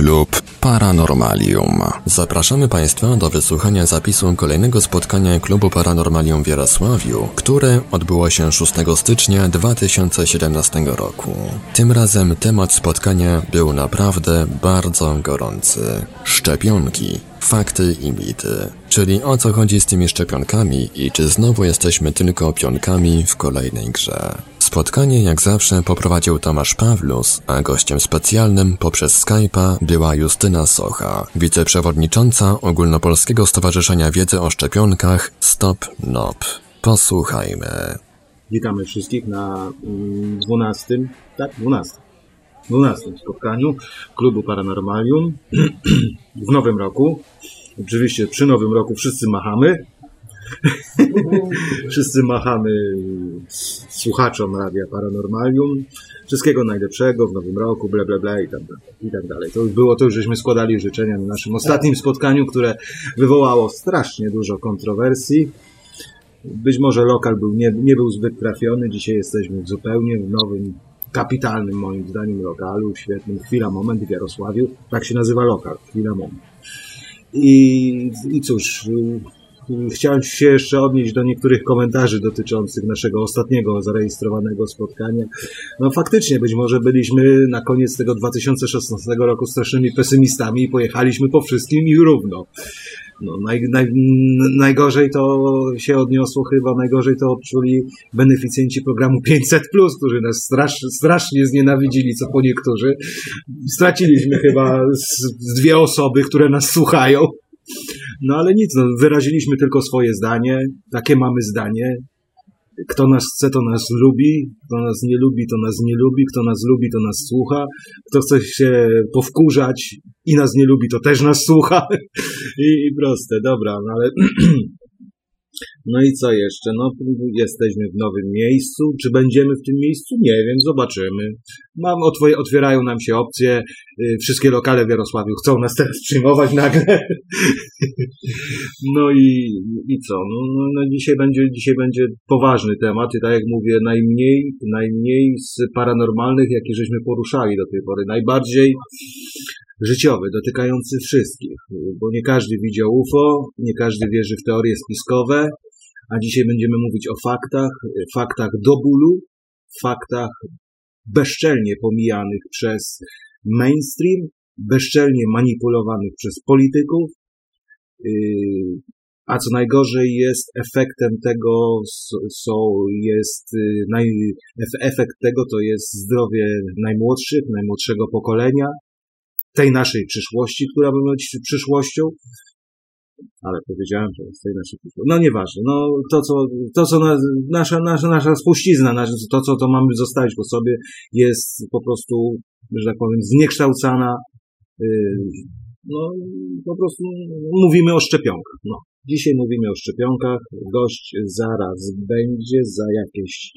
Klub Paranormalium. Zapraszamy Państwa do wysłuchania zapisu kolejnego spotkania Klubu Paranormalium w Jarosławiu, które odbyło się 6 stycznia 2017 roku. Tym razem temat spotkania był naprawdę bardzo gorący. Szczepionki. Fakty i mity. Czyli o co chodzi z tymi szczepionkami i czy znowu jesteśmy tylko pionkami w kolejnej grze. Spotkanie jak zawsze poprowadził Tomasz Pawlus, a gościem specjalnym poprzez Skype'a była Justyna Socha, wiceprzewodnicząca Ogólnopolskiego Stowarzyszenia Wiedzy o Szczepionkach Stop NOP. Posłuchajmy. Witamy wszystkich na 12, tak, 12, 12 spotkaniu Klubu Paranormalium w nowym roku. Oczywiście przy nowym roku wszyscy machamy. wszyscy machamy słuchaczom Radia Paranormalium. Wszystkiego najlepszego w nowym roku, bla bla bla i tak, i tak dalej. To już było to, już żeśmy składali życzenia na naszym ostatnim spotkaniu, które wywołało strasznie dużo kontrowersji. Być może lokal był, nie, nie był zbyt trafiony. Dzisiaj jesteśmy zupełnie w nowym, kapitalnym moim zdaniem lokalu, świetnym. Chwila, moment w Jarosławiu. Tak się nazywa lokal. Chwila, moment. I, i cóż, chciałem się jeszcze odnieść do niektórych komentarzy dotyczących naszego ostatniego zarejestrowanego spotkania. No faktycznie, być może byliśmy na koniec tego 2016 roku strasznymi pesymistami i pojechaliśmy po wszystkim i równo. No, naj, naj, najgorzej to się odniosło chyba, najgorzej to odczuli beneficjenci programu 500+, którzy nas strasz, strasznie znienawidzili, co po niektórzy. Straciliśmy chyba z, z dwie osoby, które nas słuchają. No ale nic, no, wyraziliśmy tylko swoje zdanie, takie mamy zdanie. Kto nas chce, to nas lubi, kto nas nie lubi, to nas nie lubi, kto nas lubi, to nas słucha, kto chce się powkurzać i nas nie lubi, to też nas słucha. I, i proste, dobra, no ale No i co jeszcze? No, jesteśmy w nowym miejscu. Czy będziemy w tym miejscu? Nie wiem, zobaczymy. Mam, otwierają nam się opcje. Y, wszystkie lokale w Jarosławiu chcą nas teraz przyjmować nagle. No i, i co? No, no, no dzisiaj, będzie, dzisiaj będzie poważny temat i tak jak mówię, najmniej, najmniej z paranormalnych, jakie żeśmy poruszali do tej pory. Najbardziej życiowy, dotykający wszystkich, bo nie każdy widział UFO, nie każdy wierzy w teorie spiskowe, a dzisiaj będziemy mówić o faktach, faktach do bólu, faktach bezczelnie pomijanych przez mainstream, bezczelnie manipulowanych przez polityków, yy, a co najgorzej jest efektem tego, są, jest, yy, efekt tego to jest zdrowie najmłodszych, najmłodszego pokolenia, tej naszej przyszłości, która będzie przyszłością, ale powiedziałem, że jest tej naszej. No nieważne, no to co, to, co na, nasza, nasza, nasza spuścizna, to, co to mamy zostawić po sobie, jest po prostu, że tak powiem, zniekształcana, yy, no po prostu mówimy o szczepionkach, no. Dzisiaj mówimy o szczepionkach, gość zaraz będzie, za jakieś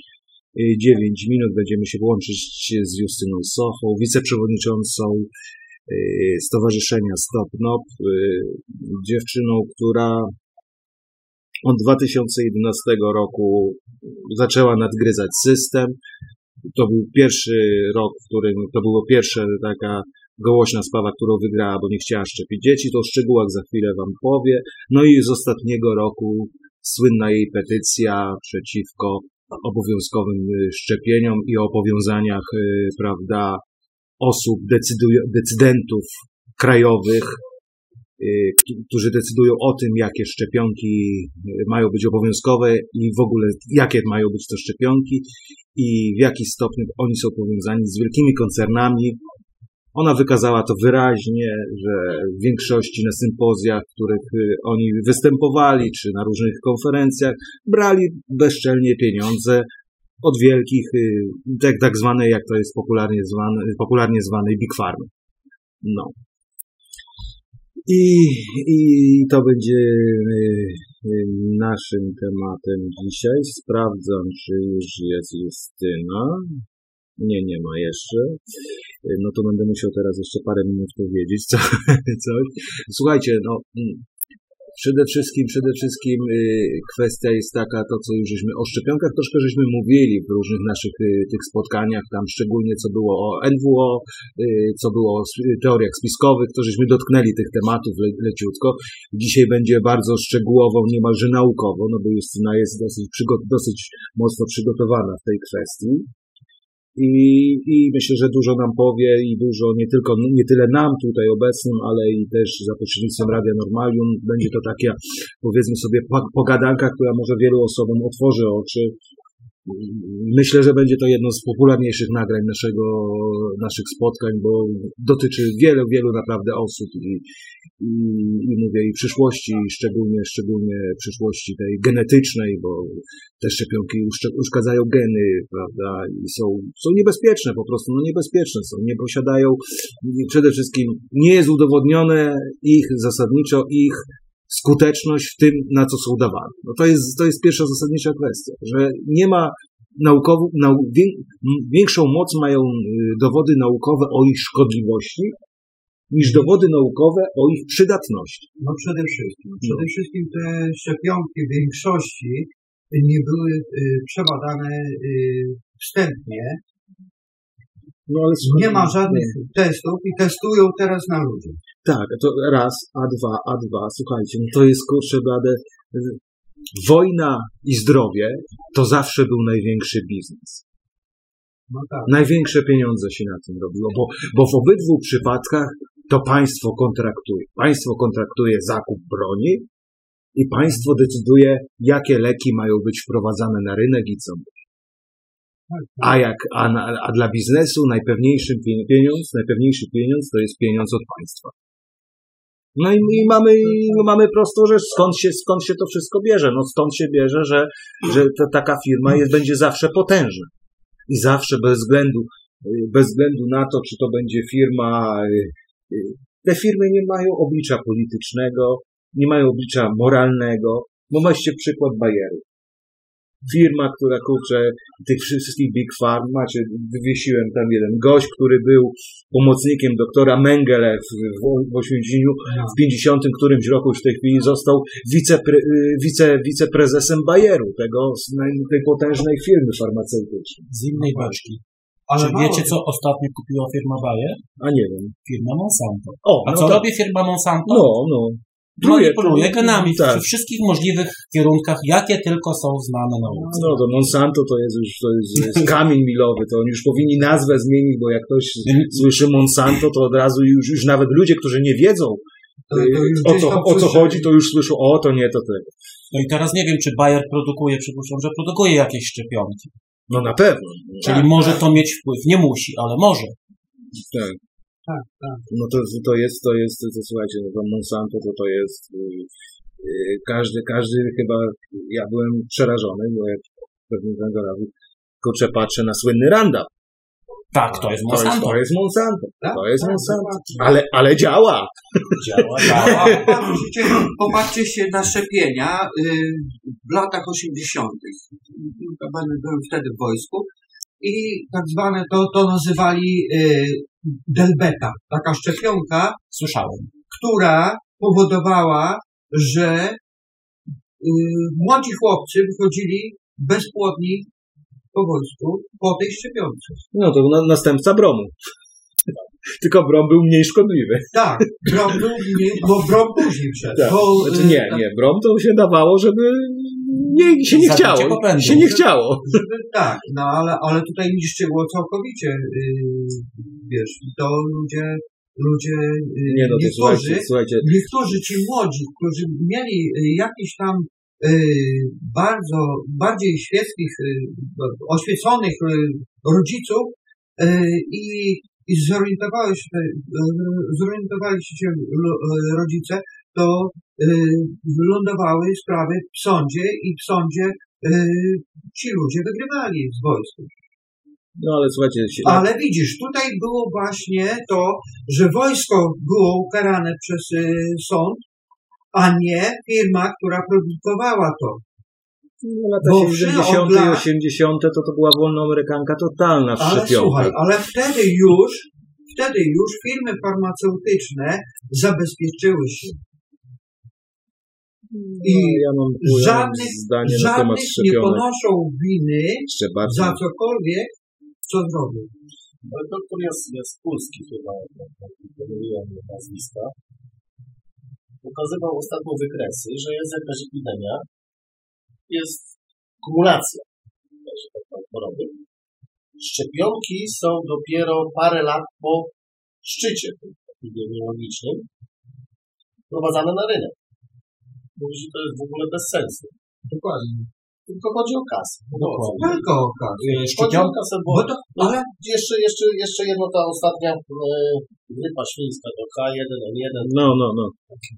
9 minut będziemy się łączyć z Justyną Sochą, wiceprzewodniczącą Y, Stowarzyszenia Stop Nop, y, dziewczyną, która od 2011 roku zaczęła nadgryzać system. To był pierwszy rok, w którym to była pierwsza taka gołośna sprawa, którą wygrała, bo nie chciała szczepić dzieci. To o szczegółach za chwilę Wam powie. No i z ostatniego roku słynna jej petycja przeciwko obowiązkowym szczepieniom i o powiązaniach, y, prawda, osób, decydentów krajowych, y, którzy decydują o tym, jakie szczepionki y, mają być obowiązkowe i w ogóle jakie mają być to szczepionki i w jaki stopniu oni są powiązani z wielkimi koncernami. Ona wykazała to wyraźnie, że w większości na sympozjach, w których y, oni występowali, czy na różnych konferencjach, brali bezczelnie pieniądze od wielkich, y, tak, tak zwanej, jak to jest popularnie, zwany, popularnie zwanej Big Farm. No. I, I to będzie y, y, naszym tematem dzisiaj. Sprawdzam, czy już jest Justyna. Nie, nie ma jeszcze. No to będę musiał teraz jeszcze parę minut powiedzieć co, coś. Słuchajcie, no, mm, Przede wszystkim, przede wszystkim y, kwestia jest taka, to co już żeśmy o szczepionkach troszkę żeśmy mówili w różnych naszych y, tych spotkaniach, tam szczególnie co było o NWO, y, co było o teoriach spiskowych, to żeśmy dotknęli tych tematów le, leciutko. Dzisiaj będzie bardzo szczegółowo, niemalże naukowo, no bo Justyna jest dosyć, dosyć mocno przygotowana w tej kwestii. I, I myślę, że dużo nam powie i dużo, nie tylko, nie tyle nam tutaj obecnym, ale i też za pośrednictwem Radia Normalium. Będzie to taka, powiedzmy sobie, po- pogadanka, która może wielu osobom otworzy oczy. Myślę, że będzie to jedno z popularniejszych nagrań naszego, naszych spotkań, bo dotyczy wielu, wielu naprawdę osób i, i, i mówię i przyszłości, szczególnie, szczególnie przyszłości tej genetycznej, bo te szczepionki uszkadzają geny, prawda, i są, są niebezpieczne po prostu, no niebezpieczne są, nie posiadają, przede wszystkim nie jest udowodnione ich, zasadniczo ich skuteczność w tym, na co są dawane. No to jest, to jest pierwsza zasadnicza kwestia, że nie ma naukowo, nau, większą moc mają y, dowody naukowe o ich szkodliwości, niż dowody naukowe o ich przydatności. No przede wszystkim. Przede wszystkim te szczepionki w większości nie były y, przebadane y, wstępnie. No ale Nie ma żadnych testów i testują teraz na ludziach. Tak, to raz, a dwa, a dwa, słuchajcie, no to jest kurczę blade. Wojna i zdrowie to zawsze był największy biznes. No tak. Największe pieniądze się na tym robiło, bo, bo w obydwu przypadkach to państwo kontraktuje. Państwo kontraktuje zakup broni i państwo decyduje, jakie leki mają być wprowadzane na rynek i co. tak. A, jak, a, a dla biznesu najpewniejszy pie- pieniądz, najpewniejszy pieniądz to jest pieniądz od państwa. No i, i mamy, mamy prostą rzecz, skąd się, skąd się to wszystko bierze? No stąd się bierze, że, że ta, taka firma jest, będzie zawsze potężna. I zawsze bez względu, bez względu na to, czy to będzie firma, y, y, te firmy nie mają oblicza politycznego, nie mają oblicza moralnego. No weźcie przykład Bayeru. Firma, która kurczę, tych wszystkich Big Farm, macie, wywiesiłem tam jeden gość, który był pomocnikiem doktora Mengele w, w, w Oświęcimiu, w 50 którymś roku już w tej chwili został wicepre, y, wice, wiceprezesem Bayeru, tego, tej potężnej firmy farmaceutycznej. z innej beczki. Ale Czy wiecie, co ostatnio kupiła firma Bayer? A nie wiem. Firma Monsanto. O, A no co tak. robi firma Monsanto? No, no. Manipuluje genami w- Tak. w wszystkich możliwych kierunkach, jakie tylko są znane nauce. No to Monsanto to jest już to jest, jest kamień milowy, to oni już powinni nazwę zmienić, bo jak ktoś słyszy Monsanto, to od razu już, już nawet ludzie, którzy nie wiedzą To- to już o co, o co chodzi, to już słyszą, o to nie, to tego. No i teraz nie wiem, czy Bayer produkuje, przypuszczam, że produkuje jakieś szczepionki. No na pewno. Czyli Tak, może tak. to mieć wpływ. Nie musi, ale może. Tak. Tak, tak. No to, to jest, to jest, to, słuchajcie, no to Monsanto to to jest, y, y, każdy, każdy chyba, ja byłem przerażony, bo jak pewnego razu, kurczę, patrzę na słynny Randa. Tak, to jest To jest, Monsanto. to jest Monsanto. Tak, To jest tak, Monsanto. Ale, ale działa. Działa, działa. Popatrzcie, popatrzcie się na szczepienia y, w latach 80. Notabene Byłem wtedy w wojsku i tak zwane to, to nazywali y, Delbeta. Taka szczepionka, Słyszałem. która powodowała, że y, młodzi chłopcy wychodzili bezpłodni po wojsku po tej szczepionce. No to na, następca Bromu. Tylko Brom był mniej szkodliwy. Tak, brom był, mniej- bo brom później przed. Tak. Bo, Znaczy nie, nie, Brom to się dawało, żeby nie, się nie Zabicie chciało. popędu. Się nie chciało. Tak, no ale, ale tutaj niszczyło całkowicie, yy, wiesz, to ludzie, ludzie, yy, Nie no, niektórzy, słuchajcie, słuchajcie, niektórzy ci młodzi, którzy mieli yy, jakiś tam yy, bardzo, bardziej świeckich, yy, oświeconych yy, rodziców yy, i, i zorientowali się, zorientowali się rodzice, to wylądowały sprawy w sądzie i w sądzie yy, ci ludzie wygrywali z wojskiem. no ale słuchajcie, się, Ale widzisz, tutaj było właśnie to, że wojsko było ukarane przez y, sąd, a nie firma, która produkowała to. no, lata bo 70. od i lat- 80. to to była wolnoamerykanka totalna w Ale słuchaj, ale wtedy już, wtedy już firmy farmaceutyczne zabezpieczyły się. I No, ja mam żadnych, zdanie na temat żadnych nie ponoszą winy za cokolwiek, co zrobią. Ale doktor jest, jest polski chyba, pomyliłem nazwiska. Pokazywał ostatnio wykresy, że jest jakaś epidemia, jest kumulacja tak choroby. Szczepionki są dopiero parę lat po szczycie epidemiologicznym wprowadzane na rynek. Mówi, że to jest w ogóle bez sensu. Dokładnie. Tylko chodzi o kasę. No, o co? Tylko okazję. Y, Chodzi o kasę, bo Bo to, no, ale jeszcze, jeszcze, jeszcze jedno, ta ostatnia e, grypa świńska, to H1N1, No, no, no.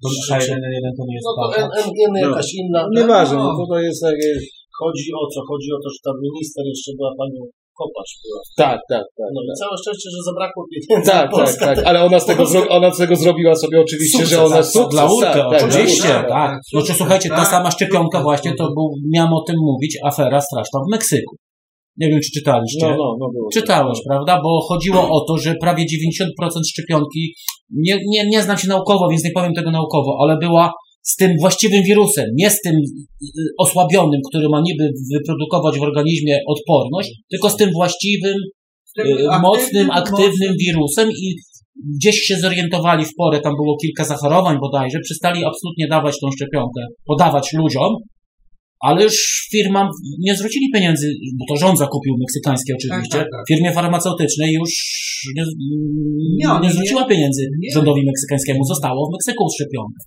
to H1N1 to nie jest no to prawda. N1 No. jakaś inna. no nieważne, No. no to, jest takie... Chodzi o co? Chodzi o to, że tam minister jeszcze była panią Kopacz była. Tak, tak, tak. No i całe szczęście, że zabrakło pieniędzy. Tak, tak, tak, ale ona z tego, zro- ona z tego zrobiła sobie oczywiście, Sukces, że ona tak, sukces, dla tak, tak, oczywiście, tak, tak. tak, No czy sukces, słuchajcie, ta tak. sama szczepionka właśnie, to był, miałem o tym mówić, afera straszna w Meksyku. Nie wiem, czy czytaliście. No, no, no było. Czytałeś, prawda? Bo chodziło o to, że prawie 90% szczepionki, nie, nie, nie znam się naukowo, więc nie powiem tego naukowo, ale była z tym właściwym wirusem, nie z tym y, osłabionym, który ma niby wyprodukować w organizmie odporność, tylko z tym właściwym, y, mocnym, aktywnym wirusem i gdzieś się zorientowali w porę, tam było kilka zachorowań bodajże, przestali absolutnie dawać tą szczepionkę, podawać ludziom, ale już firmam nie zwrócili pieniędzy, bo to rząd zakupił meksykańskie oczywiście, Tak, tak, tak. firmie farmaceutycznej już nie, Nie, nie, nie, zwróciła pieniędzy nie. rządowi meksykańskiemu, zostało w Meksyku szczepionka.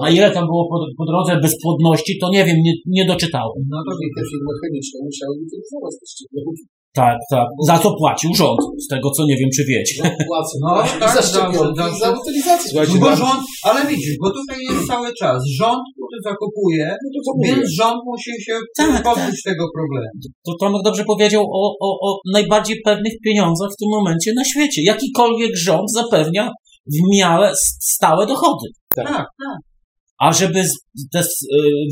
A ile tam było po, po drodze bezpłodności, to nie wiem, nie, nie doczytałem. No to I te firmy chemiczne musiały utylizować te szczepionki. Tak, tak. Za co płacił rząd, z tego co nie wiem, czy wiecie. No, płacą No, właśnie tak, za szczepionki i za utylizację. Słuchajcie, No bo mam- rząd, ale widzisz, bo tutaj jest cały czas. Rząd, który zakupuje, No to więc rząd musi się Tak, pozbyć tego problemu. To Tomek dobrze powiedział o, o, o najbardziej pewnych pieniądzach w tym momencie na świecie. Jakikolwiek rząd zapewnia w miarę stałe dochody. Tak, tak. A żeby te, y,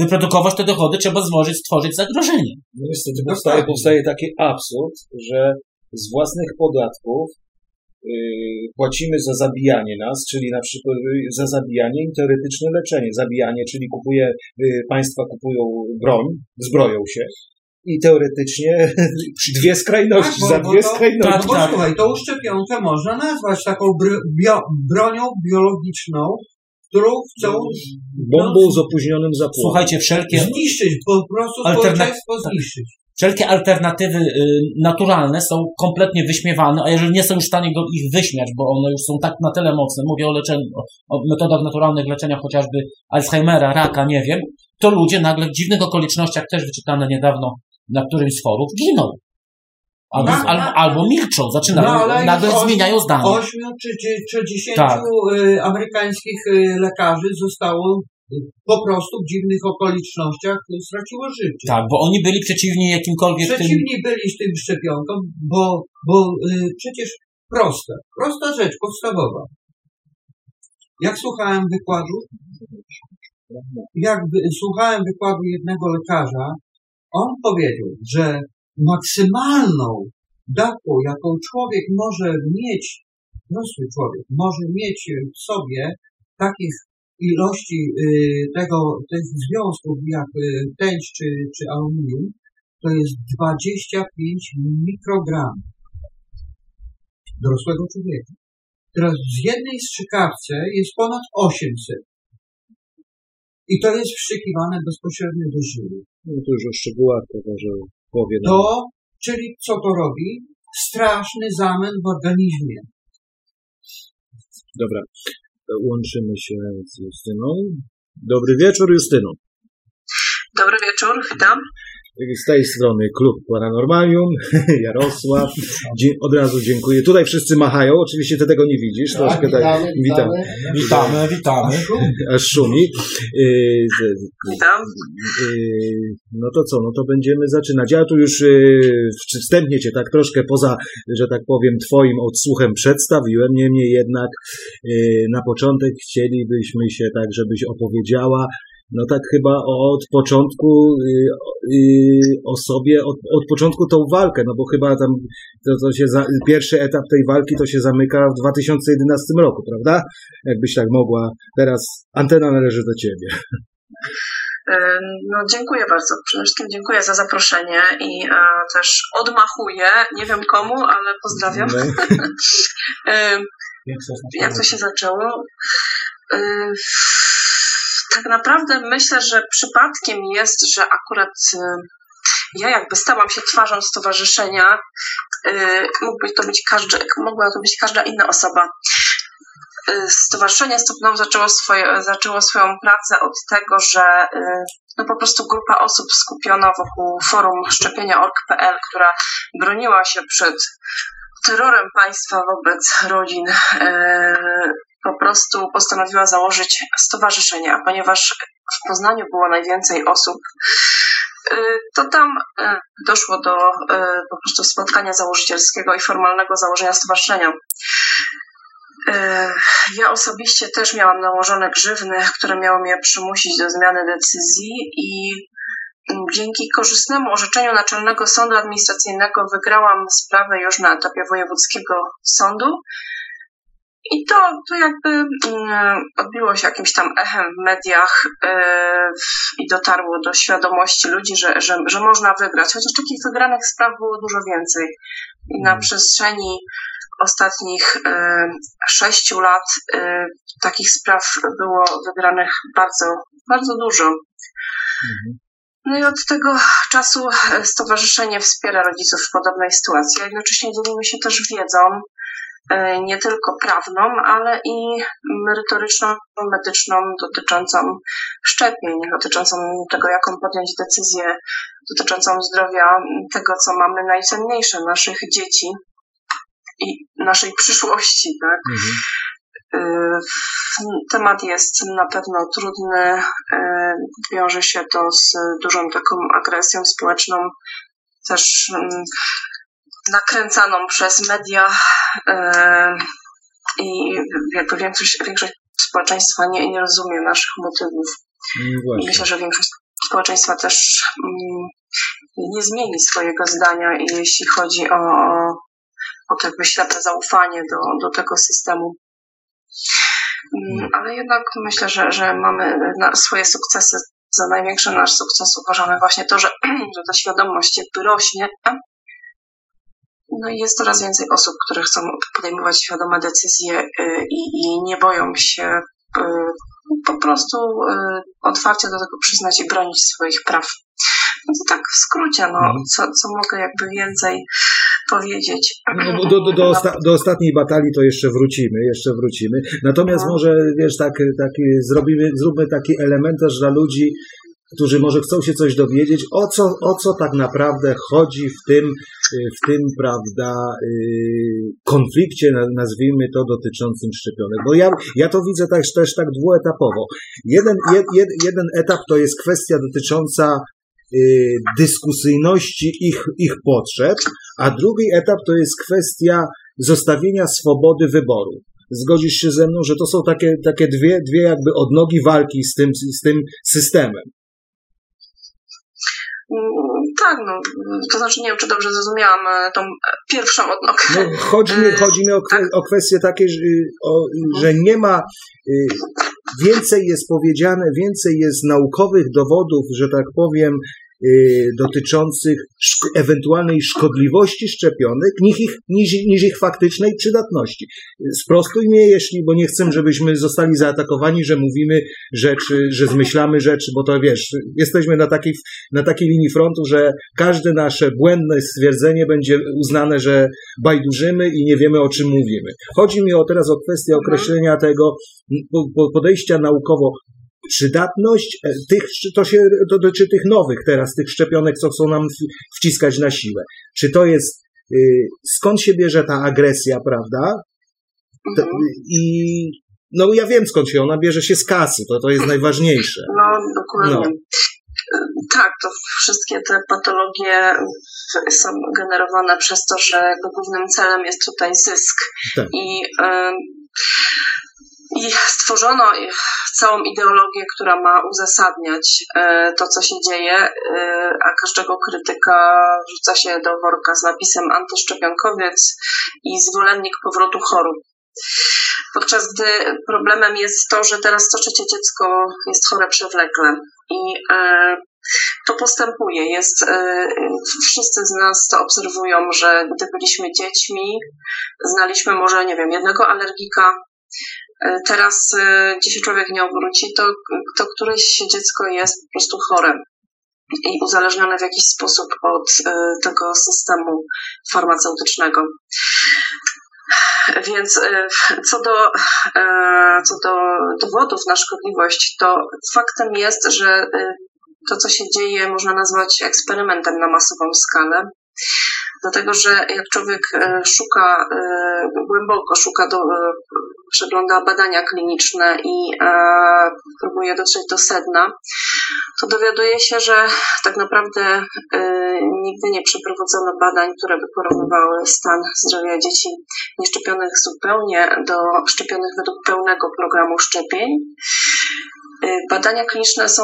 wyprodukować te dochody, trzeba złożyć, stworzyć zagrożenie. No niestety No powstaje, tak. powstaje taki absurd, że z własnych podatków yy, płacimy za zabijanie nas, czyli na przykład yy, za zabijanie i teoretyczne leczenie. Zabijanie, czyli kupuje, yy, państwa kupują broń, zbroją się i teoretycznie dwie skrajności, Tak, za dwie to- skrajności. Tak, No bo tak. słuchaj, tą szczepionkę można nazwać taką br- bio- bronią biologiczną, którą chcą Bombą z opóźnionym zapłonem. Słuchajcie, wszelkie, zniszczyć, po prostu Alterna- społeczeństwo tak. zniszczyć. wszelkie alternatywy y, naturalne są kompletnie wyśmiewane, a jeżeli nie są już w stanie go, ich wyśmiać, bo one już są tak na tyle mocne, mówię o leczeniu, o metodach naturalnych leczenia chociażby Alzheimera, raka, nie wiem, to ludzie nagle w dziwnych okolicznościach, też wyczytane niedawno na którymś z forów, giną. Albo, Tak, albo, albo milczą, zaczynają, No, ale nagle zmieniają zdanie. Ośmiu czy, czy, czy dziesięciu Tak. y, amerykańskich y, lekarzy zostało y, po prostu w dziwnych okolicznościach straciło życie. Tak, bo oni byli przeciwni jakimkolwiek tym... Przeciwni byli z tym szczepionkom, bo, bo przecież proste, prosta rzecz, podstawowa. Jak słuchałem wykładu, jak słuchałem wykładu jednego lekarza, on powiedział, że maksymalną dawką, jaką człowiek może mieć, dorosły człowiek, może mieć w sobie takich ilości y, tego, tych związków jak y, tęcz czy, czy aluminium, to jest 25 mikrogramów dorosłego człowieka. Teraz w jednej strzykawce jest ponad 800. I to jest wszczykiwane bezpośrednio do żyły. No to już o szczegółach to nam. To, czyli co to robi? Straszny zamęt w organizmie. Dobra, to łączymy się z Justyną. Dobry wieczór, Justyno. Dobry wieczór, witam. Z tej strony Klub Paranormalium, Jarosław. Dzie- od razu dziękuję. Tutaj wszyscy machają, oczywiście ty tego nie widzisz. Tak, troszkę witamy, witam. witamy. Witamy, witamy. Aż szumi. Z- Witam. Yy, No to co, no to będziemy zaczynać. Ja tu już yy, wstępnie Cię tak troszkę poza, że tak powiem, Twoim odsłuchem przedstawiłem. Niemniej jednak na początek chcielibyśmy się tak, żebyś opowiedziała no tak chyba od początku yy, yy, o sobie, od, od początku tą walkę, no bo chyba tam to, to się za, pierwszy etap tej walki to się zamyka w 2011 roku, prawda? Jakbyś tak mogła. Teraz antena należy do Ciebie. No, dziękuję bardzo. Przede wszystkim dziękuję za zaproszenie i e, też odmachuję, nie wiem komu, ale pozdrawiam. Jak to się zaczęło? Tak naprawdę myślę, że przypadkiem jest, że akurat ja jakby stałam się twarzą stowarzyszenia, mógłby to być każdy, mogła to być każda inna osoba. Stowarzyszenie Stopną zaczęło, swoje, zaczęło swoją pracę od tego, że no po prostu grupa osób skupiona wokół forum szczepienia.org.pl, która broniła się przed terrorem państwa wobec rodzin, po prostu postanowiła założyć stowarzyszenie, a ponieważ w Poznaniu było najwięcej osób, to tam doszło do po prostu spotkania założycielskiego i formalnego założenia stowarzyszenia. Ja osobiście też miałam nałożone grzywny, które miały mnie przymusić do zmiany decyzji i dzięki korzystnemu orzeczeniu Naczelnego Sądu Administracyjnego wygrałam sprawę już na etapie wojewódzkiego sądu. I to, to jakby odbiło się jakimś tam echem w mediach i dotarło do świadomości ludzi, że, że, że można wygrać. Chociaż takich wygranych spraw było dużo więcej. I na przestrzeni ostatnich sześciu lat takich spraw było wygranych bardzo, bardzo dużo. No i od tego czasu stowarzyszenie wspiera rodziców w podobnej sytuacji, a jednocześnie dzielimy się też wiedzą, nie tylko prawną, ale i merytoryczną, medyczną dotyczącą szczepień, dotyczącą tego, jaką podjąć decyzję, dotyczącą zdrowia tego, co mamy najcenniejsze, naszych dzieci i naszej przyszłości, tak? Mhm. Temat jest na pewno trudny, wiąże się to z dużą taką agresją społeczną, też nakręcaną przez media i jakby większość, większość społeczeństwa nie, nie rozumie naszych motywów. No I myślę, że większość społeczeństwa też nie zmieni swojego zdania, jeśli chodzi o, o to jakby ślepe zaufanie do, do tego systemu. Mm, ale jednak myślę, że, że mamy swoje sukcesy. Za największy nasz sukces uważamy właśnie to, że, że ta świadomość jakby rośnie. No i jest coraz więcej osób, które chcą podejmować świadome decyzje y, i, i nie boją się y, po prostu y, otwarcie do tego przyznać i bronić swoich praw. No to tak w skrócie, no, mhm. co, co mogę jakby więcej powiedzieć. No, do, do, do, osta do, ostatniej batalii to jeszcze wrócimy, jeszcze wrócimy. Natomiast no. może, wiesz, tak, tak zrobimy, zróbmy taki elementarz dla ludzi, którzy może chcą się coś dowiedzieć, o co, o co tak naprawdę chodzi w tym, w tym, prawda, y, konflikcie, nazwijmy to, dotyczącym szczepionek. Bo ja, ja to widzę też, też tak dwuetapowo. Jeden, jed, jeden etap to jest kwestia dotycząca Y, dyskusyjności ich, ich potrzeb, a drugi etap to jest kwestia zostawienia swobody wyboru. Zgodzisz się ze mną, że to są takie, takie dwie, dwie jakby odnogi walki z tym, z tym systemem. Mm, tak, no, to znaczy nie wiem, czy dobrze zrozumiałam e, tą pierwszą odnogę. No, chodzi, mi, chodzi mi o, tak. o kwestię takie, że, o, że nie ma, y, więcej jest powiedziane, więcej jest naukowych dowodów, że tak powiem, dotyczących szk ewentualnej szkodliwości szczepionek niż ich, niż, niż ich faktycznej przydatności. Sprostuj mnie, jeśli, bo nie chcę, żebyśmy zostali zaatakowani, że mówimy rzeczy, że zmyślamy rzeczy, bo to wiesz, jesteśmy na takiej, na takiej linii frontu, że każde nasze błędne stwierdzenie będzie uznane, że bajdurzymy i nie wiemy, o czym mówimy. Chodzi mi o teraz o kwestię określenia tego podejścia naukowo przydatność e, tych, to się dotyczy tych nowych teraz, tych szczepionek, co chcą nam wciskać na siłę. Czy to jest, y, skąd się bierze ta agresja, prawda? Mhm. I no ja wiem skąd się, ona bierze się z kasy, to, to jest najważniejsze. No, dokładnie. No. Tak, to wszystkie te patologie są generowane przez to, że głównym celem jest tutaj zysk. Tak. I y i stworzono całą ideologię, która ma uzasadniać e, to, co się dzieje, e, a każdego krytyka rzuca się do worka z napisem antyszczepionkowiec i zwolennik powrotu chorób. podczas gdy problemem jest to, że teraz co trzecie dziecko jest chore przewlekle i e, to postępuje. Jest, wszyscy z nas to obserwują, że gdy byliśmy dziećmi, znaliśmy może, nie wiem, jednego alergika. E, teraz, e, gdzie się człowiek nie obróci, to, to któreś dziecko jest po prostu chore i uzależnione w jakiś sposób od tego systemu farmaceutycznego. Więc co do, co do dowodów na szkodliwość, to faktem jest, że to, co się dzieje, można nazwać eksperymentem na masową skalę. Dlatego, że jak człowiek e, szuka, e, głęboko szuka, do, e, przegląda badania kliniczne i próbuje dotrzeć do sedna, to dowiaduje się, że tak naprawdę nigdy nie przeprowadzono badań, które by porównywały stan zdrowia dzieci nieszczepionych zupełnie do szczepionych według pełnego programu szczepień. Badania kliniczne są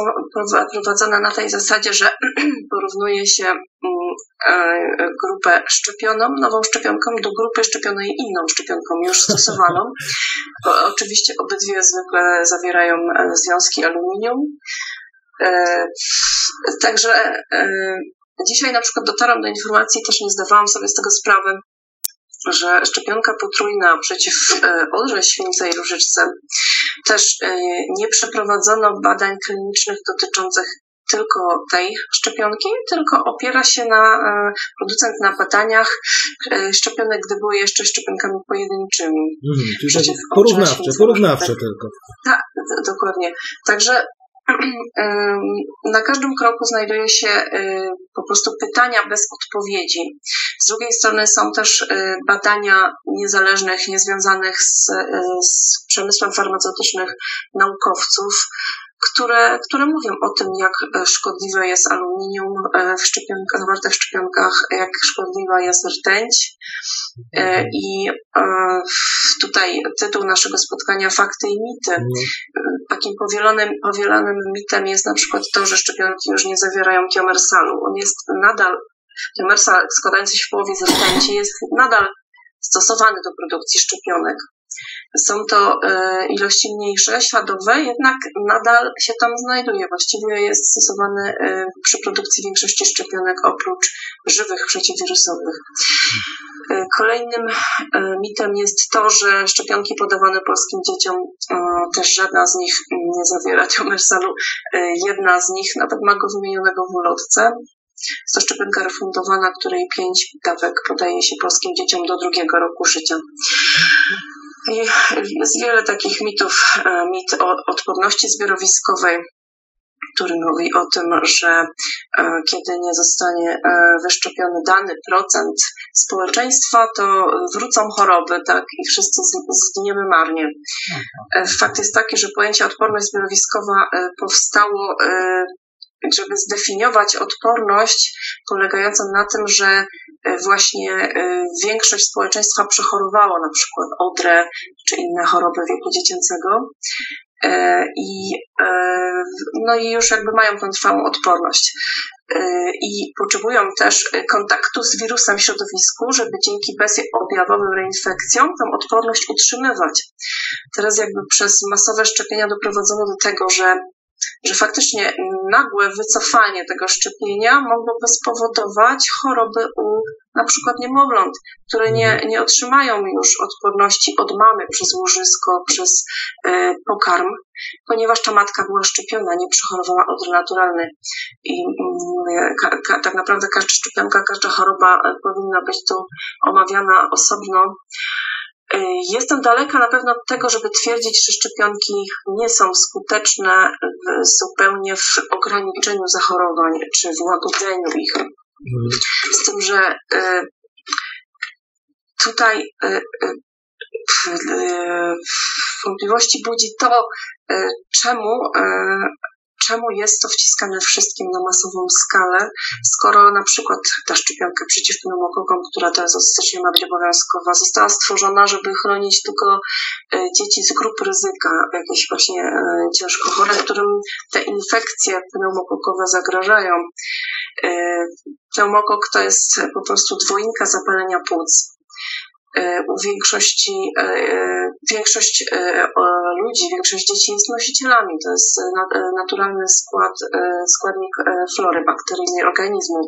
prowadzone na tej zasadzie, że porównuje się mm, grupę szczepioną, nową szczepionką do grupy szczepionej inną szczepionką już stosowaną. Oczywiście obydwie zwykle zawierają e, związki aluminium. E, także e, dzisiaj na przykład dotarłam do informacji, też nie zdawałam sobie z tego sprawy, że szczepionka potrójna przeciw odrze śwince i różyczce też nie przeprowadzono badań klinicznych dotyczących tylko tej szczepionki, tylko opiera się na e, producent na badaniach e, szczepionek, gdy były jeszcze szczepionkami pojedynczymi. Mhm, czyli takie porównawcze, porównawcze tak, tylko. Tak, dokładnie. Także na każdym kroku znajduje się y, po prostu pytania bez odpowiedzi. Z drugiej strony są też badania niezależnych, niezwiązanych z, z przemysłem farmaceutycznych naukowców, które, które mówią o tym, jak e, szkodliwe jest aluminium e, w szczepionkach, zawarte w szczepionkach, jak szkodliwa jest rtęć. E, I tutaj tytuł naszego spotkania Fakty i mity. Mhm. Takim powielonym, powielanym mitem jest na przykład to, że szczepionki już nie zawierają tiomersalu. On jest nadal, tiomersal składający się w połowie z rtęci jest nadal stosowany do produkcji szczepionek. Są to e, ilości mniejsze, śladowe, jednak nadal się tam znajduje. Właściwie jest stosowany e, przy produkcji większości szczepionek oprócz żywych przeciwwirusowych. E, kolejnym mitem jest to, że szczepionki podawane polskim dzieciom, też żadna z nich nie zawiera tiomersalu. Jedna z nich nawet ma go wymienionego w ulotce. Jest to szczepionka refundowana, której pięć dawek podaje się polskim dzieciom do drugiego roku życia. I jest wiele takich mitów, e, mit o odporności zbiorowiskowej, który mówi o tym, że e, kiedy nie zostanie e, wyszczepiony dany procent społeczeństwa, to wrócą choroby, tak, i wszyscy zginiemy marnie. Fakt jest taki, że pojęcie odporność zbiorowiskowa powstało żeby zdefiniować odporność polegającą na tym, że e, właśnie e, większość społeczeństwa przechorowało na przykład odrę czy inne choroby wieku dziecięcego. E, I, no i już jakby mają tą trwałą odporność. I potrzebują też kontaktu z wirusem w środowisku, żeby dzięki bezobjawowym reinfekcjom tą odporność utrzymywać. Teraz jakby przez masowe szczepienia doprowadzono do tego, że że faktycznie nagłe wycofanie tego szczepienia mogłoby spowodować choroby u na przykład niemowląt, które nie, mhm. nie otrzymają już odporności od mamy przez łożysko, przez y, pokarm, ponieważ ta matka była szczepiona, nie przechorowała odry naturalny. I y, ka, ka, tak naprawdę każda szczepionka, każda choroba e, powinna być tu omawiana osobno. Jestem daleka na pewno od tego, żeby twierdzić, że szczepionki nie są skuteczne zupełnie w ograniczeniu zachorowań czy w łagodzeniu ich. Z tym, że y, tutaj y, wątpliwości budzi to, czemu czemu jest to wciskane wszystkim na masową skalę, skoro na przykład ta szczepionka przeciw pneumokokom, która teraz od stycznia ma być obowiązkowa, została stworzona, żeby chronić tylko e, dzieci z grup ryzyka, jakieś właśnie e, ciężko chore, którym te infekcje pneumokokowe zagrażają. E, pneumokok to jest po prostu dwójka zapalenia płuc u większości, większość ludzi, większość dzieci jest nosicielami. To jest naturalny skład, składnik flory bakteryjnej organizmu.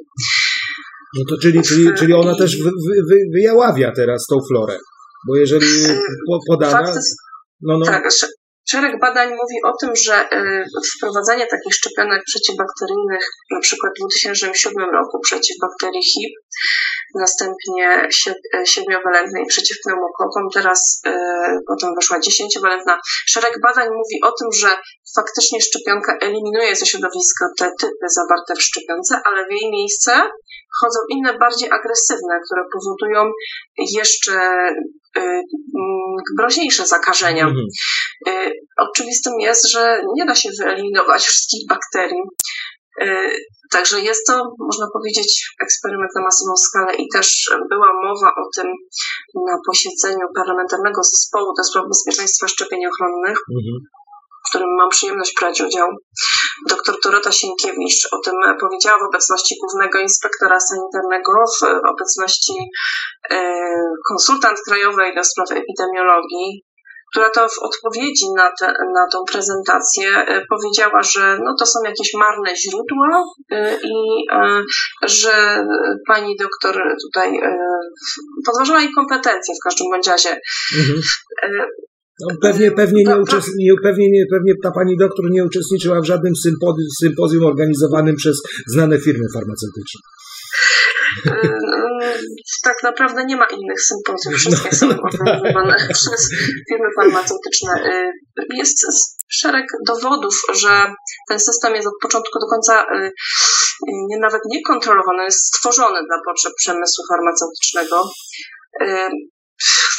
No to czyli, czyli, czyli ona też wy, wy, wyjaławia teraz tą florę. Bo jeżeli podana. No, no. Tak, Szereg badań mówi o tym, że y, wprowadzanie takich szczepionek przeciwbakteryjnych, na przykład w 2007 roku przeciw bakterii HIP, następnie siedmiowalentnej przeciw pneumokokom, teraz y, potem weszła dziesięciowalentna. Szereg badań mówi o tym, że faktycznie szczepionka eliminuje ze środowiska te typy zawarte w szczepionce, ale w jej miejsce wchodzą inne, bardziej agresywne, które powodują jeszcze y, mm, groźniejsze zakażenia. Mhm. Y, oczywistym jest, że nie da się wyeliminować wszystkich bakterii. Y, także jest to, można powiedzieć, eksperyment na masową skalę i też była mowa o tym na posiedzeniu Parlamentarnego Zespołu do Spraw Bezpieczeństwa Szczepień Ochronnych. Mhm w którym mam przyjemność brać udział. Doktor Dorota Sienkiewicz o tym powiedziała w obecności głównego inspektora sanitarnego, w obecności e, konsultant krajowej do spraw epidemiologii, która to w odpowiedzi na, te, na tą prezentację e, powiedziała, że no to są jakieś marne źródła e, i że pani doktor tutaj podważała jej kompetencje w każdym bądź razie. Mhm. No, pewnie, pewnie, nie nie, pewnie, nie, pewnie ta pani doktor nie uczestniczyła w żadnym sympozjum, organizowanym przez znane firmy farmaceutyczne. Yy, tak naprawdę nie ma innych sympozjów. Wszystkie są no, organizowane przez firmy farmaceutyczne. Yy, jest szereg dowodów, że ten system jest od początku do końca yy, nie, nawet niekontrolowany, jest stworzony dla potrzeb przemysłu farmaceutycznego.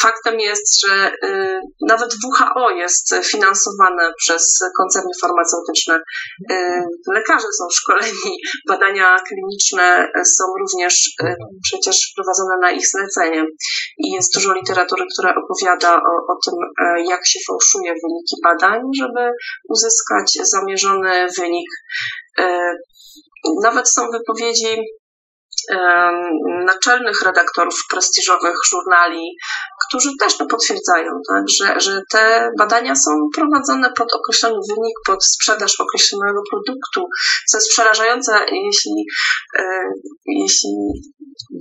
Faktem jest, że y, nawet WHO jest finansowane przez koncerny farmaceutyczne. Y, lekarze są szkoleni, badania kliniczne są również y, przecież prowadzone na ich zlecenie. I jest dużo literatury, która opowiada o, o tym, jak się fałszuje wyniki badań, żeby uzyskać zamierzony wynik. Nawet są wypowiedzi naczelnych redaktorów prestiżowych żurnali, którzy też to potwierdzają, tak, że, że te badania są prowadzone pod określony wynik, pod sprzedaż określonego produktu, co jest przerażające, jeśli, e, jeśli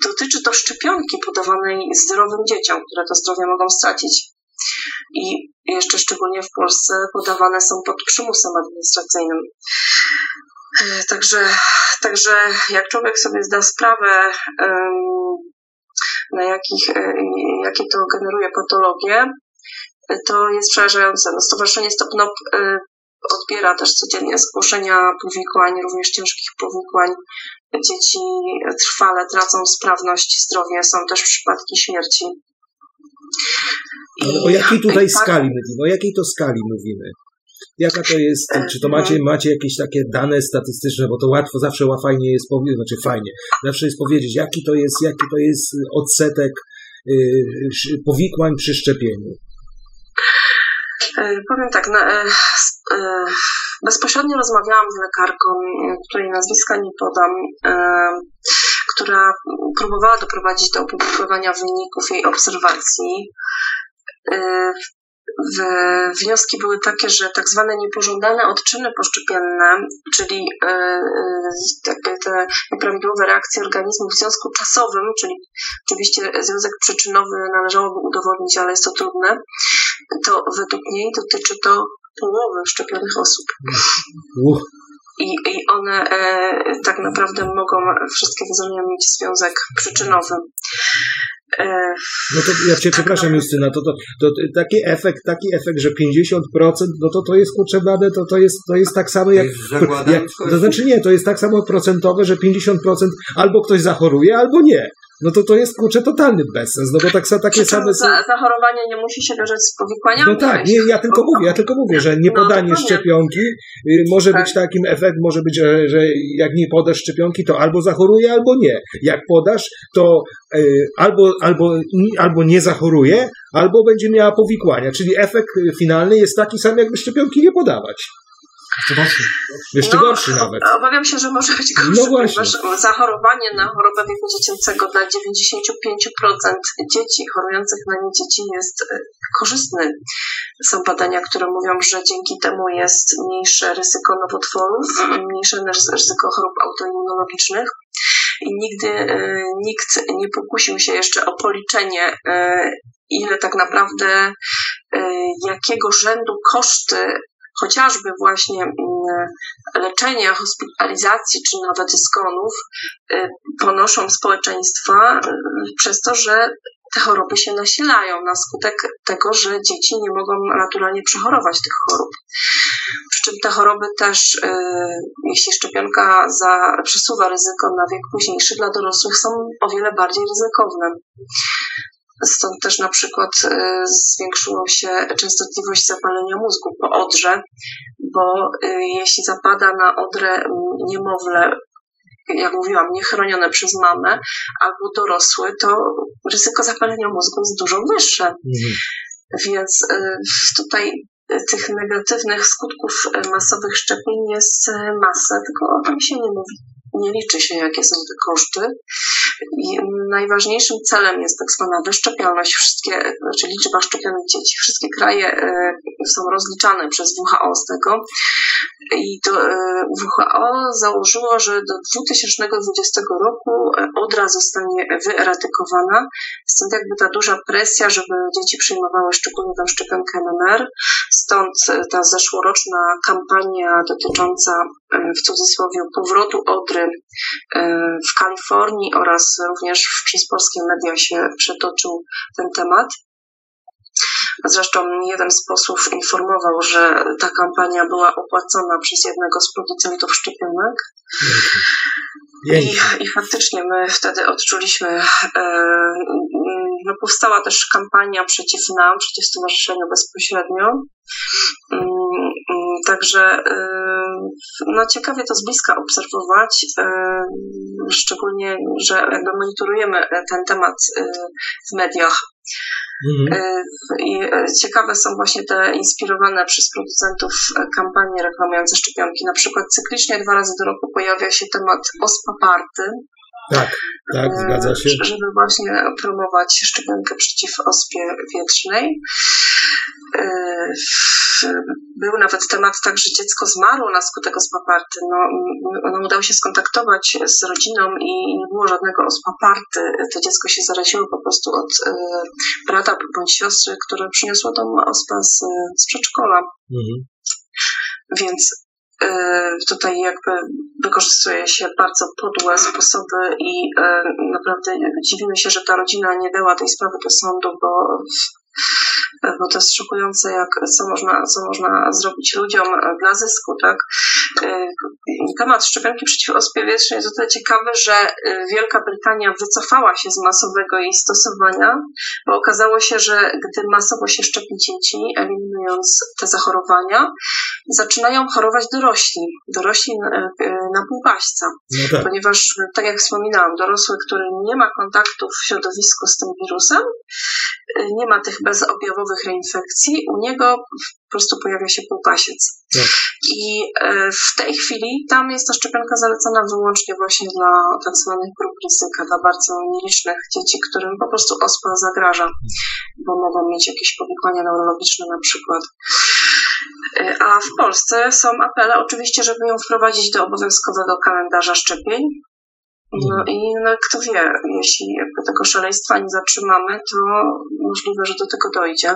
dotyczy to szczepionki podawanej zdrowym dzieciom, które to zdrowie mogą stracić. I jeszcze szczególnie w Polsce podawane są pod przymusem administracyjnym. Także, także jak człowiek sobie zda sprawę, na jakich, e, jakie to generuje patologie, to jest przerażające. No, Stowarzyszenie Stop NOP e, odbiera też codziennie zgłoszenia powikłań, również ciężkich powikłań. Dzieci trwale tracą sprawność, zdrowie, są też przypadki śmierci. I o jakiej tutaj skali mówimy? O jakiej to skali mówimy? Jaka to jest, czy to macie, macie jakieś takie dane statystyczne, bo to łatwo, zawsze fajnie jest powiedzieć, znaczy fajnie, zawsze jest powiedzieć, jaki to jest, jaki to jest odsetek y, powikłań przy szczepieniu. E, powiem tak, no, e, e, bezpośrednio rozmawiałam z lekarką, której nazwiska nie podam, która próbowała doprowadzić do opublikowania wyników jej obserwacji wnioski były takie, że tak zwane niepożądane odczyny poszczepienne, czyli e, e, jakby te nieprawidłowe reakcje organizmu w związku czasowym, czyli oczywiście związek przyczynowy należałoby udowodnić, ale jest to trudne, to według niej dotyczy to połowy szczepionych osób. I, I one e, tak naprawdę mogą wszystkie wyzwania mieć związek przyczynowy. E, no to ja cię przepraszam Justyna, to, to, to, taki efekt, taki efekt, że 50%, no to to jest kurczę to, to, jest, to jest tak samo jak, jak, to znaczy nie, to jest tak samo procentowe, że 50% albo ktoś zachoruje, albo nie no to to jest kurczę totalny bezsens, no bo tak, takie same są... Zachorowanie nie musi się wiązać z powikłaniami. No tak, nie, ja tylko mówię, ja tylko mówię, że niepodanie no, szczepionki y, może tak. być takim efekt, może być, że, że jak nie podasz szczepionki, to albo zachoruje, albo nie. Jak podasz, to y, albo, albo, albo nie zachoruje, albo będzie miała powikłania, czyli efekt finalny jest taki sam, jakby szczepionki nie podawać. Jeszcze gorszy. Jeszcze No, gorszy nawet. Obawiam się, że może być gorszy, No właśnie. ponieważ zachorowanie na chorobę wieku dziecięcego dla 95% dzieci chorujących na nie dzieci jest e, korzystny. Są badania, które mówią, że dzięki temu jest mniejsze ryzyko nowotworów, mniejsze ryzyko chorób autoimmunologicznych. I nigdy e, nikt nie pokusił się jeszcze o policzenie, e, ile tak naprawdę, e, jakiego rzędu koszty chociażby właśnie mm, leczenia, hospitalizacji czy nawet zgonów y, ponoszą społeczeństwa y, przez to, że te choroby się nasilają na skutek tego, że dzieci nie mogą naturalnie przechorować tych chorób. Przy czym te choroby też, y, jeśli szczepionka za, przesuwa ryzyko na wiek późniejszy, dla dorosłych są o wiele bardziej ryzykowne. Stąd też na przykład y, zwiększyła się częstotliwość zapalenia mózgu po odrze, bo y, jeśli zapada na odrę niemowlę, jak mówiłam, niechronione przez mamę albo dorosły, to ryzyko zapalenia mózgu jest dużo wyższe. Mhm. Więc y, tutaj tych negatywnych skutków masowych szczepień jest masa, tylko o tym się nie mówi. Nie liczy się, jakie są te koszty. Najważniejszym celem jest tak zwana wyszczepialność. Wszystkie, znaczy liczba szczepionych dzieci. Wszystkie kraje y, są rozliczane przez WHO z tego. I to y, WHO założyło, że do 2020 roku y, odra zostanie wyeradykowana. Stąd jakby ta duża presja, żeby dzieci przyjmowały szczególnie tę szczepionkę MMR. Stąd y, ta zeszłoroczna kampania dotycząca w cudzysłowie powrotu odry w Kalifornii oraz również przez polskie media się przetoczył ten temat. Zresztą jeden z posłów informował, że ta kampania była opłacona przez jednego z producentów szczepionek. I. I faktycznie my wtedy odczuliśmy, e, no powstała też kampania przeciw nam, przeciw stowarzyszeniu bezpośrednio. Także e, no ciekawie to z bliska obserwować, e, szczególnie, że monitorujemy ten temat e, w mediach. Mhm. I ciekawe są właśnie te inspirowane przez producentów kampanie reklamujące szczepionki. Na przykład cyklicznie dwa razy do roku pojawia się temat ospaparty, Tak, tak, zgadza się. żeby właśnie promować szczepionkę przeciw ospie wietrznej. W- Był nawet temat tak, że dziecko zmarło na skutek ospaparty. No, no, udało się skontaktować z rodziną i nie było żadnego ospaparty. To dziecko się zaraziło po prostu od e, brata bądź siostry, które przyniosło tą ospę z, z przedszkola. Mhm. Więc y, tutaj jakby wykorzystuje się bardzo podłe sposoby i y, naprawdę dziwimy się, że ta rodzina nie dała tej sprawy do sądu, bo, bo to jest szokujące, jak, co, można, co można zrobić ludziom y, dla zysku, tak? Y, Temat szczepionki przeciw ospie wietrznej jest o tyle ciekawy, że y, Wielka Brytania wycofała się z masowego jej stosowania, bo okazało się, że gdy masowo się szczepi dzieci, eliminując te zachorowania, zaczynają chorować dorośli, dorośli na, na półpaśca, No tak. ponieważ, tak jak wspominałam, dorosły, który nie ma kontaktu w środowisku z tym wirusem, nie ma tych bezobjawowych reinfekcji, u niego po prostu pojawia się półpasiec. Tak. I e, w tej chwili tam jest ta szczepionka zalecana wyłącznie właśnie dla tak zwanych grup ryzyka, dla bardzo nielicznych dzieci, którym po prostu ospa zagraża, bo mogą mieć jakieś powikłania neurologiczne na przykład. E, A w Polsce są apele oczywiście, żeby ją wprowadzić do obowiązkowego kalendarza szczepień. No i no, kto wie, jeśli jakby tego szaleństwa nie zatrzymamy, to możliwe, że do tego dojdzie.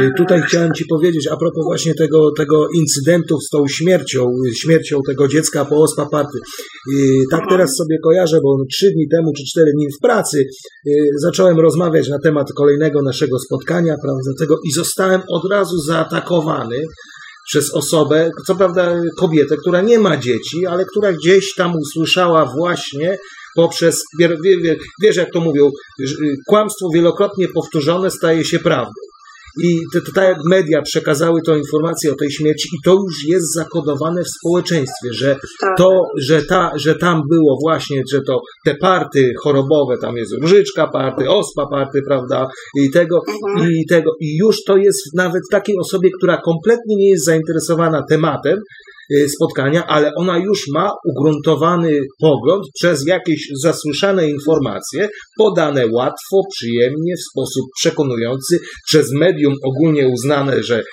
Y, Tutaj chciałem Ci powiedzieć, a propos właśnie tego, tego incydentu z tą śmiercią, y, śmiercią tego dziecka po OSPA party. Y, Tak teraz sobie kojarzę, bo trzy dni temu czy cztery dni w pracy zacząłem rozmawiać na temat kolejnego naszego spotkania, prawda, tego i zostałem od razu zaatakowany przez osobę, co prawda kobietę, która nie ma dzieci, ale która gdzieś tam usłyszała właśnie poprzez, wie- wie- wie- wiesz jak to mówią, y, kłamstwo wielokrotnie powtórzone staje się prawdą. I to tak jak media przekazały tą informację o tej śmierci i to już jest zakodowane w społeczeństwie, że Tak. to, że, ta, że tam było właśnie, że to te party chorobowe, tam jest różyczka party, ospa party, prawda, i tego, Mhm. i tego, i już to jest nawet takiej osobie, która kompletnie nie jest zainteresowana tematem spotkania, ale ona już ma ugruntowany pogląd przez jakieś zasłyszane informacje, podane łatwo, przyjemnie, w sposób przekonujący, przez medium ogólnie uznane, że y,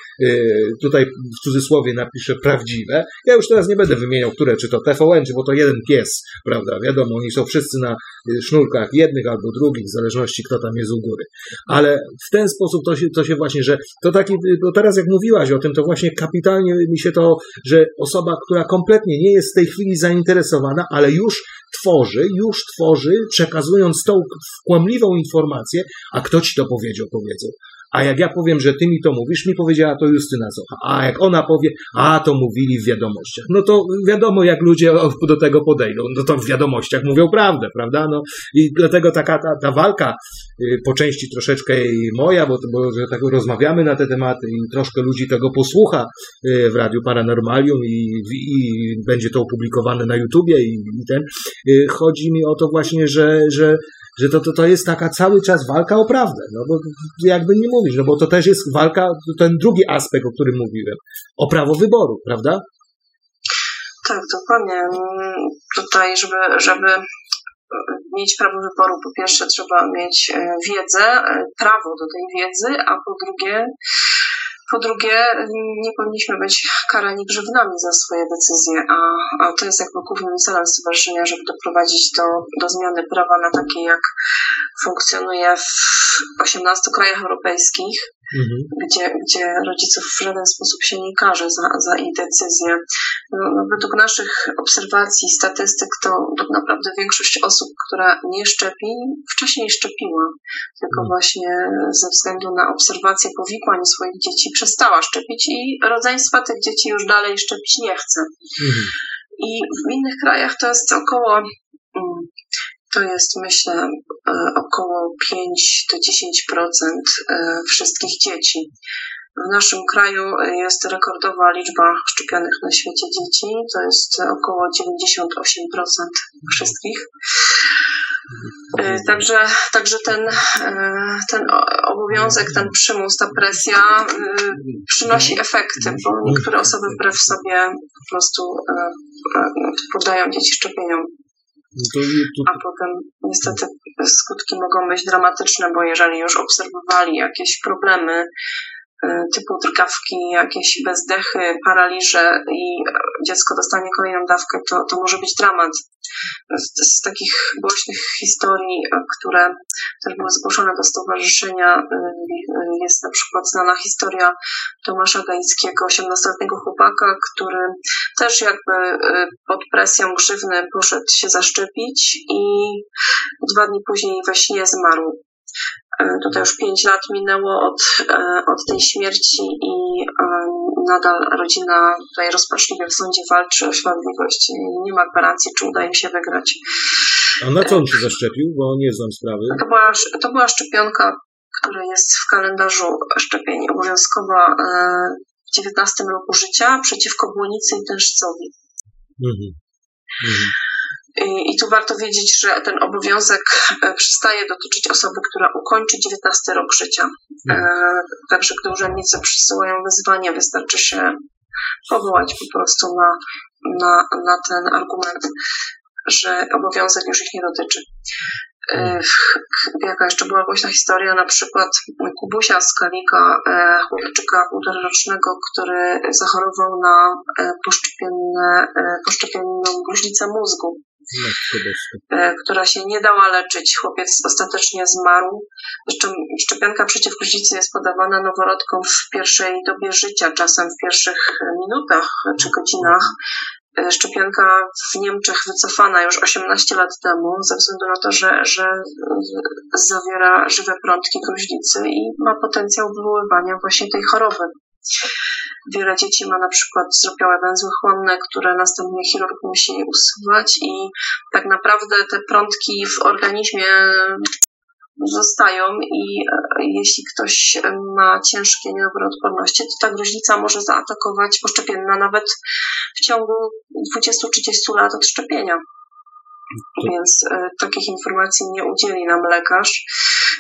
tutaj w cudzysłowie napiszę prawdziwe. Ja już teraz nie będę wymieniał, które, czy to TVN, czy bo to jeden pies, prawda, wiadomo, oni są wszyscy na y, sznurkach jednych albo drugich, w zależności kto tam jest u góry. Ale w ten sposób to się, to się właśnie, że to taki, bo teraz jak mówiłaś o tym, to właśnie kapitalnie mi się to, że osoba, która kompletnie nie jest w tej chwili zainteresowana, ale już tworzy, już tworzy, przekazując tą kłamliwą informację, a kto ci to powiedział, powiedzą. A jak ja powiem, że ty mi to mówisz, mi powiedziała to Justyna Zocha. A jak ona powie, a to mówili w wiadomościach. No to wiadomo, jak ludzie do tego podejdą. No to w wiadomościach mówią prawdę, prawda? No i dlatego taka ta, ta walka y, po części troszeczkę moja, bo, bo że tak rozmawiamy na te tematy i troszkę ludzi tego posłucha y, w Radiu Paranormalium i, i będzie to opublikowane na YouTubie i, i ten. Y, Chodzi mi o to właśnie, że, że że to, to, to jest taka cały czas walka o prawdę, no bo jakby nie mówić, no bo to też jest walka, ten drugi aspekt, o którym mówiłem, o prawo wyboru, prawda? Tak, dokładnie. Tutaj, żeby, żeby mieć prawo wyboru, po pierwsze trzeba mieć e, wiedzę, e, prawo do tej wiedzy, a po drugie, po drugie nie powinniśmy być karani grzywnami za swoje decyzje, a, a to jest jakby głównym celem stowarzyszenia, żeby doprowadzić do, do zmiany prawa na takie, jak funkcjonuje w 18 krajach europejskich, Mhm. gdzie, gdzie rodziców w żaden sposób się nie karze za, za ich decyzje. No, według naszych obserwacji, statystyk, to tak naprawdę większość osób, która nie szczepi, wcześniej szczepiła. Tylko Mhm. właśnie ze względu na obserwację powikłań swoich dzieci przestała szczepić i rodzeństwa tych dzieci już dalej szczepić nie chce. Mhm. I w innych krajach to jest około, mm, to jest myślę e, około 5 do 10% e, wszystkich dzieci. W naszym kraju jest rekordowa liczba szczepionych na świecie dzieci, to jest około 98% wszystkich. E, Także, także ten, ten obowiązek, ten przymus, ta presja przynosi efekty, bo niektóre osoby wbrew sobie po prostu poddają dzieci szczepieniom, No to, tu, a potem niestety skutki mogą być dramatyczne, bo jeżeli już obserwowali jakieś problemy typu drgawki, jakieś bezdechy, paraliże i dziecko dostanie kolejną dawkę, to, to może być dramat. Z, z takich głośnych historii, e, które też były zgłoszone do stowarzyszenia, e, e, jest na przykład znana historia Tomasza Gajickiego, 18-letniego chłopaka, który też jakby e, pod presją grzywny poszedł się zaszczepić i dwa dni później we śnie zmarł. E, Tutaj już pięć lat minęło od, e, od tej śmierci i e, nadal rodzina tutaj rozpaczliwie w sądzie walczy o sprawiedliwość. Nie ma gwarancji, czy uda im się wygrać. a na co on się zaszczepił? Bo nie znam sprawy. To była, to była szczepionka, która jest w kalendarzu szczepień obowiązkowa e, w 19 roku życia przeciwko błonicy i tężcowi. Mhm. Mhm. I, I tu warto wiedzieć, że ten obowiązek e, przestaje dotyczyć osoby, która ukończy 19 rok życia. E, Także gdy urzędnicy przysyłają wyzwanie, wystarczy się powołać po prostu na, na, na ten argument, że obowiązek już ich nie dotyczy. E, Jaka jeszcze była głośna historia, na przykład Kubusia z Kalika, e, chłopczyka półtorarocznego, który zachorował na poszczepienną gruźlicę mózgu która się nie dała leczyć. Chłopiec ostatecznie zmarł. Szczepionka przeciw gruźlicy jest podawana noworodkom w pierwszej dobie życia, czasem w pierwszych minutach czy godzinach. E, Szczepionka w Niemczech wycofana już 18 lat temu, ze względu na to, że, że e, zawiera żywe prątki gruźlicy i ma potencjał wywoływania właśnie tej choroby. Wiele dzieci ma na przykład zrobiałe węzły chłonne, które następnie chirurg musi usuwać i tak naprawdę te prątki w organizmie zostają i e, jeśli ktoś ma ciężkie niedobór odporności, to ta gruźlica może zaatakować poszczepienna nawet w ciągu 20-30 lat od szczepienia. Więc e, takich informacji nie udzieli nam lekarz,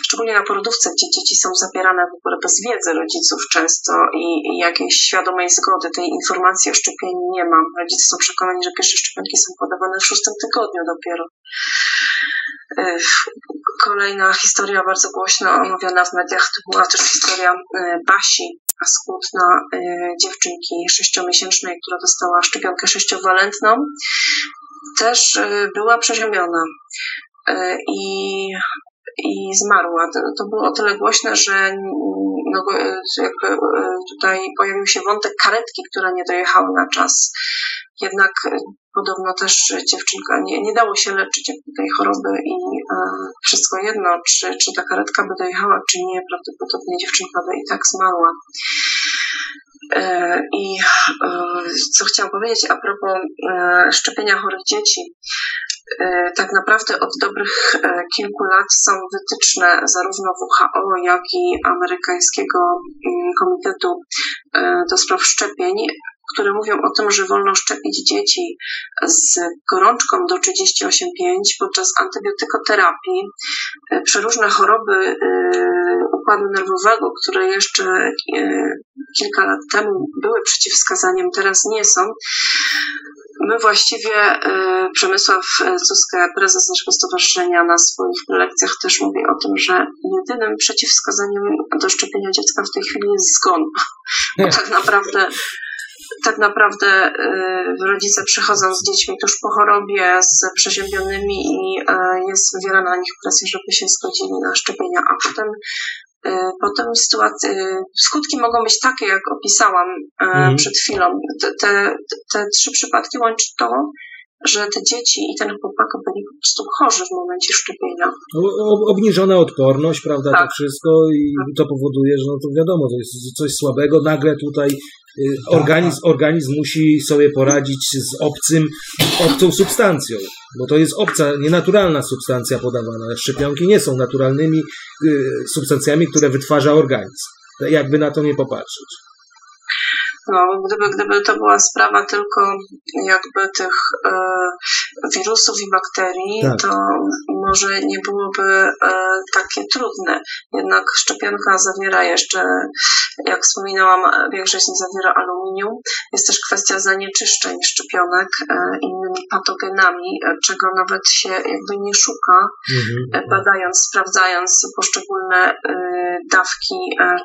szczególnie na porodówce, gdzie dzieci są zabierane w ogóle bez wiedzy rodziców często i, i jakiejś świadomej zgody tej informacji o szczepieniu nie ma. Rodzice są przekonani, że pierwsze szczepionki są podawane w szóstym tygodniu dopiero. E, Kolejna historia bardzo głośno omawiana w mediach to była też historia e, Basi Skutna, dziewczynki sześciomiesięcznej, która dostała szczepionkę sześciowalentną. Też e, była przeziębiona e, i, i zmarła. To, było o tyle głośne, że mm, no, e, jakby tutaj pojawił się wątek karetki, która nie dojechała na czas. Jednak podobno też dziewczynka, nie, nie dało się leczyć tej choroby i e, wszystko jedno, czy, czy ta karetka by dojechała, czy nie, prawdopodobnie dziewczynka by i tak zmarła. E, I e, co chciałam powiedzieć a propos e, szczepienia chorych dzieci. Tak naprawdę od dobrych kilku lat są wytyczne zarówno WHO, jak i amerykańskiego mm, Komitetu do Spraw Szczepień, które mówią o tym, że wolno szczepić dzieci z gorączką do 38,5 podczas antybiotykoterapii. Przeróżne choroby układu nerwowego, które jeszcze e, kilka lat temu były przeciwwskazaniem, teraz nie są. My właściwie, e, Przemysław Cuskę, prezes naszego stowarzyszenia, na swoich lekcjach też mówi o tym, że jedynym przeciwwskazaniem do szczepienia dziecka w tej chwili jest zgon. Bo tak naprawdę tak naprawdę y, rodzice przychodzą z dziećmi tuż po chorobie, z przeziębionymi i jest wywierana na nich presja, żeby się zgodzili na szczepienia, a potem Potem sytuacje, skutki mogą być takie, jak opisałam e, Mhm. przed chwilą. Te, te, te trzy przypadki łączy to, że te dzieci i ten chłopak byli po prostu chorzy w momencie szczepienia. O- o- Obniżona odporność, prawda, to Tak. wszystko i to powoduje, że no to wiadomo, to jest coś słabego. Nagle tutaj organizm, organizm musi sobie poradzić z obcym, obcą substancją, bo to jest obca, nienaturalna substancja podawana. Szczepionki nie są naturalnymi y, substancjami, które wytwarza organizm. Jakby na to nie popatrzeć. No, gdyby, gdyby to była sprawa tylko jakby tych e, wirusów i bakterii, Tak. to może nie byłoby e, takie trudne. Jednak szczepionka zawiera jeszcze, jak wspominałam, większość nie zawiera aluminium. Jest też kwestia zanieczyszczeń szczepionek e, innymi patogenami, e, czego nawet się jakby nie szuka Mhm. e, badając, sprawdzając poszczególne e, dawki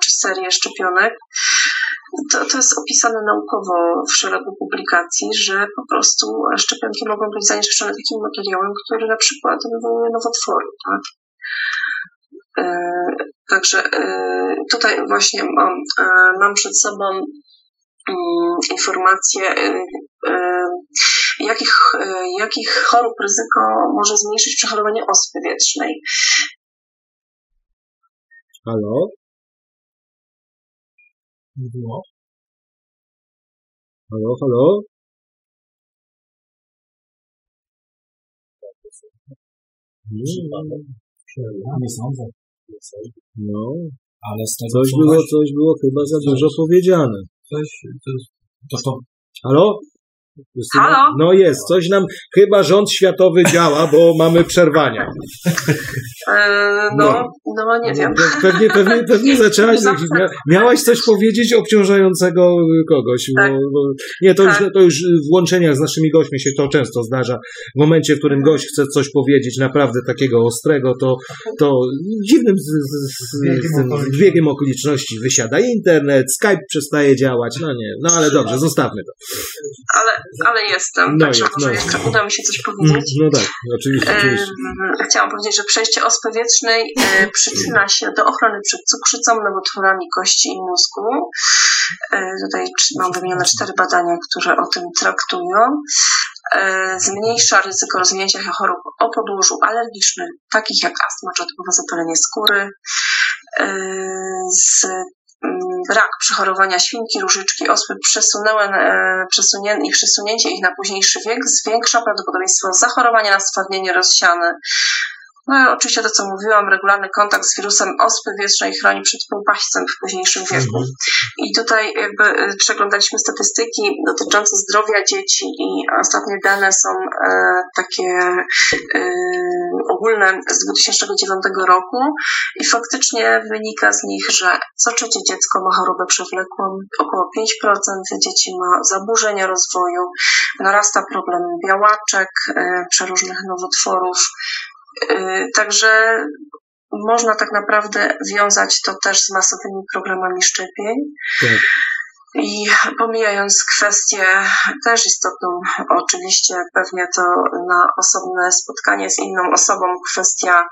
czy serie szczepionek. To, to jest opisane naukowo w szeregu publikacji, że po prostu szczepionki mogą być zanieczyszczone takim materiałem, który na przykład wywołuje nowotwory. Tak? E, Także e, tutaj właśnie mam, e, mam przed sobą mm, informacje, jakich, jakich chorób ryzyko może zmniejszyć przechorowanie ospy wietrznej. Halo? Nie było? Halo, halo? Nie sądzę. No, Ale z tego coś co było, coś było chyba za dużo powiedziane. Coś, to, to, to Halo? Justyna? Halo? No jest, coś nam, chyba rząd światowy działa, bo mamy przerwania. E, no, no, nie wiem. Pe- Pewnie, pewnie, pewnie zaczęłaś, Zawsze. mia, miałaś coś powiedzieć obciążającego kogoś. Tak. Bo, bo, nie, to już, Tak. to już w łączeniach z naszymi gośćmi się to często zdarza. W momencie, w którym gość chce coś powiedzieć naprawdę takiego ostrego, to, to dziwnym z, z, z, Biegiem z biegiem okoliczności wysiada internet, Skype przestaje działać. No nie, no ale dobrze, zostawmy to. Ale, ale jestem, No także jest, może no. jeszcze uda mi się coś Mm, powiedzieć. No tak, oczywiście, oczywiście. Em, Chciałam powiedzieć, że przejście ospy e, przyczynia się do ochrony przed cukrzycą, nowotworami kości i mózgu. E, Tutaj mam wymienione cztery badania, które o tym traktują. E, Zmniejsza ryzyko rozwinięcia się chorób o podłożu alergicznym, takich jak astma czy typowe zapalenie skóry. E, Z mm, brak przechorowania świnki, różyczki, ospy przesunęły, e, przesunie, i przesunięcie ich na późniejszy wiek zwiększa prawdopodobieństwo zachorowania na stwardnienie rozsiane. No i oczywiście to, co mówiłam, regularny kontakt z wirusem ospy wietrznej chroni przed półpaścem w późniejszym wieku. Mhm. I tutaj jakby y, przeglądaliśmy statystyki dotyczące zdrowia dzieci i ostatnie dane są e, takie e, ogólne z 2009 roku i faktycznie wynika z nich, że co trzecie dziecko ma chorobę przewlekłą, około 5% dzieci ma zaburzenia rozwoju, narasta problem białaczek, e, przeróżnych nowotworów, E, Także można tak naprawdę wiązać to też z masowymi programami szczepień. Tak. I pomijając kwestię też istotną, oczywiście pewnie to na osobne spotkanie z inną osobą, kwestia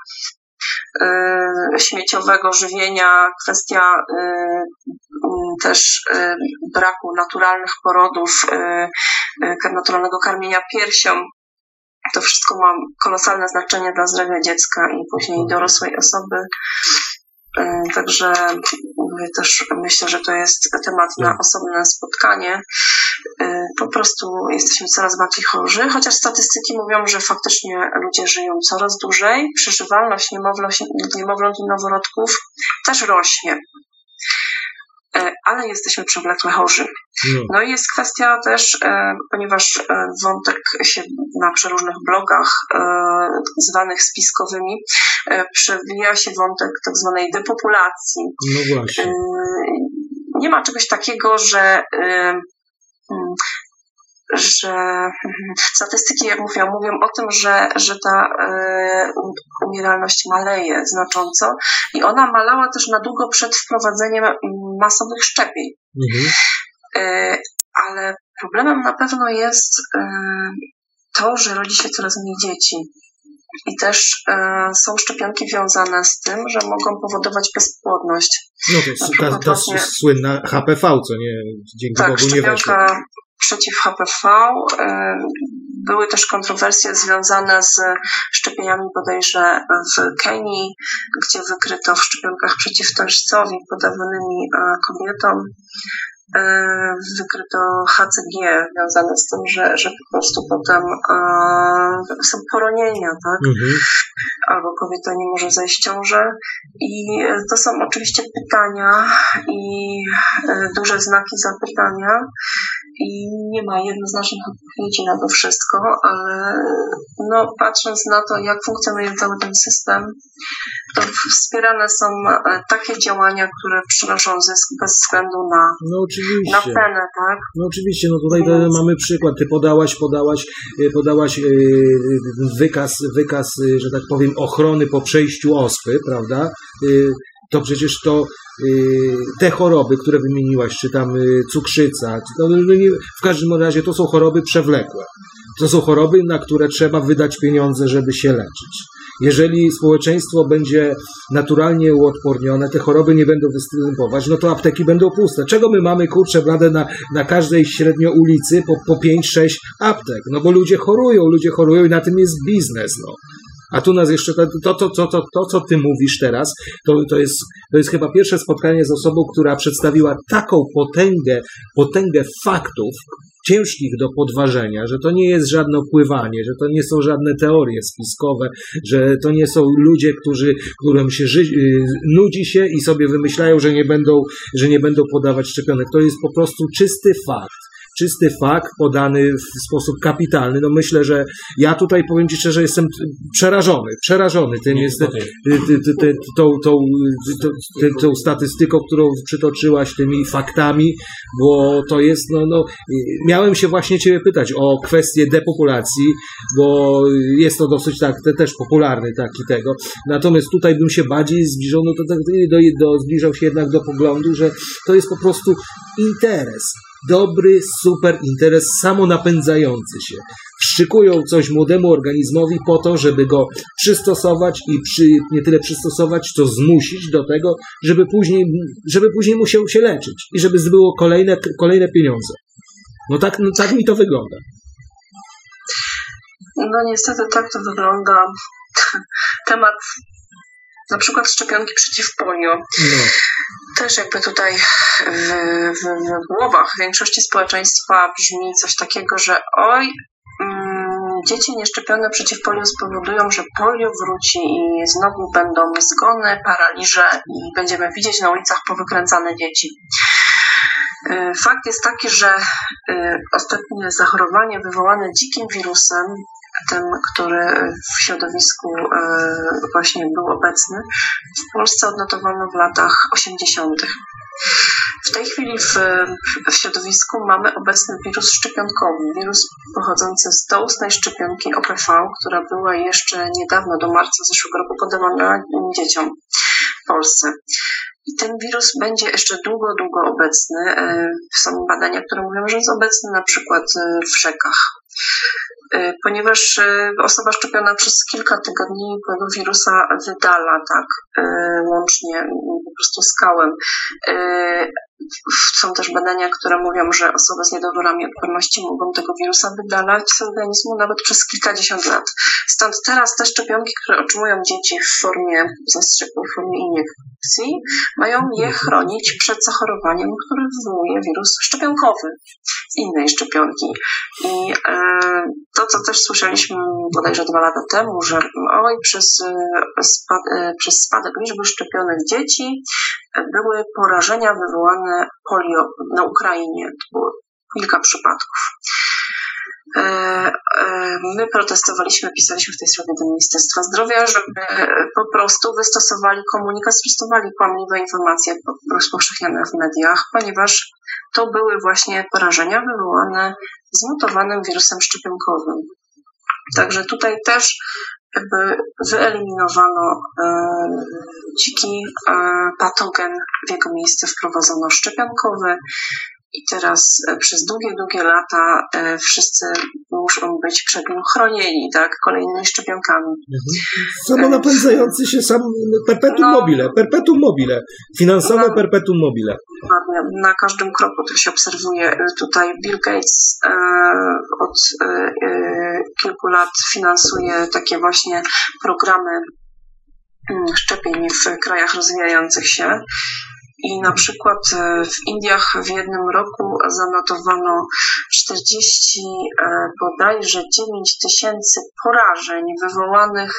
y, śmieciowego żywienia, kwestia y, y, też y, braku naturalnych porodów, y, y, naturalnego karmienia piersią. To wszystko ma kolosalne znaczenie dla zdrowia dziecka i później dorosłej osoby. Y, Także też myślę, że to jest temat na osobne spotkanie. Y, Po prostu jesteśmy coraz bardziej chorzy, chociaż statystyki mówią, że faktycznie ludzie żyją coraz dłużej. Przeżywalność niemowląt i noworodków też rośnie. Y, Ale jesteśmy przewlekle chorzy. No. No i jest kwestia też, e, ponieważ e, wątek się na przeróżnych blogach e, zwanych spiskowymi e, przewija się wątek tak zwanej depopulacji. no właśnie. E, Nie ma czegoś takiego, że e, że statystyki, jak mówiłam, mówią o tym, że, że ta e, um- umieralność maleje znacząco i ona malała też na długo przed wprowadzeniem masowych szczepień. Mhm. E, ale problemem na pewno jest e, to, że rodzi się coraz mniej dzieci. I też są szczepionki wiązane z tym, że mogą powodować bezpłodność. No to jest ta, ta właśnie- słynna HPV, co nie, dzięki Tak, Bogu nie weszło. Przeciw HPV. e, Były też kontrowersje związane z szczepieniami bodajże w Kenii, gdzie wykryto w szczepionkach przeciwtężcowi podawanymi e, kobietom e, wykryto HCG związane z tym, że, że po prostu potem e, są poronienia, tak? Mhm. albo kobieta nie może zajść w ciążę. I to są oczywiście pytania i duże znaki zapytania i nie ma jednoznacznych odpowiedzi na to wszystko, ale no, patrząc na to, jak funkcjonuje cały ten system, to wspierane są e, takie działania, które przynoszą zysk bez względu na, No na cenę, tak? No oczywiście, no tutaj e, mamy przykład. Ty podałaś, podałaś, e, podałaś e, wykaz, wykaz, że tak powiem, ochrony po przejściu ospy, prawda? To przecież to e, te choroby, które wymieniłaś, czy tam e, cukrzyca, no nie, w każdym razie to są choroby przewlekłe. To są choroby, na które trzeba wydać pieniądze, żeby się leczyć. Jeżeli społeczeństwo będzie naturalnie uodpornione, te choroby nie będą występować, no to apteki będą puste. Czego my mamy, kurczę, blade na, na każdej średnio ulicy po, po 5-6 aptek? No bo ludzie chorują, ludzie chorują i na tym jest biznes, no. A tu nas jeszcze, to, to, to, to, to, co ty mówisz teraz, to, to, jest, to jest chyba pierwsze spotkanie z osobą, która przedstawiła taką potęgę, potęgę faktów, ciężkich do podważenia, że to nie jest żadne opływanie, że to nie są żadne teorie spiskowe, że to nie są ludzie, którzy, którym się ży- y, nudzi się i sobie wymyślają, że nie będą, że nie będą podawać szczepionek. To jest po prostu czysty fakt. Czysty fakt podany w sposób kapitalny. No myślę, że ja tutaj powiem Ci szczerze, jestem przerażony, przerażony tym jest ty, ty, ty, ty, tą, tą, tą, ty, tą statystyką, którą przytoczyłaś, tymi faktami, bo to jest, no, no, miałem się właśnie Ciebie pytać o kwestię depopulacji, bo jest to dosyć tak, te, też popularny taki tego. Natomiast tutaj bym się bardziej zbliżał, no to, to, do, do, zbliżał się jednak do poglądu, że to jest po prostu interes. Dobry, super interes samonapędzający się. Wszczykują coś młodemu organizmowi po to, żeby go przystosować i przy, nie tyle przystosować, co zmusić do tego, żeby później, żeby później musiał się leczyć i żeby zbyło kolejne, kolejne pieniądze. No tak, no tak mi to wygląda. No niestety tak to wygląda. Temat na przykład szczepionki przeciw polio. No, Też jakby tutaj w, w, w głowach większości społeczeństwa brzmi coś takiego, że oj, mm, dzieci nieszczepione przeciw polio spowodują, że polio wróci i znowu będą zgony, paraliże i będziemy widzieć na ulicach powykręcane dzieci. E, fakt jest taki, że e, ostatnie zachorowanie wywołane dzikim wirusem, tym, który w środowisku e, właśnie był obecny, w Polsce odnotowano w latach 80. W tej chwili w, w środowisku mamy obecny wirus szczepionkowy, wirus pochodzący z doustnej szczepionki OPV, która była jeszcze niedawno, do marca zeszłego roku podawana dzieciom w Polsce. I ten wirus będzie jeszcze długo, długo obecny. E, są badania, które mówią, że jest obecny na przykład e, w rzekach. E, ponieważ osoba szczepiona przez kilka tygodni wirusa wydala, tak, łącznie po prostu skałem. Są też badania, które mówią, że osoby z niedowolami odporności mogą tego wirusa wydalać z organizmu nawet przez kilkadziesiąt lat. Stąd teraz te szczepionki, które otrzymują dzieci w formie zastrzyku, w formie iniekcji, mają je chronić przed zachorowaniem, które wywołuje wirus szczepionkowy z innej szczepionki. I e, to, co też słyszeliśmy bodajże dwa lata temu, że oj, przez, e, spad, e, przez spadek liczby szczepionych dzieci były porażenia wywołane polio na Ukrainie. To było kilka przypadków. E, e, my protestowaliśmy, pisaliśmy w tej sprawie do Ministerstwa Zdrowia, żeby po prostu wystosowali komunikat, sprostowali kłamliwe informacje rozpowszechniane w mediach, ponieważ to były właśnie porażenia wywołane zmutowanym wirusem szczepionkowym. Także tutaj też jakby wyeliminowano e, dziki e, patogen, w jego miejsce wprowadzono szczepionkowy i teraz e, przez długie, długie lata e, wszyscy muszą być przed nim chronieni, tak, kolejnymi szczepionkami. Mhm. Samonapędzający się sam perpetuum no, mobile, perpetuum mobile, finansowe no, perpetuum mobile. Na każdym kroku to się obserwuje. Tutaj Bill Gates e, od e, e, kilku lat finansuje takie właśnie programy mm, szczepień w krajach rozwijających się. I na przykład e, w Indiach w jednym roku zanotowano 40 e, bodajże 9 tysięcy porażeń wywołanych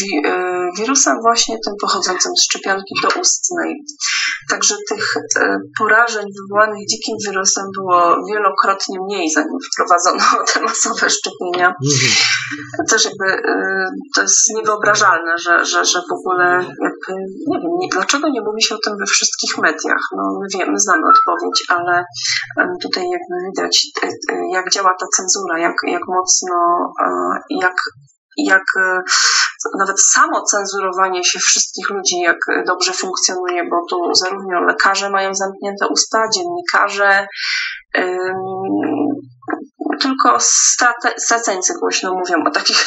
wi e, wirusem właśnie tym pochodzącym z szczepionki doustnej. Także tych porażeń wywołanych dzikim wirusem było wielokrotnie mniej, zanim wprowadzono te masowe szczepienia. Mhm. Też jakby to jest niewyobrażalne, że, że, że w ogóle jakby, nie wiem, nie, dlaczego nie mówi się o tym we wszystkich mediach. No, my wiemy, znamy odpowiedź, ale tutaj jakby widać, e, e, jak działa ta cenzura, jak, jak mocno, e, jak jak nawet samo cenzurowanie się wszystkich ludzi, jak dobrze funkcjonuje, bo tu zarówno lekarze mają zamknięte usta, dziennikarze, tylko straceńcy głośno mówią o takich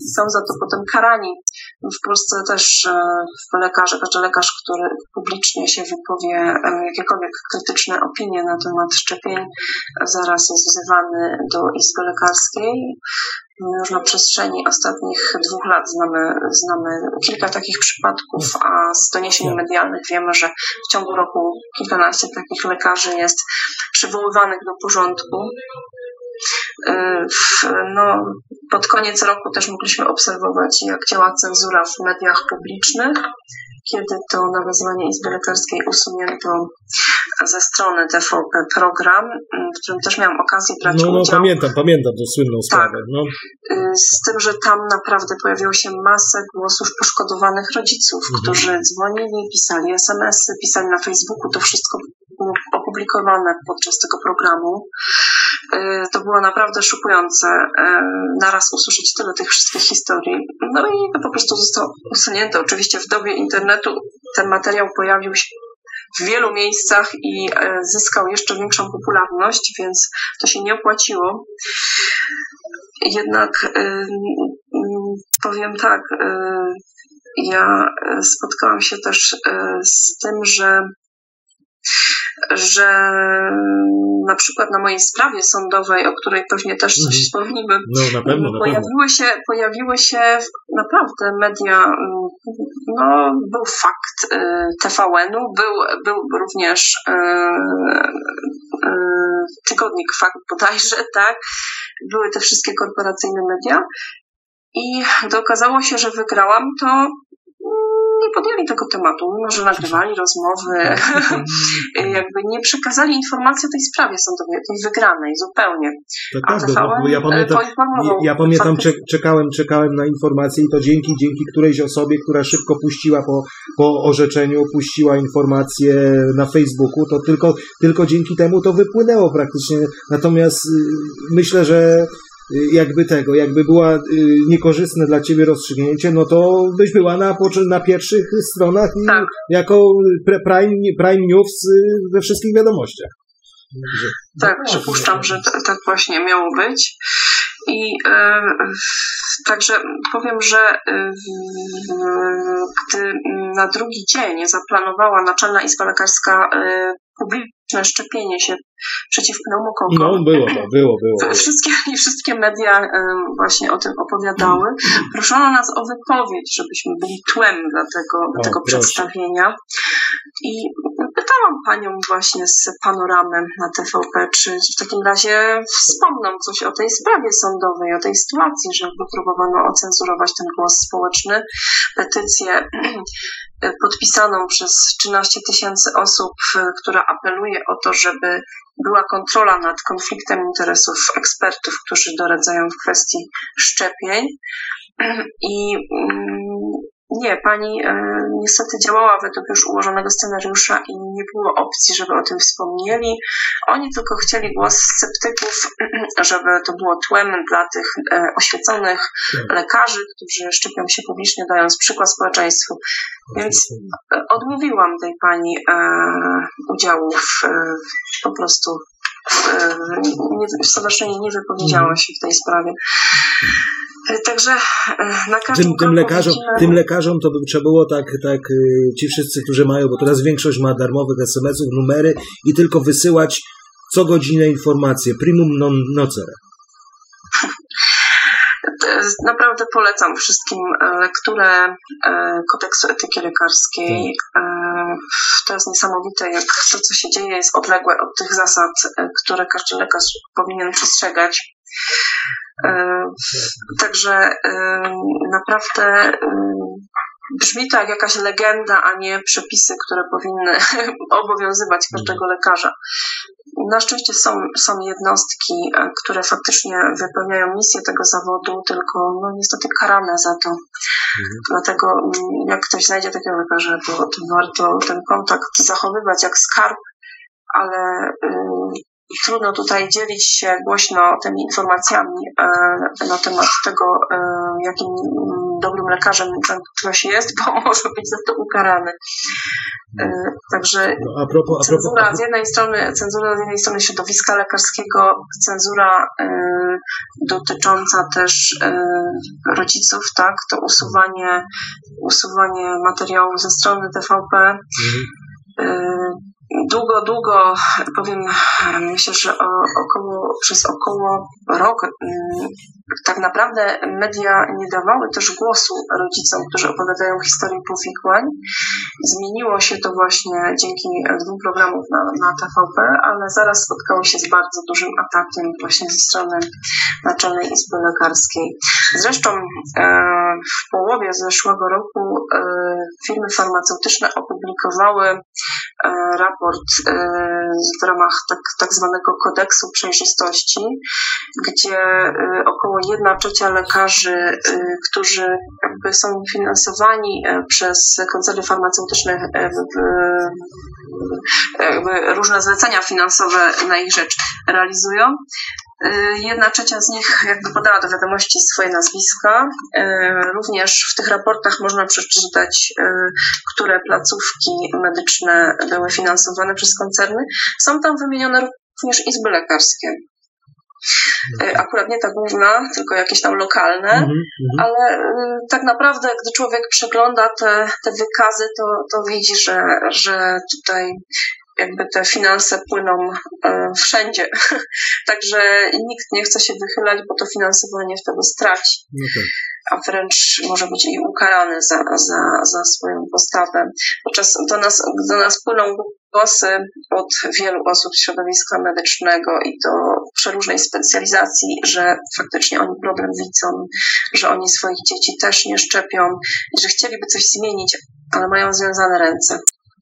i są za to potem karani. W Polsce też e, lekarze, każdy lekarz, który publicznie się wypowie e, jakiekolwiek krytyczne opinie na temat szczepień, zaraz jest wzywany do Izby Lekarskiej. Już na przestrzeni ostatnich dwóch lat znamy, znamy kilka takich przypadków, a z doniesień tak. medialnych wiemy, że w ciągu roku kilkanaście takich lekarzy jest przywoływanych do porządku. E, no, pod koniec roku też mogliśmy obserwować, jak działa cenzura w mediach publicznych, kiedy to na wezwanie Izby Lekarskiej usunięto ze strony TVP program, w którym też miałam okazję brać no, no, udział. pamiętam, pamiętam tą słynną tak. sprawę. Tak. No. Z tym, że tam naprawdę pojawiło się masę głosów poszkodowanych rodziców, mhm. którzy dzwonili, pisali SMS-y, pisali na Facebooku, to wszystko było opublikowane podczas tego programu. Y, to było naprawdę szokujące y, naraz usłyszeć tyle tych wszystkich historii. No i to po prostu zostało usunięte. Oczywiście w dobie internetu ten materiał pojawił się w wielu miejscach i y, zyskał jeszcze większą popularność, więc to się nie opłaciło. Jednak powiem tak, ja spotkałam się też z tym, że że na przykład na mojej sprawie sądowej, o której pewnie też coś mhm. wspomnimy, no, pewno, pojawiły, się, pojawiły się naprawdę media, no był fakt y, TVN-u, był, był również y, tygodnik Fakt bodajże, tak, były te wszystkie korporacyjne media. I okazało się, że wygrałam, to nie podjęli tego tematu, mimo że nagrywali rozmowy, jakby nie przekazali informacji o tej sprawie sądowej, tej wygranej zupełnie. Tak, A tak, TVN bo ja pamiętam, ja pamiętam cze- czekałem, czekałem na informację i to dzięki, dzięki którejś osobie, która szybko puściła po, po orzeczeniu, puściła informację na Facebooku, to tylko, tylko dzięki temu to wypłynęło praktycznie. Natomiast y, myślę, że jakby tego, jakby była y, niekorzystne dla ciebie rozstrzygnięcie, no to byś była na, na pierwszych stronach i Tak. jako pre- prime, prime news y, we wszystkich wiadomościach. Że- Tak, przypuszczam, że t- tak właśnie miało być. I e, także powiem, że e, gdy na drugi dzień zaplanowała Naczelna Izba Lekarska e, szczepienie się przeciw pneumokokom, No, było to, było, było. Wszystkie, i wszystkie media właśnie o tym opowiadały. Proszono nas o wypowiedź, żebyśmy byli tłem dla tego, O, tego proszę. przedstawienia. I pytałam panią właśnie z panoramem na TVP, czy w takim razie wspomną coś o tej sprawie sądowej, o tej sytuacji, że próbowano ocenzurować ten głos społeczny. Petycję podpisaną przez 13 tysięcy osób, e, która apeluje o to, żeby była kontrola nad konfliktem interesów ekspertów, którzy doradzają w kwestii szczepień. I mm, nie, pani e, niestety działała według już ułożonego scenariusza i nie było opcji, żeby o tym wspomnieli. Oni tylko chcieli głos sceptyków, żeby to było tłem dla tych e, oświeconych lekarzy, którzy szczepią się publicznie, dając przykład społeczeństwu. Więc e, odmówiłam tej pani e, udziału w, po prostu stowarzyszenie nie wypowiedziało się w tej sprawie. E, Także e, na każdym tym, tym, lekarzom, widzimy- tym lekarzom to by trzeba było tak, tak y, ci wszyscy, którzy mają, bo teraz większość ma darmowych SMS-ów, numery i tylko wysyłać co godzinę informacje, primum non nocere. Naprawdę polecam wszystkim e, lekturę e, kodeksu etyki lekarskiej. E, To jest niesamowite, jak to, co się dzieje, jest odległe od tych zasad, które każdy lekarz powinien przestrzegać. Także naprawdę brzmi to jak jakaś legenda, a nie przepisy, które powinny obowiązywać każdego lekarza. Na szczęście są, są jednostki, e, które faktycznie wypełniają misję tego zawodu, tylko no, niestety karane za to. Dlatego mm, jak ktoś znajdzie takiego lekarza, to, to warto ten kontakt zachowywać jak skarb, ale y, trudno tutaj dzielić się głośno tymi informacjami e, na temat tego, e, jakim dobrym lekarzem ten ktoś jest, bo może być za to ukarany. E, Także No, a propos, a propos, Cenzura z jednej strony, cenzura z jednej strony środowiska lekarskiego, cenzura y, dotycząca też y, rodziców, tak, to usuwanie, usuwanie materiałów ze strony TVP. Y, długo, długo, powiem, myślę, że o, około, przez około rok mm, tak naprawdę media nie dawały też głosu rodzicom, którzy opowiadają historię powikłań. Zmieniło się to właśnie dzięki dwóm programom na, na TVP, ale zaraz spotkało się z bardzo dużym atakiem właśnie ze strony Naczelnej Izby Lekarskiej. Zresztą e, w połowie zeszłego roku e, firmy farmaceutyczne opublikowały e, raport w ramach tak, tak zwanego kodeksu przejrzystości, gdzie e, około jedna trzecia lekarzy, e, którzy jakby są finansowani e, przez koncerny farmaceutyczne e, w, jakby różne zlecenia finansowe na ich rzecz realizują. E, Jedna trzecia z nich jakby podała do wiadomości swoje nazwiska. E, Również w tych raportach można przeczytać, e, które placówki medyczne były finansowane przez koncerny. Są tam wymienione również izby lekarskie. E, Akurat nie ta główna, tylko jakieś tam lokalne Mhm, mhm. ale y, tak naprawdę, gdy człowiek przegląda te, te wykazy, to, to widzi, że, że tutaj jakby te finanse płyną e, wszędzie. Także nikt nie chce się wychylać, bo to finansowanie wtedy straci, No tak. a wręcz może być i ukarany za, za, za swoją postawę. Podczas do nas, do nas płyną głosy od wielu osób z środowiska medycznego i to przeróżnej specjalizacji, że faktycznie oni problem widzą, że oni swoich dzieci też nie szczepią i że chcieliby coś zmienić, ale mają związane ręce.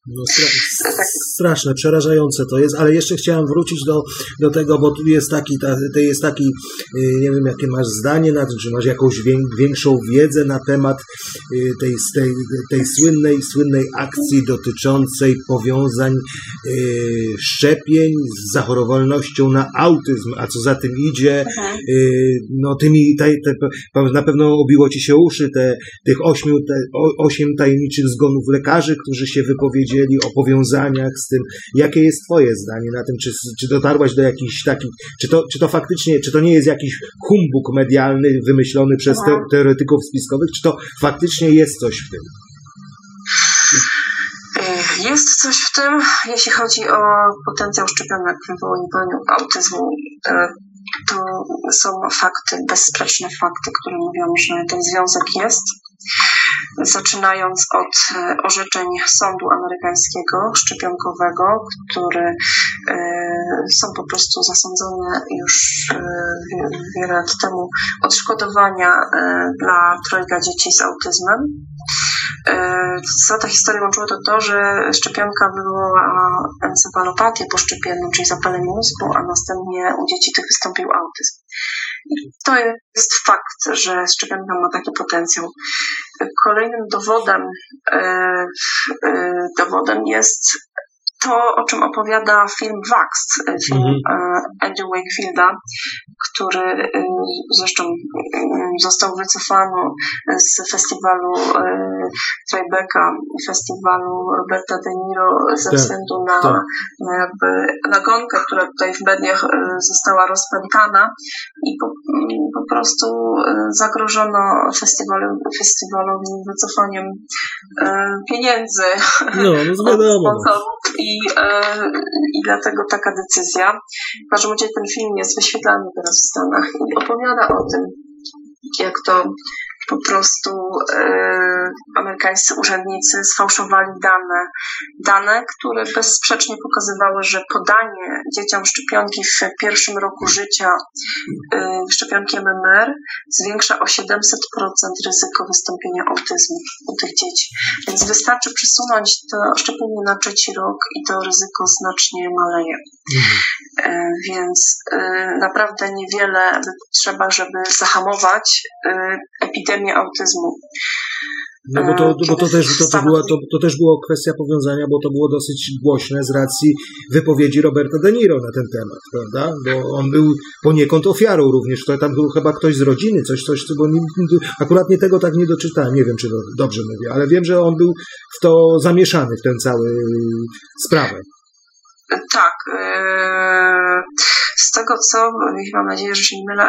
No, stra straszne, przerażające to jest, ale jeszcze chciałem wrócić do, do tego, bo tu jest taki, ta, jest taki, y, nie wiem jakie masz zdanie na tym, czy masz jakąś większą wiedzę na temat y, tej, tej, tej słynnej, słynnej akcji dotyczącej powiązań y, szczepień z zachorowalnością na autyzm, a co za tym idzie, no tymi, te, te, na pewno obiło ci się uszy te, tych ośmiu, te, osiem tajemniczych zgonów lekarzy, którzy się wypowiedzieli powiedzieli o powiązaniach z tym. Jakie jest Twoje zdanie na tym? Czy, czy dotarłaś do jakichś takich, czy to, czy to faktycznie, czy to nie jest jakiś humbug medialny wymyślony przez te, teoretyków spiskowych, czy to faktycznie jest coś w tym? Jest coś w tym, jeśli chodzi o potencjał szczepionek w wywoływaniu autyzmu. E, to są fakty, bezsprzeczne fakty, które mówią, że ten związek jest zaczynając od e, orzeczeń sądu amerykańskiego szczepionkowego, które e, są po prostu zasądzone już e, wiele lat temu odszkodowania dla trojga dzieci z autyzmem. Co ta historia łączyło to to, że szczepionka wywołała encefalopatię poszczepienną, czyli zapalenie mózgu, a następnie u dzieci tych wystąpił autyzm. To jest fakt, że szczepionka ma taki potencjał. Kolejnym dowodem, e, e, dowodem jest to, o czym opowiada film Vax, film mm-hmm. Andrew Wakefielda, który y, zresztą y, został wycofany z festiwalu Tribeca, festiwalu Roberta De Niro ze tak, względu na, tak. na jakby nagonkę, która tutaj w mediach została rozpętana i po, po prostu zagrożono festiwalowi, festiwalowi wycofaniem pieniędzy. No, no wiadomo. I i dlatego taka decyzja. W każdym razie ten film jest wyświetlany teraz w Stanach i opowiada o tym, jak to po prostu e, amerykańscy urzędnicy sfałszowali dane, dane, które bezsprzecznie pokazywały, że podanie dzieciom szczepionki w pierwszym roku życia e, szczepionki MMR zwiększa o 700% ryzyko wystąpienia autyzmu u tych dzieci. Więc wystarczy przesunąć to szczepienie na trzeci rok i to ryzyko znacznie maleje. E, więc naprawdę niewiele trzeba, żeby zahamować e, epidemię autyzmu. No bo to, bo to, też, to, to, była, to, to też była kwestia powiązania, bo to było dosyć głośne z racji wypowiedzi Roberta De Niro na ten temat, prawda? Bo on był poniekąd ofiarą również. To tam był chyba ktoś z rodziny, coś, coś, bo nie, akurat nie tego tak nie doczytałem. Nie wiem, czy dobrze mówię, ale wiem, że on był w to zamieszany, w tę całą sprawę. Tak. Yy, tego co, mam nadzieję, że się nie mylę,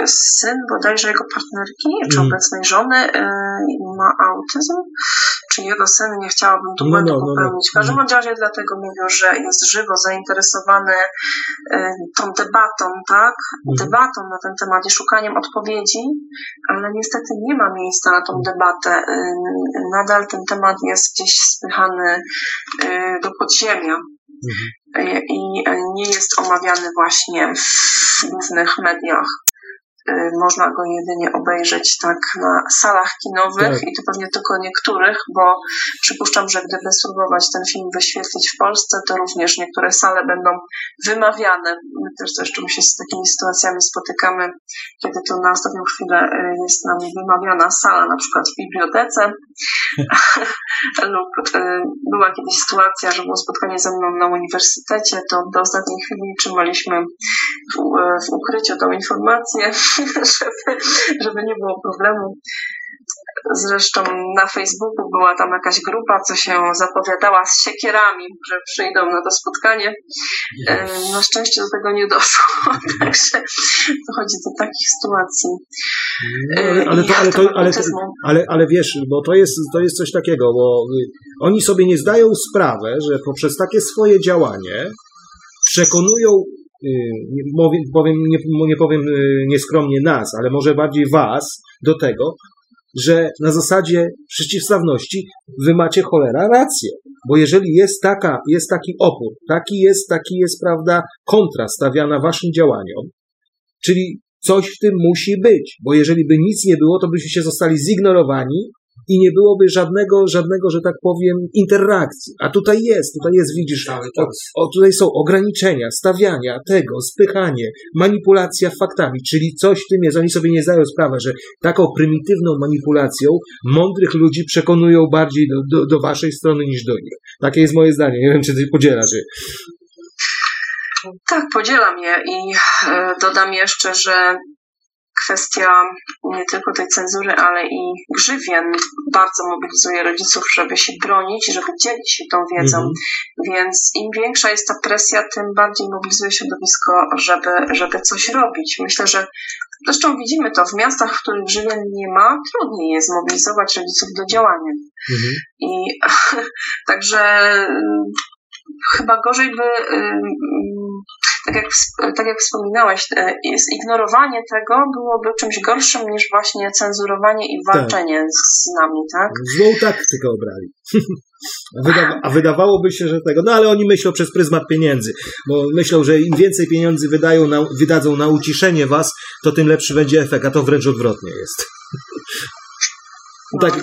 yy, syn bodajże jego partnerki, czy mm. obecnej żony yy, ma autyzm, czy jego syn, nie chciałabym tu no, błędu no, no, no, popełnić. W każdym razie dlatego mówią, że jest żywo zainteresowany tą debatą, tak? Mm. Debatą na ten temat i szukaniem odpowiedzi, ale niestety nie ma miejsca na tą debatę. Nadal ten temat jest gdzieś spychany do podziemia. Mhm. I nie jest omawiany właśnie w głównych mediach. Y, można go jedynie obejrzeć tak na salach kinowych tak. i to pewnie tylko niektórych, bo przypuszczam, że gdyby spróbować ten film wyświetlić w Polsce, to również niektóre sale będą wymawiane. My też zresztą się z takimi sytuacjami spotykamy, kiedy to na ostatnią chwilę jest nam wymawiana sala, na przykład w bibliotece lub y, była kiedyś sytuacja, że było spotkanie ze mną na uniwersytecie, to do ostatniej chwili trzymaliśmy w, w ukryciu tą informację żeby, żeby nie było problemu. Zresztą na Facebooku była tam jakaś grupa, co się zapowiadała z siekierami, że przyjdą na to spotkanie. Na szczęście do tego nie doszło, także dochodzi do takich sytuacji. No, ale, ale, to, ale, to, ale, ale, ale wiesz, bo to jest, to jest coś takiego, bo oni sobie nie zdają sprawy, że poprzez takie swoje działanie przekonują Y, powiem, nie, nie powiem y, nieskromnie nas, ale może bardziej was do tego, że na zasadzie przeciwstawności wy macie cholera rację. Bo jeżeli jest taka, jest taki opór, taki jest, taki jest, prawda, kontra stawiana waszym działaniom, czyli coś w tym musi być, bo jeżeli by nic nie było, to byście zostali zignorowani i nie byłoby żadnego, żadnego, że tak powiem, interakcji. A tutaj jest, tutaj jest, widzisz, o, o, tutaj są ograniczenia, stawiania tego, spychanie, manipulacja faktami, czyli coś w tym jest. Oni sobie nie zdają sprawy, że taką prymitywną manipulacją mądrych ludzi przekonują bardziej do, do, do waszej strony niż do nich. Takie jest moje zdanie. Nie wiem, czy ty podzielasz je. Tak, podzielam je i e, dodam jeszcze, że kwestia nie tylko tej cenzury, ale i grzywien bardzo mobilizuje rodziców, żeby się bronić, żeby dzielić się tą wiedzą. Mhm. Więc im większa jest ta presja, tym bardziej mobilizuje środowisko, żeby, żeby coś robić. Myślę, że zresztą widzimy to w miastach, w których grzywien nie ma, trudniej jest zmobilizować rodziców do działania. Mhm. I także mm, chyba gorzej by, tak jak, tak jak wspominałeś, e, jest ignorowanie tego byłoby czymś gorszym niż właśnie cenzurowanie i Tak. walczenie z nami, tak? Złą taktykę obrali. A, wydawa- a wydawałoby się, że tego. No ale oni myślą przez pryzmat pieniędzy, bo myślą, że im więcej pieniędzy wydają na, wydadzą na uciszenie was, to tym lepszy będzie efekt, a to wręcz odwrotnie jest. Tak,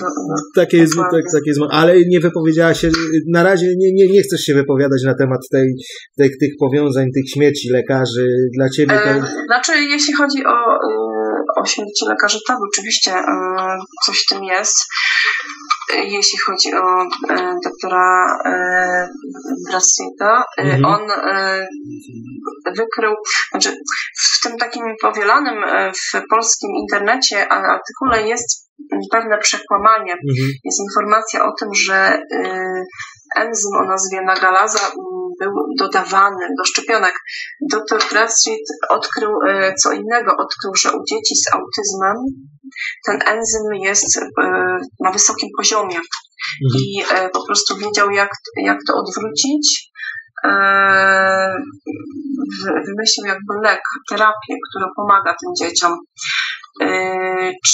takie jest, tak, takie jest, ale nie wypowiedziała się, na razie nie, nie, nie chcesz się wypowiadać na temat tej, tej, tych powiązań, tych śmieci lekarzy. Dla ciebie to... E, Znaczy, jeśli chodzi o, o śmierci lekarzy, tak, oczywiście y, coś w tym jest. Y, Jeśli chodzi o doktora Brassita, Mhm. on wykrył, znaczy w tym takim powielanym w polskim internecie artykule jest pewne przekłamanie. Mhm. Jest informacja o tym, że y, enzym o nazwie nagalaza mm, był dodawany do szczepionek. Dr Bradstreet odkrył y, co innego. Odkrył, że u dzieci z autyzmem ten enzym jest y, na wysokim poziomie Mhm. i po prostu wiedział, jak, jak to odwrócić. Wy- Wymyślił jakby lek, terapię, która pomaga tym dzieciom. E,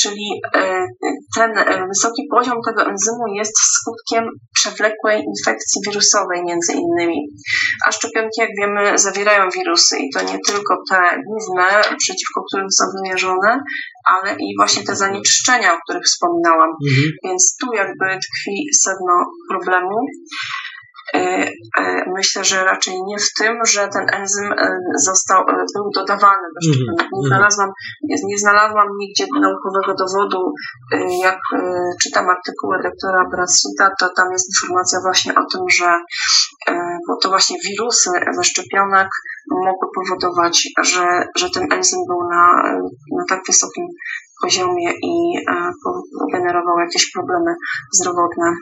Czyli e, ten e, wysoki poziom tego enzymu jest skutkiem przewlekłej infekcji wirusowej między innymi. A szczepionki, jak wiemy, zawierają wirusy i to nie tylko te główne, przeciwko którym są wymierzone, ale i właśnie te zanieczyszczenia, o których wspominałam. Mhm. Więc tu jakby tkwi sedno problemu. E, e, Myślę, że raczej nie w tym, że ten enzym e, został, był dodawany do szczepionek. Mhm, Nie mhm. znalazłam, nie, znalazłam nigdzie naukowego dowodu. Jak czytam artykuły doktora Brassita, to tam jest informacja właśnie o tym, że bo to właśnie wirusy ze szczepionek mogły powodować, że, że ten enzym był na, na tak wysokim poziomie i generował jakieś problemy zdrowotne.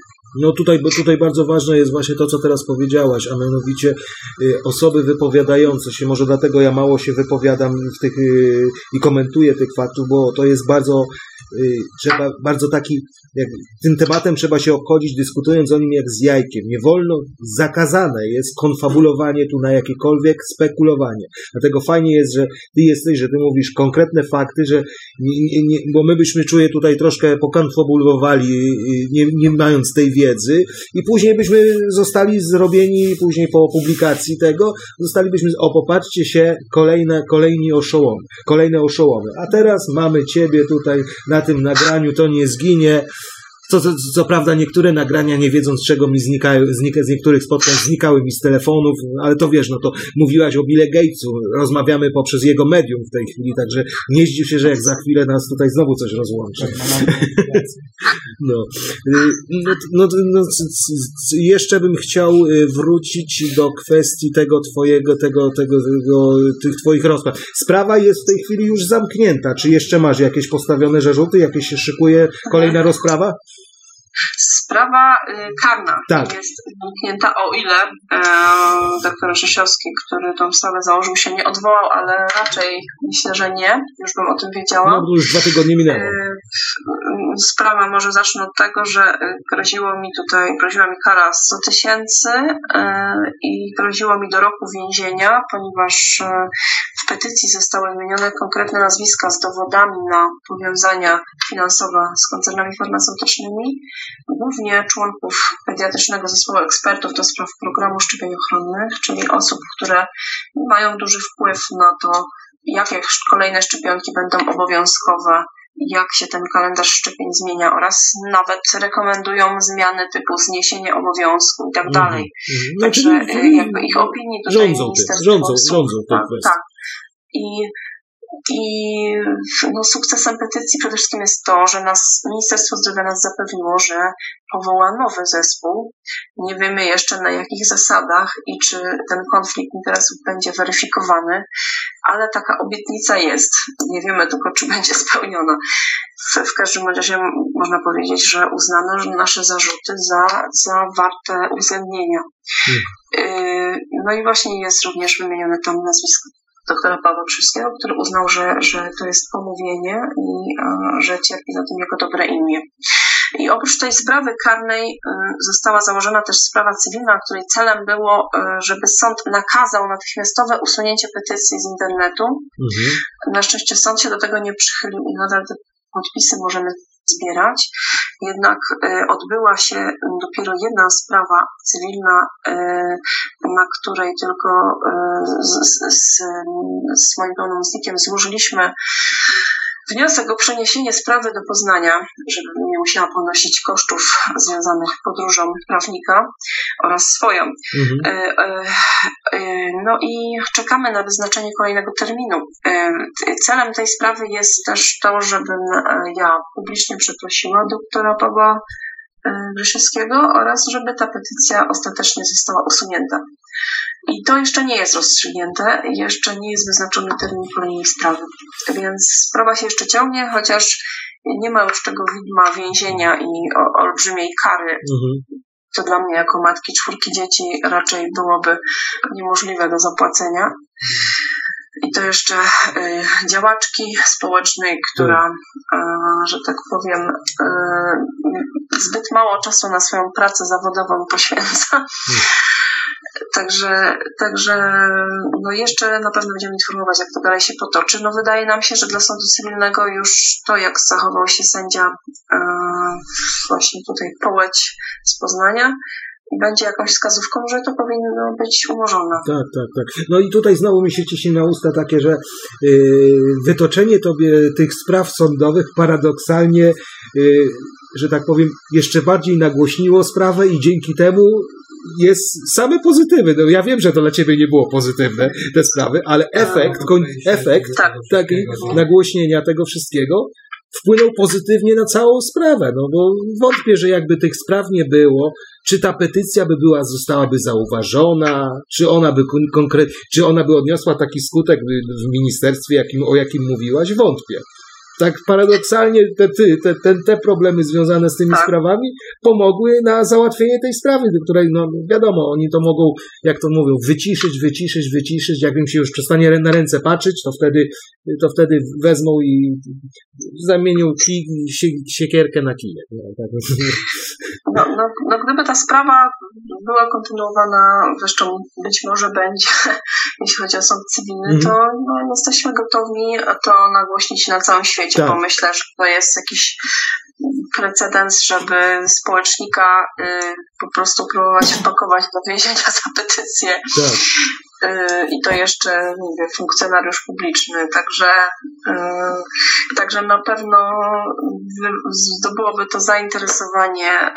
No tutaj, tutaj bardzo ważne jest właśnie to, co teraz powiedziałaś, a mianowicie y, osoby wypowiadające się, może dlatego ja mało się wypowiadam w tych y, i komentuję tych faktów, bo to jest bardzo, trzeba, bardzo taki, jak, tym tematem trzeba się obchodzić, dyskutując o nim jak z jajkiem. Nie wolno, zakazane jest konfabulowanie tu na jakiekolwiek spekulowanie. Dlatego fajnie jest, że ty jesteś, że ty mówisz konkretne fakty, że nie, nie, bo my byśmy czuję tutaj troszkę pokonfabulowali, y, nie, nie mając tej wiedzy i później byśmy zostali zrobieni, później po publikacji tego, zostalibyśmy, o popatrzcie się, kolejne, kolejni oszołomy, kolejne oszołomy. A teraz mamy ciebie tutaj na tym nagraniu, to nie zginie. Co, co, co prawda niektóre nagrania, nie wiedząc czego mi znikają, znika, z niektórych spotkań znikały mi z telefonów, ale to wiesz, no to mówiłaś o Bille Gatesu, rozmawiamy poprzez jego medium w tej chwili, także nie zdziw się, że jak za chwilę nas tutaj znowu coś rozłączy. No, Y, no, no, no c- jeszcze bym chciał y, wrócić do kwestii tego twojego, tego, tego, tego, tych twoich rozpraw. Sprawa jest w tej chwili już zamknięta. Czy jeszcze masz jakieś postawione zarzuty? Jakieś się szykuje kolejna rozprawa? Sprawa y, karna Tak. jest zamknięta, o ile e, doktor Rzeszowski, który tą sprawę założył, się nie odwołał, ale raczej myślę, że nie. Już bym o tym wiedziała. No, już dwa tygodnie minęło. E, Sprawa może zacznę od tego, że e, groziło mi tutaj, groziła mi kara 100 tysięcy e, i groziło mi do roku więzienia, ponieważ e, w petycji zostały wymienione konkretne nazwiska z dowodami na powiązania finansowe z koncernami farmaceutycznymi, głównie członków pediatrycznego zespołu ekspertów do spraw programu szczepień ochronnych, czyli osób, które mają duży wpływ na to, jakie kolejne szczepionki będą obowiązkowe jak się ten kalendarz szczepień zmienia oraz nawet rekomendują zmiany typu zniesienie obowiązku i tak Mhm, dalej. mhm. Także czyli y, jakby ich opinii tutaj rządzą ministerstwo rządzą, słucha. rządzą tak, tak. I, i no, sukcesem petycji przede wszystkim jest to, że nas, Ministerstwo Zdrowia nas zapewniło, że powoła nowy zespół. Nie wiemy jeszcze na jakich zasadach i czy ten konflikt interesów będzie weryfikowany, ale taka obietnica jest. Nie wiemy tylko, czy będzie spełniona. W, w każdym razie można powiedzieć, że uznano nasze zarzuty za, za warte uwzględnienia. Yy, No i właśnie jest również wymienione tam nazwisko doktora Pawła Krzyskiego, który uznał, że, że to jest pomówienie i że cierpi na tym jako dobre imię. I oprócz tej sprawy karnej y, została założona też sprawa cywilna, której celem było, y, żeby sąd nakazał natychmiastowe usunięcie petycji z internetu. Mhm. Na szczęście sąd się do tego nie przychylił i nadal te podpisy możemy zbierać. Jednak y, odbyła się dopiero jedna sprawa cywilna, y, na której tylko z, z, z, z moim pełnomocnikiem złożyliśmy wniosek o przeniesienie sprawy do Poznania, żeby nie musiała ponosić kosztów związanych podróżą prawnika oraz swoją. Mhm. E, e, e, No i czekamy na wyznaczenie kolejnego terminu. Celem tej sprawy jest też to, żebym ja publicznie przeprosiła doktora Pawła Grzesiewskiego oraz żeby ta petycja ostatecznie została usunięta. I to jeszcze nie jest rozstrzygnięte, jeszcze nie jest wyznaczony termin kolejnej sprawy. Więc sprawa się jeszcze ciągnie, chociaż nie ma już tego widma więzienia i olbrzymiej kary Mhm. to dla mnie jako matki czwórki dzieci raczej byłoby niemożliwe do zapłacenia. I to jeszcze y, działaczki społecznej, która, y, że tak powiem, y, zbyt mało czasu na swoją pracę zawodową poświęca. Także, także no jeszcze na pewno będziemy informować, jak to dalej się potoczy. No wydaje nam się, że dla sądu cywilnego już to, jak zachował się sędzia e, właśnie tutaj Połeć z Poznania, będzie jakąś wskazówką, że to powinno być umorzone. Tak, tak, tak. No i tutaj znowu mi się ciśnie na usta takie, że yy, wytoczenie tobie tych spraw sądowych paradoksalnie, yy, że tak powiem, jeszcze bardziej nagłośniło sprawę i dzięki temu jest same pozytywy. No ja wiem, że to dla ciebie nie było pozytywne, te sprawy, ale efekt, koń, efekt Tak. taki nagłośnienia tego wszystkiego wpłynął pozytywnie na całą sprawę, no bo wątpię, że jakby tych spraw nie było, czy ta petycja by była, zostałaby zauważona, czy ona by kon- konkret, czy ona by odniosła taki skutek w- w ministerstwie, jakim, o jakim mówiłaś, wątpię. Tak paradoksalnie te, te, te, te problemy związane z tymi Tak. sprawami pomogły na załatwienie tej sprawy, do której, no wiadomo, oni to mogą, jak to mówią, wyciszyć, wyciszyć, wyciszyć, jak im się już przestanie na ręce patrzeć, to wtedy, to wtedy wezmą i zamienią kij, sie, siekierkę na kijek. No, tak. No, no, no gdyby ta sprawa była kontynuowana, zresztą być może będzie, jeśli chodzi o sąd cywilny, Mhm. to no, jesteśmy gotowi to nagłośnić na całym świecie, Tak. bo myślę, że to jest jakiś precedens, żeby społecznika y, po prostu próbować wpakować do więzienia za petycję. tak. Y, i to jeszcze mówię, funkcjonariusz publiczny, także, y, także na pewno zdobyłoby to zainteresowanie y,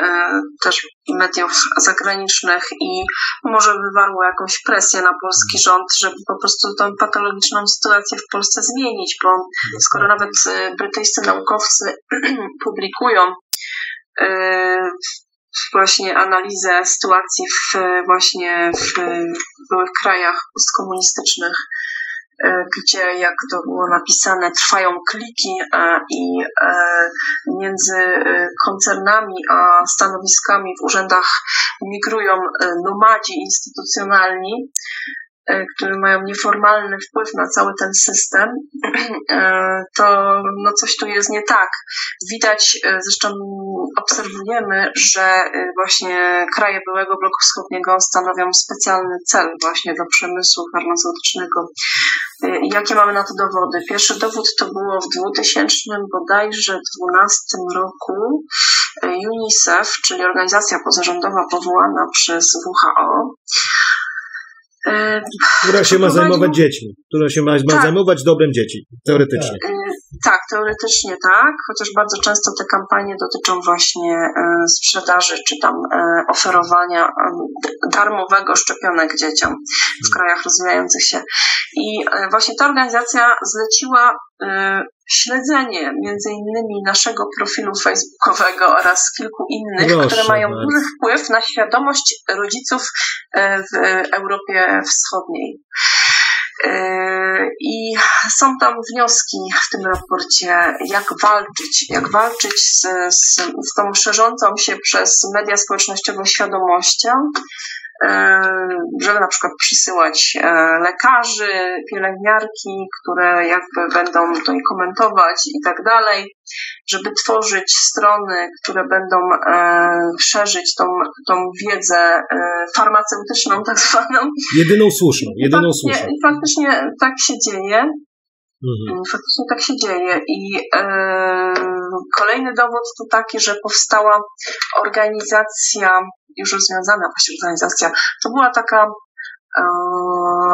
też mediów zagranicznych i może wywarło jakąś presję na polski rząd, żeby po prostu tą patologiczną sytuację w Polsce zmienić, bo skoro nawet brytyjscy naukowcy publikują właśnie analizę sytuacji w właśnie w byłych krajach postkomunistycznych, e, gdzie, jak to było napisane, trwają kliki i e, między e, koncernami a stanowiskami w urzędach migrują nomadzi instytucjonalni, które mają nieformalny wpływ na cały ten system, e, to no coś tu jest nie tak. Widać, e, zresztą obserwujemy, że właśnie kraje byłego bloku wschodniego stanowią specjalny cel właśnie do przemysłu farmaceutycznego. Jakie mamy na to dowody? Pierwszy dowód to było w 2000 bodajże 12 roku UNICEF, czyli organizacja pozarządowa powołana przez WHO, E, która się ma zajmować dziećmi, która się ma, ma tak. zajmować dobrem dzieci, teoretycznie. Tak. Tak, teoretycznie tak, chociaż bardzo często te kampanie dotyczą właśnie e, sprzedaży czy tam oferowania darmowego szczepionek dzieciom w krajach rozwijających się. I właśnie ta organizacja zleciła śledzenie między innymi naszego profilu facebookowego oraz kilku innych, Proszę które mają bardzo. duży wpływ na świadomość rodziców e, w Europie Wschodniej. E, I są tam wnioski w tym raporcie, jak walczyć, jak walczyć z, z, z tą szerzącą się przez media społecznościowe świadomością, E, żeby na przykład przysyłać e, lekarzy, pielęgniarki, które jakby będą to komentować i tak dalej, żeby tworzyć strony, które będą e, szerzyć tą, tą wiedzę farmaceutyczną tak zwaną. Jedyną słuszną, jedyną I słuszną. I faktycznie tak się dzieje. Mhm. Faktycznie tak się dzieje i e, kolejny dowód to taki, że powstała organizacja już rozwiązana właśnie organizacja. To była taka e,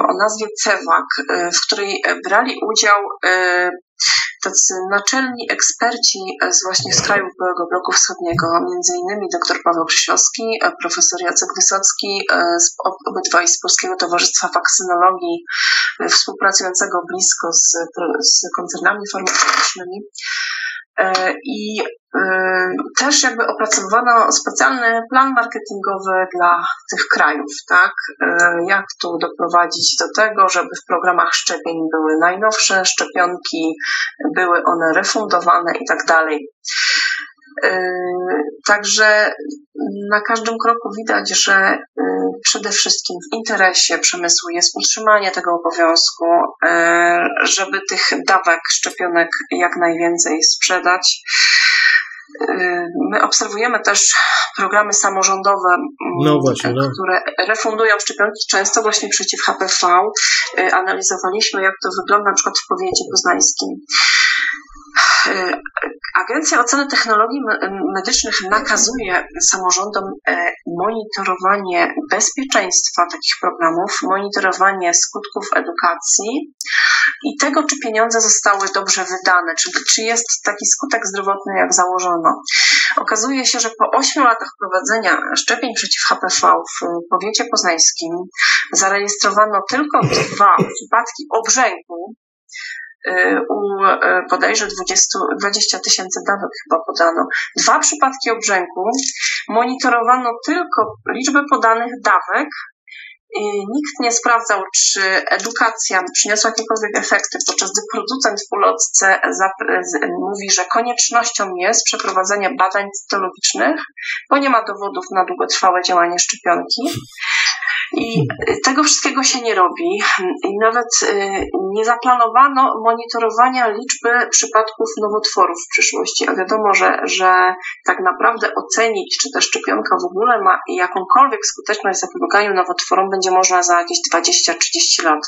o nazwie CEWAK, e, w której brali udział e, tacy naczelni eksperci z właśnie z krajów byłego bloku wschodniego, między innymi dr Paweł Krzysiowski, profesor Jacek Wysocki, z, obydwaj z Polskiego Towarzystwa Waksynologii, współpracującego blisko z, z koncernami farmaceutycznymi. I Y, też jakby opracowano specjalny plan marketingowy dla tych krajów, tak? Y, jak tu doprowadzić do tego, żeby w programach szczepień były najnowsze szczepionki, były one refundowane i tak dalej. Y, także na każdym kroku widać, że przede wszystkim w interesie przemysłu jest utrzymanie tego obowiązku, żeby tych dawek szczepionek jak najwięcej sprzedać. My obserwujemy też programy samorządowe, no właśnie, no. które refundują szczepionki często właśnie przeciw HPV. Analizowaliśmy, jak to wygląda na przykład w powiecie poznańskim. Agencja Oceny Technologii Medycznych nakazuje samorządom e, monitorowanie bezpieczeństwa takich programów, monitorowanie skutków edukacji i tego, czy pieniądze zostały dobrze wydane, czy, czy jest taki skutek zdrowotny, jak założono. Okazuje się, że po 8 latach prowadzenia szczepień przeciw HPV w powiecie poznańskim zarejestrowano tylko dwa przypadki obrzęku u y, bodajże 20, 20 tysięcy dawek chyba podano. Dwa przypadki obrzęku. Monitorowano tylko liczbę podanych dawek. Nikt nie sprawdzał, czy edukacja przyniosła jakiekolwiek efekty, podczas gdy producent w ulotce mówi, że koniecznością jest przeprowadzenie badań cytologicznych, bo nie ma dowodów na długotrwałe działanie szczepionki. I tego wszystkiego się nie robi. I nawet y, nie zaplanowano monitorowania liczby przypadków nowotworów w przyszłości. A wiadomo, że, że tak naprawdę ocenić, czy ta szczepionka w ogóle ma jakąkolwiek skuteczność w zapobieganiu nowotworom, będzie można za jakieś 20-30 lat.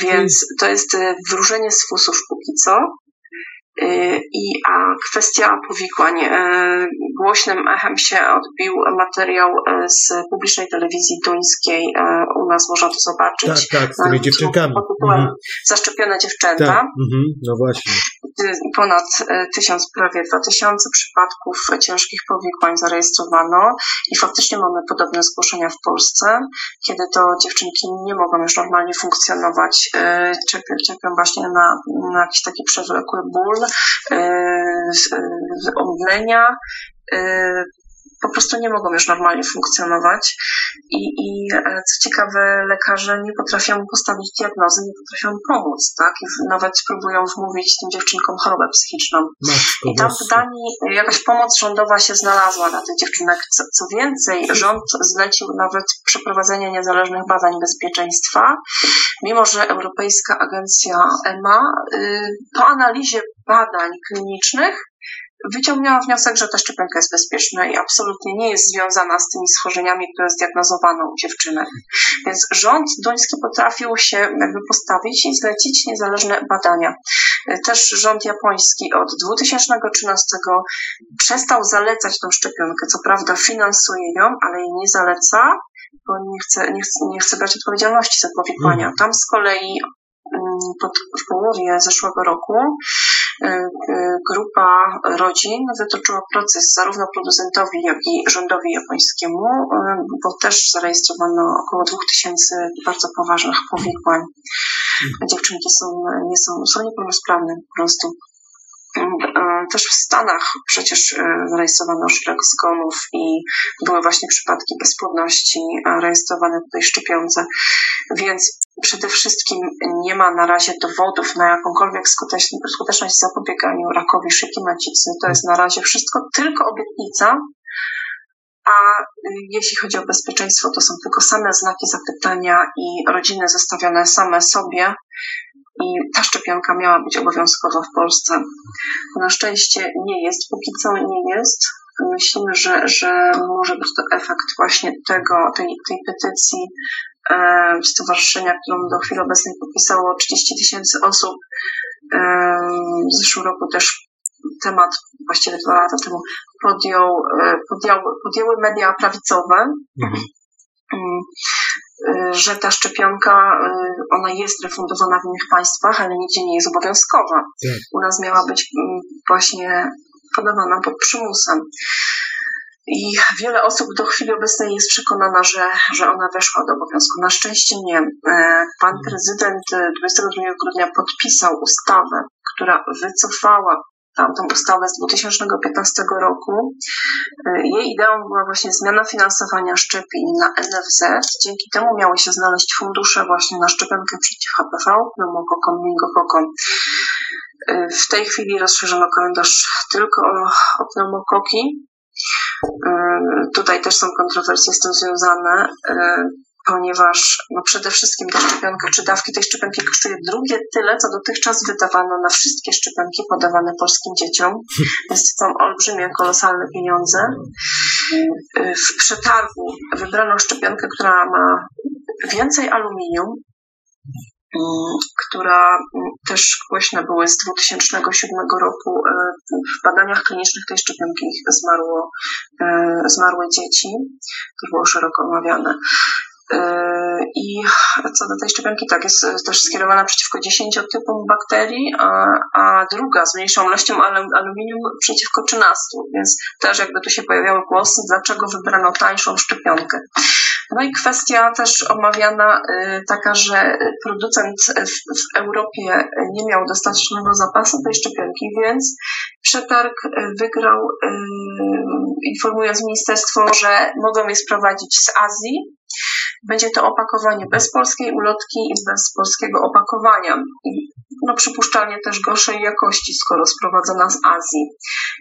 Więc to jest y, wróżenie z fusów póki co. Y, I a kwestia powikłań. Głośnym echem się odbił materiał y, z publicznej telewizji duńskiej. U nas można to zobaczyć. Tak, tak, z tymi dziewczynkami. Pod tytułem mhm. Zaszczepione dziewczęta. Tak, mhm, no właśnie. Ponad tysiąc, prawie dwa tysiące przypadków ciężkich powikłań zarejestrowano i faktycznie mamy podobne zgłoszenia w Polsce, kiedy to dziewczynki nie mogą już normalnie funkcjonować, cierpią, właśnie na, na jakiś taki przewlekły ból, E, omdlenia, e, po prostu nie mogą już normalnie funkcjonować. I, i e, co ciekawe, lekarze nie potrafią postawić diagnozy, nie potrafią pomóc, tak? I nawet próbują wmówić tym dziewczynkom chorobę psychiczną. Matko I tam w. Danii jakaś pomoc rządowa się znalazła dla tych dziewczynek. Co, co więcej, rząd zlecił nawet przeprowadzenie niezależnych badań bezpieczeństwa, mimo że Europejska Agencja EMA y, po analizie badań klinicznych wyciągnęła wniosek, że ta szczepionka jest bezpieczna i absolutnie nie jest związana z tymi schorzeniami, które zdiagnozowano u dziewczynek. Więc rząd duński potrafił się jakby postawić i zlecić niezależne badania. Też rząd japoński od 2013 przestał zalecać tą szczepionkę. Co prawda finansuje ją, ale jej nie zaleca, bo nie chce, nie chce, nie chce brać odpowiedzialności za powikłania. Tam z kolei mm, pod, w połowie zeszłego roku grupa rodzin wytoczyła proces zarówno producentowi, jak i rządowi japońskiemu, y, bo też zarejestrowano około 2000 bardzo poważnych powikłań. Dziewczynki są, nie są, są niepełnosprawne po prostu. E, Też w Stanach przecież e, zarejestrowano szereg zgonów i były właśnie przypadki bezpłodności e, rejestrowane w tej szczepionce, więc przede wszystkim nie ma na razie dowodów na jakąkolwiek skuteczność, w zapobieganiu rakowi szyjki macicy. To jest na razie wszystko tylko obietnica, a jeśli chodzi o bezpieczeństwo, to są tylko same znaki zapytania i rodziny zostawione same sobie. I ta szczepionka miała być obowiązkowa w Polsce. Na szczęście nie jest, póki co nie jest. Myślimy, że, że może być to efekt właśnie tego, tej, tej petycji e, stowarzyszenia, którą do chwili obecnej podpisało 30 tysięcy osób. E, w zeszłym roku też temat, właściwie dwa lata temu, podjął, e, podjęły, podjęły media prawicowe, Mhm. Y, że ta szczepionka, y, ona jest refundowana w innych państwach, ale nigdzie nie jest obowiązkowa. Tak. U nas miała być mm, właśnie podawana pod przymusem. I wiele osób do chwili obecnej jest przekonana, że, że ona weszła do obowiązku. Na szczęście nie. Pan prezydent e, 22 grudnia podpisał ustawę, która wycofała tamtą ustawę z 2015 roku. E, Jej ideą była właśnie zmiana finansowania szczepień na NFZ. Dzięki temu miały się znaleźć fundusze właśnie na szczepionkę przeciw HPV, pneumokokom, meningokokom. E, W tej chwili rozszerzono kalendarz tylko o, o pneumokoki. E, Tutaj też są kontrowersje z tym związane, ponieważ no przede wszystkim ta szczepionka, czy dawki tej szczepionki kosztuje drugie tyle, co dotychczas wydawano na wszystkie szczepionki podawane polskim dzieciom. Więc to są olbrzymie, kolosalne pieniądze. W przetargu wybrano szczepionkę, która ma więcej aluminium, mm, która mm, też głośne były z 2007 roku. E, W badaniach klinicznych tej szczepionki zmarło, e, zmarły dzieci. To było szeroko omawiane. E, I co do tej szczepionki, tak, jest też skierowana przeciwko 10 typom bakterii, a, a druga z mniejszą ilością alu- aluminium przeciwko 13, więc też jakby tu się pojawiały głosy, dlaczego wybrano tańszą szczepionkę. No i kwestia też omawiana y, taka, że producent w, w Europie nie miał dostatecznego zapasu tej szczepionki, więc przetarg wygrał, y, informując ministerstwo, że mogą je sprowadzić z Azji. Będzie to opakowanie bez polskiej ulotki i bez polskiego opakowania. I no przypuszczalnie też gorszej jakości, skoro sprowadzona z Azji.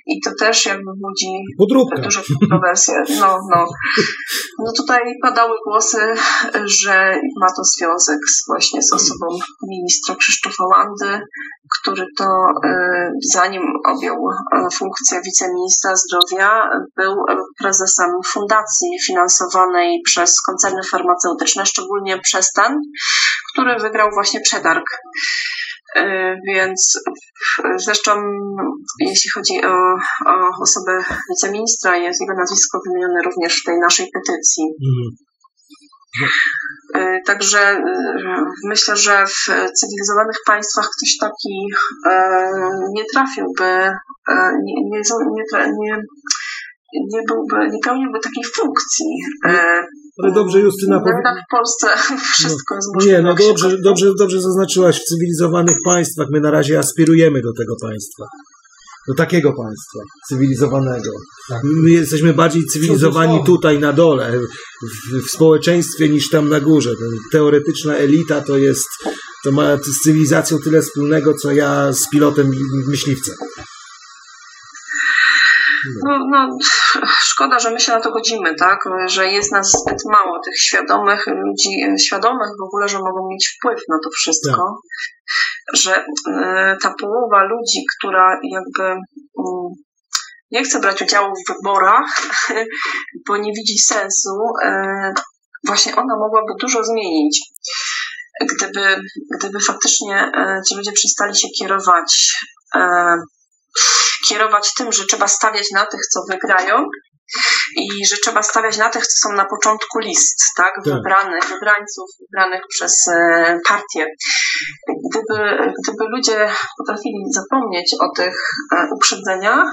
I to też jakby budzi Podróbka. duże kontrowersje. No, no. no tutaj padały głosy, że ma to związek z, właśnie z osobą ministra Krzysztofa Landy, który to e, zanim objął e, funkcję wiceministra zdrowia, był prezesem fundacji finansowanej przez koncerny farmaceutyczne, szczególnie przez ten, który wygrał właśnie przetarg. E, Więc e, zresztą jeśli chodzi o, o osobę wiceministra, jest jego nazwisko wymienione również w tej naszej petycji. Mhm. E, Także myślę, że w cywilizowanych państwach ktoś taki nie trafiłby, nie, nie, nie, nie byłby, nie pełniłby takiej funkcji. Ale dobrze, Justyna. Jednak w Polsce wszystko jest Nie, możliwe. no jak się dobrze, dobrze, dobrze zaznaczyłaś w cywilizowanych państwach. My na razie aspirujemy do tego państwa. do takiego państwa cywilizowanego. Tak. My jesteśmy bardziej cywilizowani tutaj na dole, w, w społeczeństwie niż tam na górze. Teoretyczna elita to jest, to ma z cywilizacją tyle wspólnego, co ja z pilotem myśliwca. No, no, szkoda, że my się na to godzimy, tak? Że jest nas zbyt mało tych świadomych ludzi, świadomych w ogóle, że mogą mieć wpływ na to wszystko. Że e, ta połowa ludzi, która jakby mm, nie chce brać udziału w wyborach, bo nie widzi sensu, e, właśnie ona mogłaby dużo zmienić. Gdyby, gdyby faktycznie e, ci ludzie przestali się kierować e, kierować tym, że trzeba stawiać na tych, co wygrają i że trzeba stawiać na tych, co są na początku list, tak? Wybranych, wybrańców, wybranych przez e, partie. Gdyby, gdyby ludzie potrafili zapomnieć o tych e, uprzedzeniach,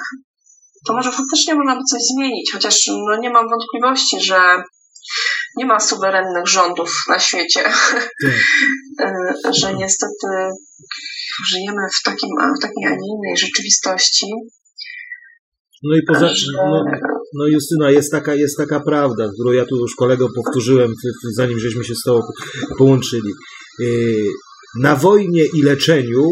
to może faktycznie można by coś zmienić, chociaż no, nie mam wątpliwości, że nie ma suwerennych rządów na świecie, E, że niestety żyjemy w, takim, w takiej, a nie innej rzeczywistości. No i poza, no, no Justyna, jest taka, jest taka prawda, którą ja tu już kolegom powtórzyłem, zanim żeśmy się z tobą połączyli. Na wojnie i leczeniu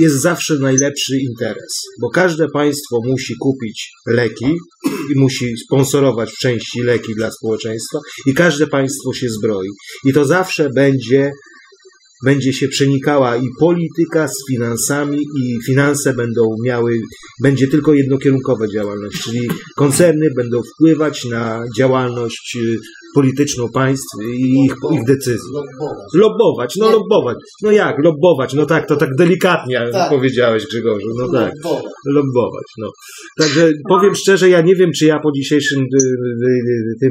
jest zawsze najlepszy interes, bo każde państwo musi kupić leki i musi sponsorować w części leki dla społeczeństwa i każde państwo się zbroi. I to zawsze będzie będzie się przenikała i polityka z finansami i finanse będą miały, będzie tylko jednokierunkowa działalność, czyli koncerny będą wpływać na działalność polityczną państw i ich, ich decyzji. Lobbować, no Nie. lobbować. No jak, lobbować, no tak, to tak delikatnie Tak. powiedziałeś Grzegorzu, no tak. Lobbować, no. Także powiem szczerze, ja nie wiem, czy ja po dzisiejszym y, y, y, tym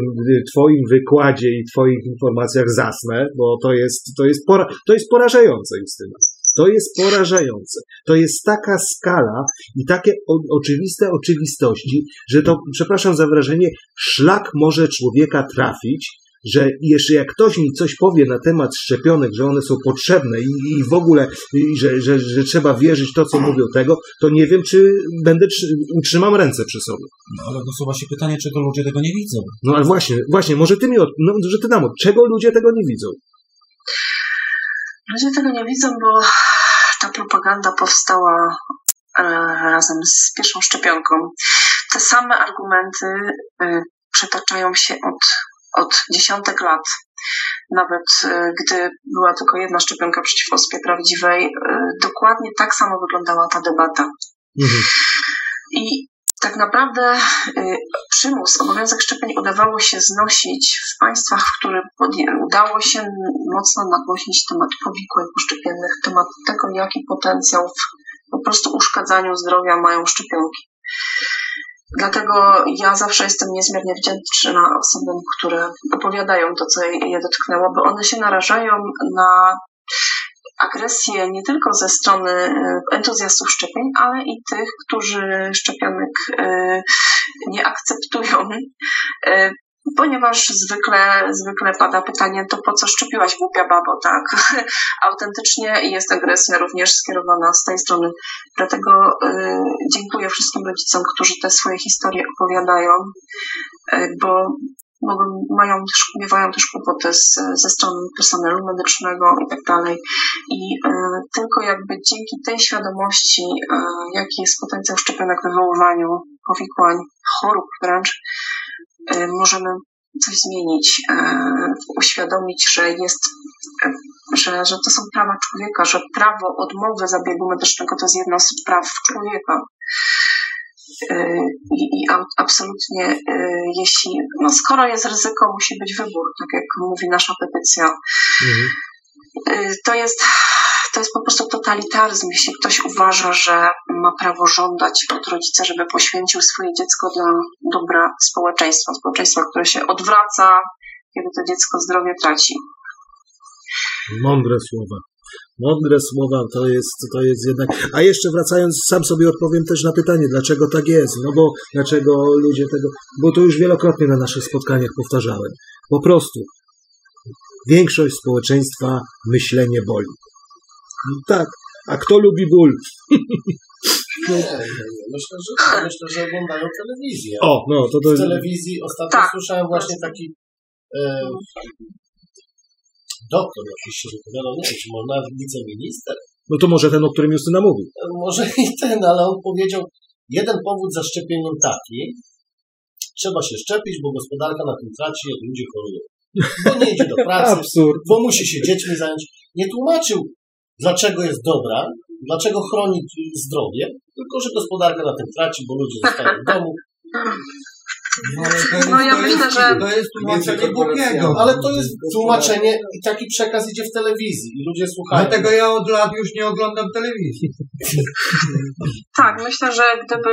twoim wykładzie i twoich informacjach zasnę, bo to jest, to jest, pora, to jest porażające, Justyna. To jest porażające. To jest taka skala i takie o, oczywiste oczywistości, że to, przepraszam za wrażenie, szlak może człowieka trafić, że jeszcze jak ktoś mi coś powie na temat szczepionek, że one są potrzebne i, i w ogóle, i że, że, że trzeba wierzyć to, co mówią tego, to nie wiem, czy będę, trzy- utrzymam ręce przy sobie. No, ale nasuwa się pytanie, czego ludzie tego nie widzą. No ale właśnie, właśnie, może ty mi, od, no, że ty nam, od czego ludzie tego nie widzą? Ludzie tego nie widzą, bo ta propaganda powstała e, razem z pierwszą szczepionką. Te same argumenty e, przetaczają się od, od dziesiątek lat. Nawet e, gdy była tylko jedna szczepionka przeciw ospie prawdziwej, dokładnie tak samo wyglądała ta debata. Mhm. I tak naprawdę y, przymus, obowiązek szczepień udawało się znosić w państwach, w których udało się mocno nagłośnić temat powikłań poszczepiennych, temat tego, jaki potencjał w po prostu uszkadzaniu zdrowia mają szczepionki. Dlatego ja zawsze jestem niezmiernie wdzięczna osobom, które opowiadają to, co je dotknęło, bo one się narażają na agresję nie tylko ze strony e, entuzjastów szczepień, ale i tych, którzy szczepionek e, nie akceptują. E, Ponieważ zwykle, zwykle pada pytanie, to po co szczepiłaś głupia babo, tak? Autentycznie jest agresja również skierowana z tej strony. Dlatego e, dziękuję wszystkim rodzicom, którzy te swoje historie opowiadają, e, bo mają też, miewają też kłopoty z, ze strony personelu medycznego i tak dalej. I e, tylko jakby dzięki tej świadomości, e, jaki jest potencjał szczepionek w wywoływaniu powikłań, chorób wręcz, e, możemy coś zmienić, e, uświadomić, że jest, że, że to są prawa człowieka, że prawo odmowy zabiegu medycznego to jest jedno z praw człowieka. E, I, i absolutnie, e, jeśli, no skoro jest ryzyko, musi być wybór, tak jak mówi nasza petycja. Mhm. Y, To jest, to jest po prostu totalitaryzm, jeśli ktoś uważa, że ma prawo żądać od rodzica, żeby poświęcił swoje dziecko dla dobra społeczeństwa, społeczeństwa, które się odwraca, kiedy to dziecko zdrowie traci. Mądre słowa. Mądre słowa to jest, to jest jednak. A jeszcze wracając, sam sobie odpowiem też na pytanie, dlaczego tak jest. No bo dlaczego ludzie tego. Bo to już wielokrotnie na naszych spotkaniach powtarzałem. Po prostu większość społeczeństwa myślenie boli. No tak. A kto lubi ból? Nie, nie, nie. Myślę, że, tak. myślę, że oglądają telewizję. O, no, to to... W telewizji ostatnio Tak. słyszałem właśnie taki e, doktor jakiś się wypowiadał, nie wiem, czy może nawet wiceminister, No to może ten, o którym Justyna mówił. E, może i ten, ale on powiedział, jeden powód za szczepieniem taki, trzeba się szczepić, bo gospodarka na tym traci, jak ludzie chorują. Bo nie idzie do pracy, Absurd. bo musi się dziećmi zająć. Nie tłumaczył, dlaczego jest dobra, dlaczego chroni zdrowie, tylko że gospodarka na tym traci, bo ludzie zostają w domu. No, ale to jest, No ja myślę, jest, że- To jest tłumaczenie głupiego. Ale to jest tłumaczenie i taki przekaz idzie w telewizji i ludzie słuchają. Dlatego ja od lat już nie oglądam telewizji. Tak, myślę, że gdyby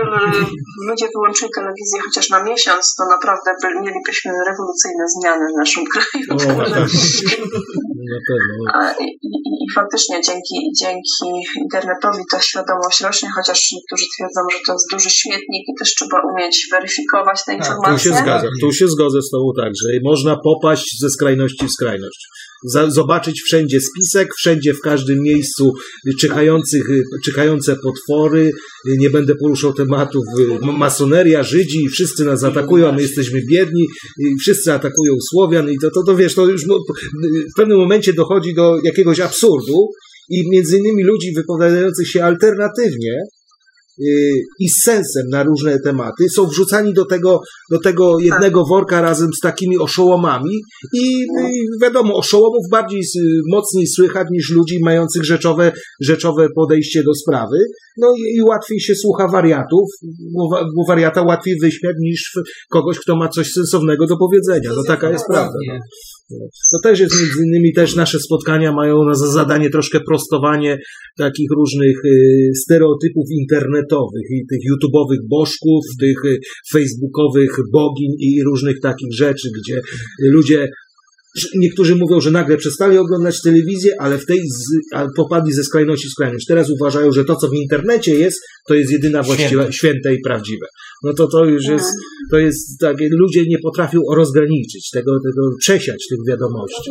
ludzie wyłączyli telewizję chociaż na miesiąc, to naprawdę by, mielibyśmy rewolucyjne zmiany w naszym kraju. O, tak. Na pewno. A, I, i, I faktycznie dzięki, dzięki internetowi ta świadomość rośnie, chociaż niektórzy twierdzą, że to jest duży śmietnik i też trzeba umieć weryfikować te Tak, Tu informacje. się zgadzam, tu się zgodzę z Tobą tak, że można popaść ze skrajności w skrajność. Zobaczyć wszędzie spisek, wszędzie w każdym miejscu czyhających, czyhające potwory. Nie będę poruszał tematów masoneria, Żydzi, wszyscy nas atakują, a my jesteśmy biedni, wszyscy atakują Słowian i to, to, to wiesz, to już mo- w pewnym momencie dochodzi do jakiegoś absurdu i między innymi ludzi wypowiadających się alternatywnie i z sensem na różne tematy są wrzucani do tego, do tego jednego worka razem z takimi oszołomami i, i wiadomo, oszołomów bardziej mocniej słychać niż ludzi mających rzeczowe, rzeczowe podejście do sprawy. No i, i łatwiej się słucha wariatów, bo, bo wariata łatwiej wyśmiać niż kogoś, kto ma coś sensownego do powiedzenia. No taka jest prawda. No. To też jest między innymi też nasze spotkania mają na za zadanie troszkę prostowanie takich różnych y, stereotypów internetowych i tych YouTube'owych bożków, tych y, facebookowych bogiń i różnych takich rzeczy, gdzie ludzie Niektórzy mówią, że nagle przestali oglądać telewizję, ale w tej z, popadli ze skrajności w skrajność. Teraz uważają, że to, co w internecie jest, to jest jedyna właściwa, Święte. święte i prawdziwe. No to to już jest, to jest takie, ludzie nie potrafią rozgraniczyć tego, tego przesiać tych wiadomości.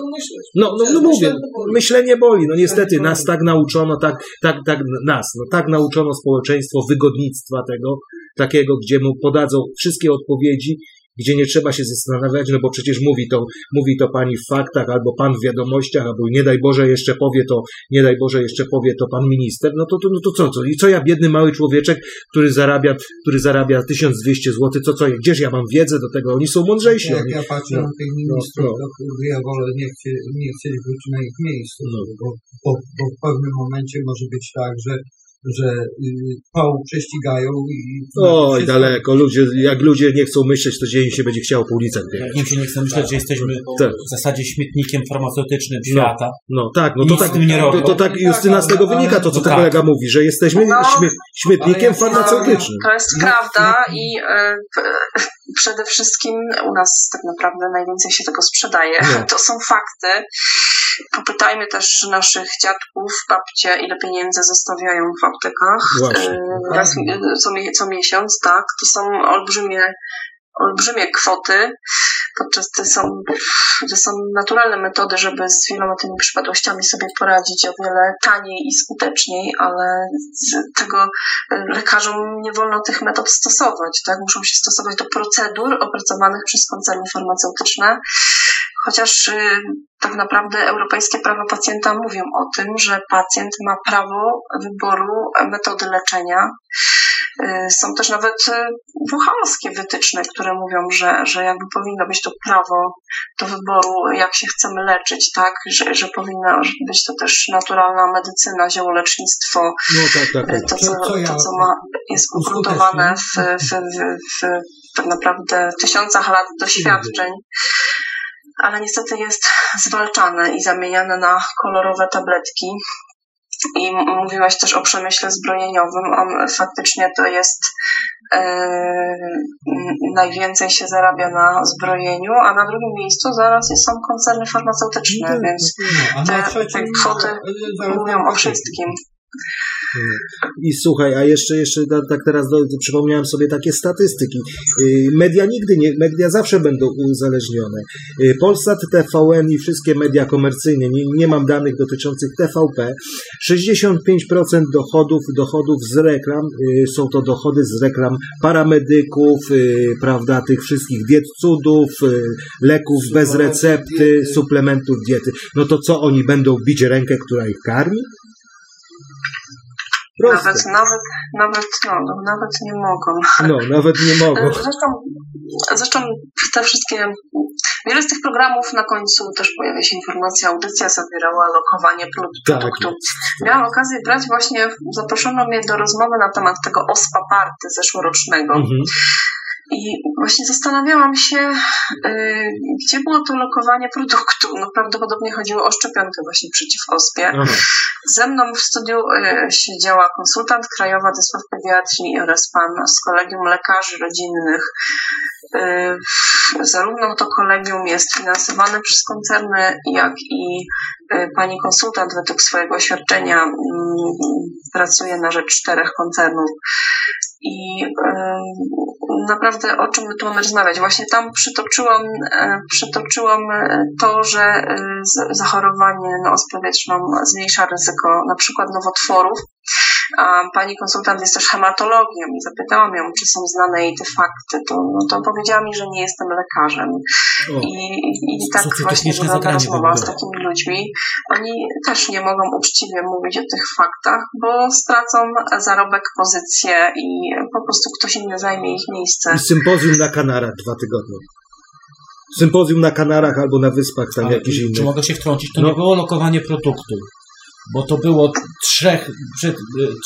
No, no, no mówię, myślenie boli. No niestety nas tak nauczono, tak, tak, tak nas, no tak nauczono społeczeństwo wygodnictwa tego, takiego, gdzie mu podadzą wszystkie odpowiedzi, gdzie nie trzeba się zastanawiać, no bo przecież mówi to, mówi to pani w faktach, albo pan w wiadomościach, albo nie daj Boże jeszcze powie to, nie daj Boże jeszcze powie to pan minister, no to, to, no to co, co? I co ja, biedny mały człowieczek, który zarabia, który zarabia 1200 zł, co, co, gdzież ja mam wiedzę do tego? Oni są mądrzejsi. Jak Oni, ja patrzę no, na tych ministrów, no. to kurde, ja wolę nie, chcie, nie chcieć być na ich miejscu, No. bo, bo, bo w pewnym momencie może być tak, że, że y, pał prześcigają i... Oj, daleko. Ludzie, jak ludzie nie chcą myśleć, to dzień się będzie chciało po ulicach biegać. Się nie chce myśleć, że jesteśmy Tak. w zasadzie śmietnikiem farmaceutycznym No. świata. No tak, no to tak, to, to tak Justyna z tego Ale- wynika, to co no ten tak. kolega mówi, że jesteśmy No. śmie, śmietnikiem farmaceutycznym. To jest prawda i p- przede wszystkim u nas tak naprawdę najwięcej się tego sprzedaje. No. To są fakty. Popytajmy też naszych dziadków, babcie, ile pieniędzy zostawiają w aptekach. Właśnie. E, Raz, co, co miesiąc, tak. To są olbrzymie olbrzymie kwoty, podczas gdy są, to są naturalne metody, żeby z wieloma tymi przypadłościami sobie poradzić o wiele taniej i skuteczniej, ale tego e, lekarzom nie wolno tych metod stosować, tak? Muszą się stosować do procedur opracowanych przez koncerny farmaceutyczne, chociaż y, tak naprawdę europejskie prawa pacjenta mówią o tym, że pacjent ma prawo wyboru metody leczenia. Y, Są też nawet y, WHO-owskie wytyczne, które mówią, że, że jakby powinno być to prawo do wyboru, jak się chcemy leczyć, tak? Że, że powinna być to też naturalna medycyna, ziołolecznictwo, No tak, tak, tak. to, co, Co- co ja- to, co ma, jest ugruntowane w, w, w, w tak naprawdę tysiącach lat doświadczeń, ale niestety jest zwalczane i zamieniane na kolorowe tabletki. I mówiłaś też o przemyśle zbrojeniowym. On faktycznie to jest m, najwięcej się zarabia na zbrojeniu, a na drugim miejscu zaraz są koncerny farmaceutyczne, więc No, a na te, te kwoty mówią o wszystkim. I słuchaj, a jeszcze, jeszcze ta- tak teraz do, przypomniałem sobie takie statystyki. Y, Media nigdy nie, media zawsze będą uzależnione. Y, Polsat, TVN i wszystkie media komercyjne, nie, nie mam danych dotyczących TVP, 65% dochodów, dochodów z reklam, y, są to dochody z reklam paramedyków, prawda, tych wszystkich diet cudów, leków bez recepty, suplementów diety. No to co, oni będą bić rękę, która ich karmi? Proste. Nawet, nawet, nawet, no, no, nawet nie mogą. No, nawet nie mogą. Zresztą, zresztą te wszystkie, wiele z tych programów na końcu też pojawia się informacja, audycja zawierała lokowanie pro- Tak. produktu. Miałam okazję brać właśnie, zaproszono mnie do rozmowy na temat tego OSPA Party zeszłorocznego. Mhm. I właśnie zastanawiałam się, y, gdzie było to lokowanie produktu. No prawdopodobnie chodziło o szczepionkę właśnie przeciw ospie. Aha. Ze mną w studiu y, siedziała konsultant krajowa do spraw pediatrii oraz pan z kolegium lekarzy rodzinnych. Y, Zarówno to kolegium jest finansowane przez koncerny, jak i pani konsultant według swojego oświadczenia mm, pracuje na rzecz czterech koncernów. I naprawdę o czym my tu mamy rozmawiać? Właśnie tam przytoczyłam, e, przytoczyłam e, to, że e, zachorowanie na ospę zmniejsza ryzyko na przykład nowotworów. A pani konsultant jest też hematologiem i zapytałam ją, czy są znane jej te fakty. To, no to powiedziała mi, że nie jestem lekarzem. O. I, i tak właśnie wygląda rozmowa z takimi ludźmi. Oni też nie mogą uczciwie mówić o tych faktach, bo stracą zarobek, pozycję i po prostu ktoś inny zajmie ich miejsce. I sympozjum na Kanarach dwa tygodnie. Sympozjum na Kanarach albo na Wyspach, tam Ale jakiś Czy inny. mogę się wtrącić? To No. nie było lokowanie produktu. Bo to było trzech, przed,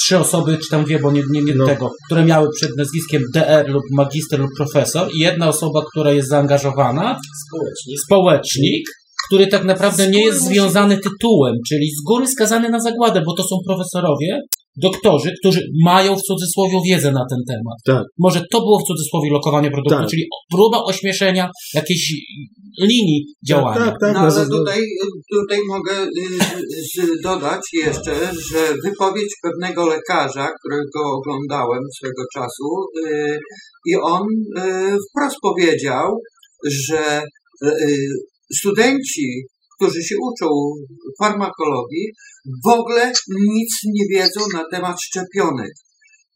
trzy osoby, czy tam dwie, bo nie, nie, nie No. tego, które miały przed nazwiskiem DR lub magister lub profesor i jedna osoba, która jest zaangażowana, Społecznie. społecznik, który tak naprawdę nie jest związany tytułem, czyli z góry skazany na zagładę, bo to są profesorowie, doktorzy, którzy mają w cudzysłowie wiedzę na ten temat. Tak. Może to było w cudzysłowie lokowanie produktu, Tak. czyli próba ośmieszenia jakiejś linii działania. Tak, tak. No na ale zasadzie- tutaj, tutaj mogę y, y, dodać jeszcze, że wypowiedź pewnego lekarza, którego oglądałem swego czasu, y, i on y, wprost powiedział, że y, studenci, którzy się uczą farmakologii, w ogóle nic nie wiedzą na temat szczepionek,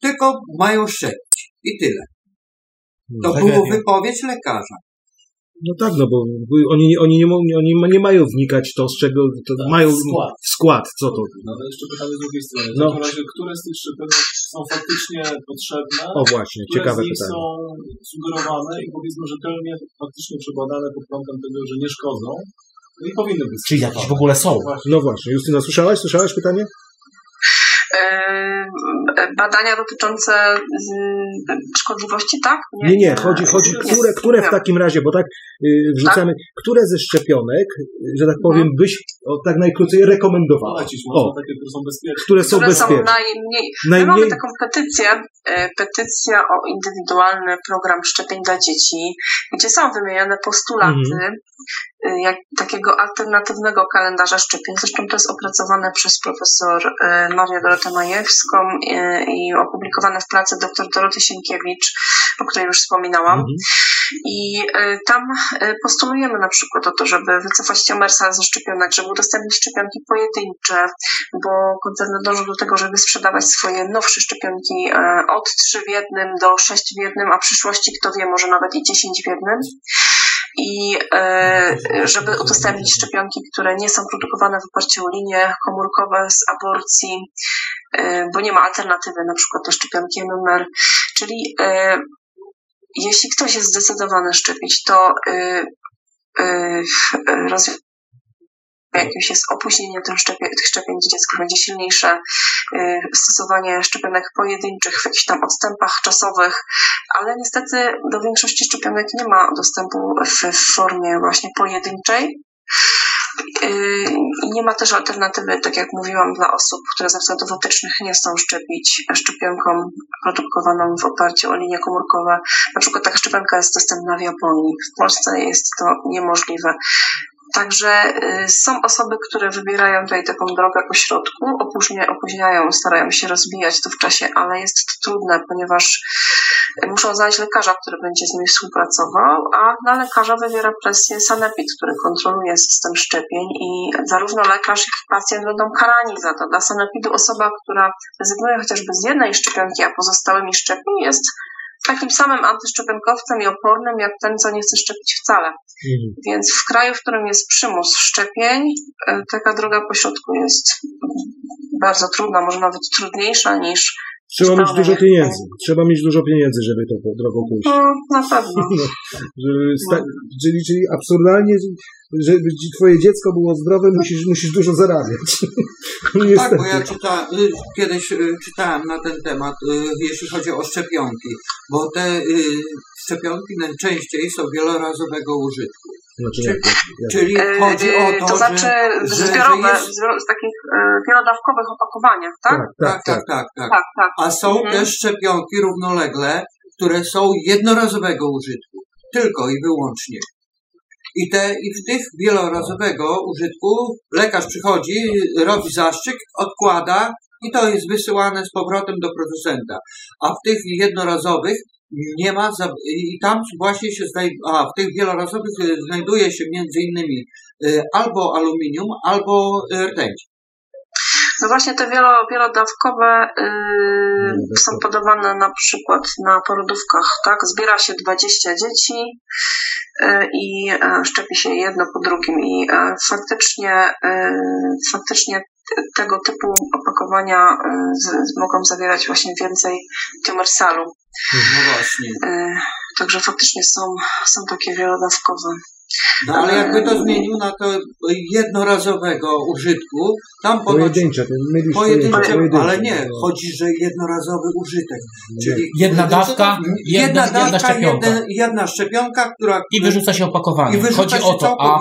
tylko mają szczepić. I tyle. To Tragedia. była wypowiedź lekarza. No tak, no bo oni, oni, nie, oni nie mają wnikać to, z czego to Tak, mają skład. w skład, co to. No ale jeszcze pytanie z drugiej strony. W No. takim razie, które z tych szczepionek są faktycznie potrzebne? O właśnie, które ciekawe z nich pytanie. są sugerowane i powiedzmy rzetelnie, faktycznie przebadane pod kątem tego, że nie szkodzą. No powinny być. Czyli jakieś w ogóle są. Właśnie. No właśnie, Justyna, słyszałaś? Słyszałaś pytanie? Yy, badania dotyczące yy, szkodliwości, tak? Nie, nie, chodzi, chodzi Nie, które, które w nie. takim razie, bo tak y, wrzucamy, które ze szczepionek, że tak powiem, byś o, tak najkrócej rekomendowała? O, które są bezpieczne. które są najmniej. My mamy Najmniej, taką petycję, e, petycja o indywidualny program szczepień dla dzieci, gdzie są wymienione postulaty Mhm. e, jak, takiego alternatywnego kalendarza szczepień. Zresztą to jest opracowane przez profesor e, Marię Dorotę Majewską e, i opublikowane w pracy dr Doroty Sienkiewicz, o której już wspominałam. Mhm. I e, tam e, postulujemy na przykład o to, żeby wycofać Tiomersa ze szczepionek, żeby udostępnić szczepionki pojedyncze, bo koncerny dążą do tego, żeby sprzedawać swoje nowsze szczepionki od 3 w jednym do 6 w jednym, a w przyszłości, kto wie, może nawet i 10 w jednym. I e, żeby udostępnić szczepionki, które nie są produkowane w oparciu o linie komórkowe z aborcji, e, bo nie ma alternatywy, na przykład do szczepionki MMR. Czyli e, jeśli ktoś jest zdecydowany szczepić, to jakimś jest opóźnienie tych szczepień, tych szczepień dziecka będzie silniejsze, y, stosowanie szczepionek pojedynczych w jakichś tam odstępach czasowych, ale niestety do większości szczepionek nie ma dostępu w, formie właśnie pojedynczej. I nie ma też alternatywy, tak jak mówiłam, dla osób, które ze względów etycznych nie chcą szczepić szczepionką produkowaną w oparciu o linie komórkowe. Na przykład taka szczepionka jest dostępna w Japonii. W Polsce jest to niemożliwe. Także y, są osoby, które wybierają tutaj taką drogę pośrodku, opóźnia, opóźniają, starają się rozwijać to w czasie, ale jest to trudne, ponieważ muszą znaleźć lekarza, który będzie z nimi współpracował, a na lekarza wywiera presję sanepid, który kontroluje system szczepień i zarówno lekarz, jak i pacjent będą karani za to. Dla sanepidu osoba, która rezygnuje chociażby z jednej szczepionki, a pozostałymi szczepień jest takim samym antyszczepionkowcem i opornym, jak ten, co nie chce szczepić wcale. Mhm. Więc w kraju, w którym jest przymus szczepień, e, taka droga pośrodku jest bardzo trudna, może nawet trudniejsza niż Trzeba mieć dużo pieniędzy. Trzeba mieć dużo pieniędzy, żeby tą drogą pójść. no, na pewno. Żeby sta- czyli, czyli absurdalnie, żeby ci twoje dziecko było zdrowe, musisz, musisz dużo zarabiać. Tak, bo ja czyta, y, kiedyś y, czytałem na ten temat, y, jeśli chodzi o szczepionki, bo te szczepionki najczęściej są wielorazowego użytku. Znaczy, Czy- jak, jak, Czyli E, chodzi o to, to znaczy że, zbiorowe, że jest, z takich e, wielodawkowych opakowaniach, tak? tak, tak, tak. tak, tak. Tak, tak. A są Mhm. też szczepionki równolegle, które są jednorazowego użytku. Tylko i wyłącznie. I, te, I w tych wielorazowego użytku lekarz przychodzi, robi zaszczyk, odkłada i to jest wysyłane z powrotem do producenta. A w tych jednorazowych nie ma, i tam właśnie się znajduje, a w tych wielorazowych y, znajduje się między innymi y, albo aluminium, albo y, rtęć. No właśnie te wielo, wielodawkowe są podawane na przykład na porodówkach, tak? Zbiera się 20 dzieci i e, szczepi się jedno po drugim i e, faktycznie, faktycznie tego typu opakowania yy, z, mogą zawierać właśnie więcej tiomersalu. No właśnie. Yy, Także faktycznie są, są takie wielodawkowe. No ale jakby to zmienił na to jednorazowego użytku, tam ponoć Pojedyncze, pojedyncze, pojedyncze. ale nie, No. chodzi, że jednorazowy użytek. Czyli Jedna dawka, jedna, jedna szczepionka. Jedna, jedna szczepionka, która I wyrzuca się opakowanie. i wyrzuca Chodzi się o to, a.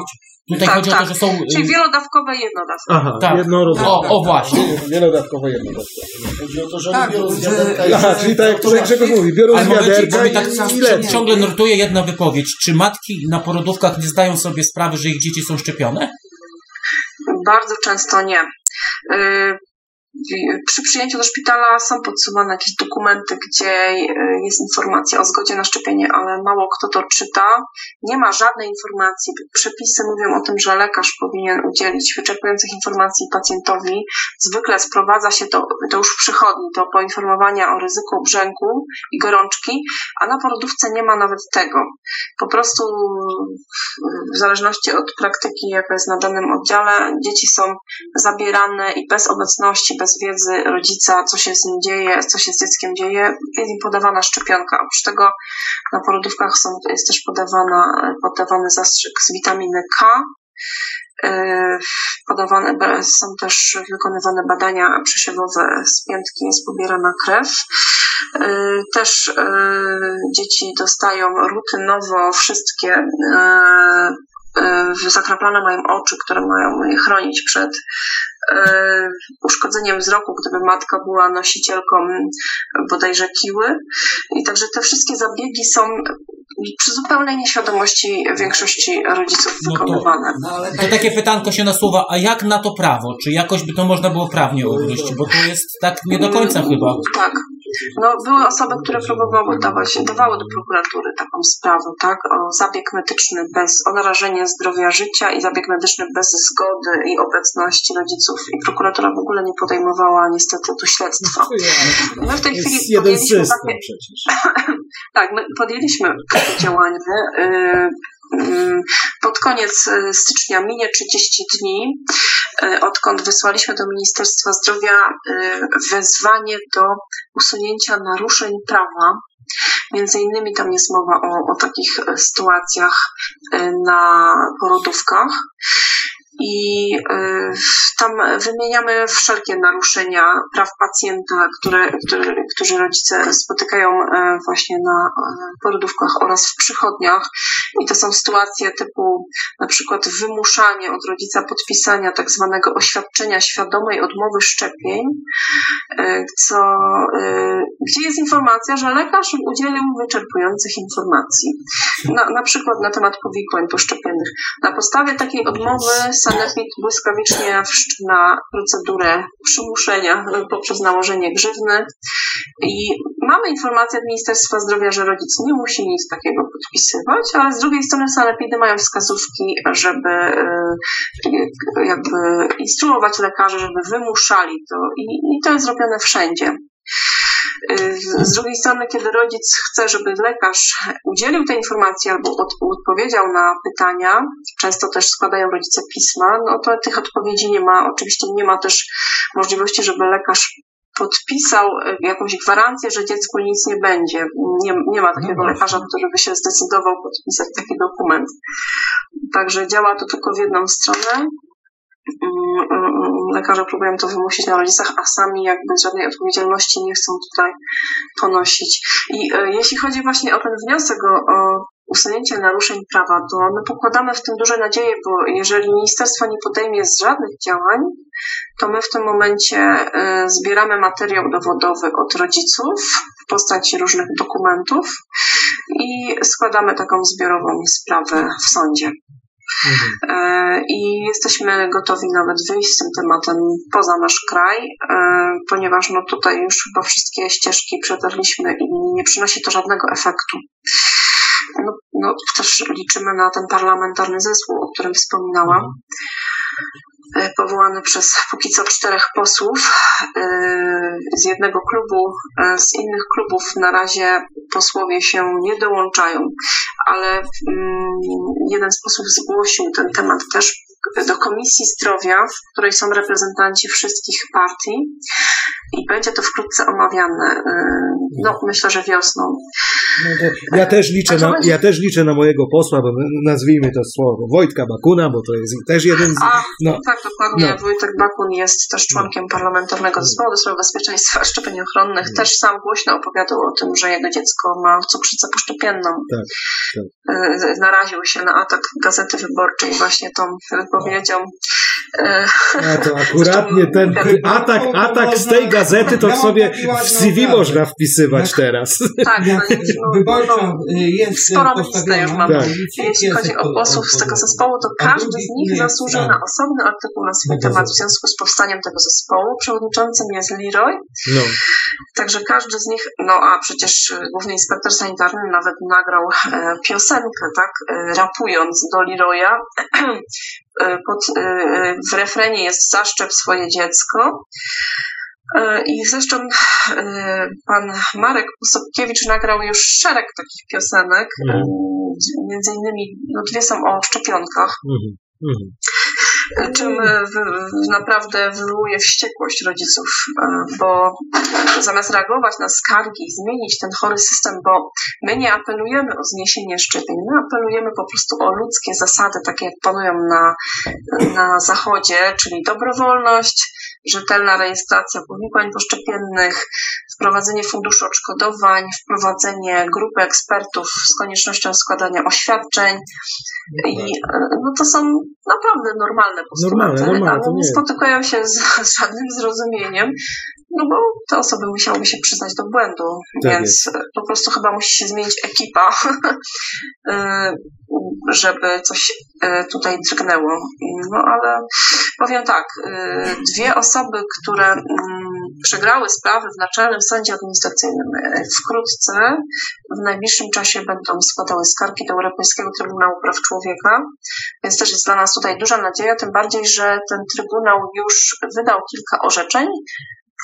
tutaj Tak, chodzi o tak. to, że są... Czyli y, wielodawkowe, jednodawkowe. Aha, Tak. jednorazowe. O, o właśnie. Wielodawkowe, jednodawkowe. Chodzi o to, że Tak, oni biorą z że- wiaderka i Aha, czyli tak jak tutaj Grzegorz mówi, biorą z wiaderka i, tak i lecą. ciągle nurtuje jedna wypowiedź. Czy matki na porodówkach nie zdają sobie sprawy, że ich dzieci są szczepione? Bardzo często nie. Y, Przy przyjęciu do szpitala są podsuwane jakieś dokumenty, gdzie y, jest informacja o zgodzie na szczepienie, ale mało kto to czyta. Nie ma żadnej informacji. Przepisy mówią o tym, że lekarz powinien udzielić wyczerpujących informacji pacjentowi. Zwykle sprowadza się to, to już w przychodni do poinformowania o ryzyku brzęku i gorączki, a na porodówce nie ma nawet tego. Po prostu w zależności od praktyki, jaka jest na danym oddziale, dzieci są zabierane i bez obecności, bez wiedzy rodzica, co się z nim dzieje, co się z dzieckiem dzieje, jest im podawana szczepionka. Oprócz tego na porodówkach są, jest też podawana, podawany zastrzyk z witaminy K. Yy, Podawane, są też wykonywane badania przesiewowe z piętki, jest pobierana krew. Yy, Też yy, dzieci dostają rutynowo wszystkie zakraplane mają oczy, które mają je chronić przed uszkodzeniem wzroku, gdyby matka była nosicielką bodajże kiły. I także te wszystkie zabiegi są przy zupełnej nieświadomości większości rodziców No to- wykonywane. No ale To takie pytanko się nasuwa, a jak na to prawo? Czy jakoś by to można było prawnie ugryźć? Bo to jest tak nie do końca chyba. Tak. No, były osoby, które próbowały dawać, dawały do prokuratury taką sprawę, tak, o zabieg medyczny bez, o narażenie zdrowia życia i zabieg medyczny bez zgody i obecności rodziców. I prokuratura w ogóle nie podejmowała niestety tu śledztwa. My w tej chwili podjęliśmy takie, przecież. tak, my podjęliśmy takie działanie. Y, Pod koniec y, stycznia minie 30 dni, y, odkąd wysłaliśmy do Ministerstwa Zdrowia y, wezwanie do usunięcia naruszeń prawa. Między innymi tam jest mowa o, o takich sytuacjach na porodówkach. I y, tam wymieniamy wszelkie naruszenia praw pacjenta, które, które, którzy rodzice spotykają e, właśnie na e, porodówkach oraz w przychodniach. I to są sytuacje typu na przykład wymuszanie od rodzica podpisania tak zwanego oświadczenia świadomej odmowy szczepień, co, gdzie jest informacja, że lekarz udzielił wyczerpujących informacji. Na, na przykład na temat powikłań poszczepiennych. Na podstawie takiej odmowy sanepid błyskawicznie wszczyna procedurę przymuszenia poprzez nałożenie grzywny i mamy informację od Ministerstwa Zdrowia, że rodzic nie musi nic takiego podpisywać, ale z drugiej strony sanepidy mają wskazówki, żeby e, jakby instruować lekarzy, żeby wymuszali to i, i to jest robione wszędzie. Z drugiej strony, kiedy rodzic chce, żeby lekarz udzielił tej informacji albo od, odpowiedział na pytania, często też składają rodzice pisma, no to tych odpowiedzi nie ma. Oczywiście nie ma też możliwości, żeby lekarz podpisał e, jakąś gwarancję, że dziecku nic nie będzie. Nie, nie ma takiego no lekarza, który by się zdecydował podpisać taki dokument. Także działa to tylko w jedną stronę. Mm, mm, lekarze próbują to wymusić na rodzicach, a sami jakby żadnej odpowiedzialności nie chcą tutaj ponosić. I e, jeśli chodzi właśnie o ten wniosek o, o usunięcie naruszeń prawa, to my pokładamy w tym duże nadzieje, bo jeżeli ministerstwo nie podejmie żadnych działań, to my w tym momencie e, zbieramy materiał dowodowy od rodziców w postaci różnych dokumentów i składamy taką zbiorową sprawę w sądzie. Mhm. E, I jesteśmy gotowi nawet wyjść z tym tematem poza nasz kraj, e, ponieważ no tutaj już chyba wszystkie ścieżki przetarliśmy i nie przynosi to żadnego efektu. No, no, też liczymy na ten parlamentarny zespół, o którym wspominałam. E, powołany przez póki co czterech posłów z jednego klubu, z innych klubów na razie posłowie się nie dołączają, ale mm, jeden z posłów zgłosił ten temat też do Komisji Zdrowia, w której są reprezentanci wszystkich partii i będzie to wkrótce omawiane. No, myślę, że wiosną. No ja, też liczę na, ja też liczę na mojego posła, bo nazwijmy to słowo Wojtka Bakuna, bo to jest też jeden z... A, no, tak, dokładnie. No. Wojtek Bakun jest też członkiem parlamentarnego zespołu do spraw bezpieczeństwa szczepień ochronnych. No. Też sam głośno opowiadał o tym, że jego dziecko ma cukrzycę poszczepienną. Tak, tak. Y, naraził się na atak Gazety Wyborczej właśnie tą wypowiedzią. A to akuratnie ten atak, atak z tej gazety to sobie w CV można wpisywać teraz. Tak, no, jest sporo listę już mam. Tak. Jeśli chodzi o posłów z tego zespołu, to każdy z nich zasłużył na osobny artykuł na swój temat w związku z powstaniem tego zespołu. Przewodniczącym jest Leroy. No. Także każdy z nich, no a przecież główny inspektor sanitarny nawet nagrał e, piosenkę, tak, e, rapując do Leroya E, pod, e, w refrenie jest zaszczep swoje dziecko. E, I zresztą pan Marek Pusopkiewicz nagrał już szereg takich piosenek. Mm. Między innymi no, dwie są o szczepionkach. Mm. Mm. Czym naprawdę wywołuje wściekłość rodziców, bo zamiast reagować na skargi i zmienić ten chory system, bo my nie apelujemy o zniesienie szczepień, my apelujemy po prostu o ludzkie zasady, takie jak panują na, na Zachodzie, czyli dobrowolność, rzetelna rejestracja powikłań poszczepiennych, wprowadzenie funduszu odszkodowań, wprowadzenie grupy ekspertów z koniecznością składania oświadczeń. I no to są naprawdę normalne postulaty, normalne, normalne, ale nie spotykają się z, z żadnym zrozumieniem, no bo te osoby musiałyby się przyznać do błędu, tak więc jest. po prostu chyba musi się zmienić ekipa, y, żeby coś y, tutaj drgnęło. No ale powiem tak, y, dwie osoby, które mm, przegrały sprawy w Naczelnym Sądzie Administracyjnym wkrótce, w najbliższym czasie będą składały skargi do Europejskiego Trybunału Praw Człowieka, więc też jest dla nas tutaj duża nadzieja, tym bardziej, że ten Trybunał już wydał kilka orzeczeń,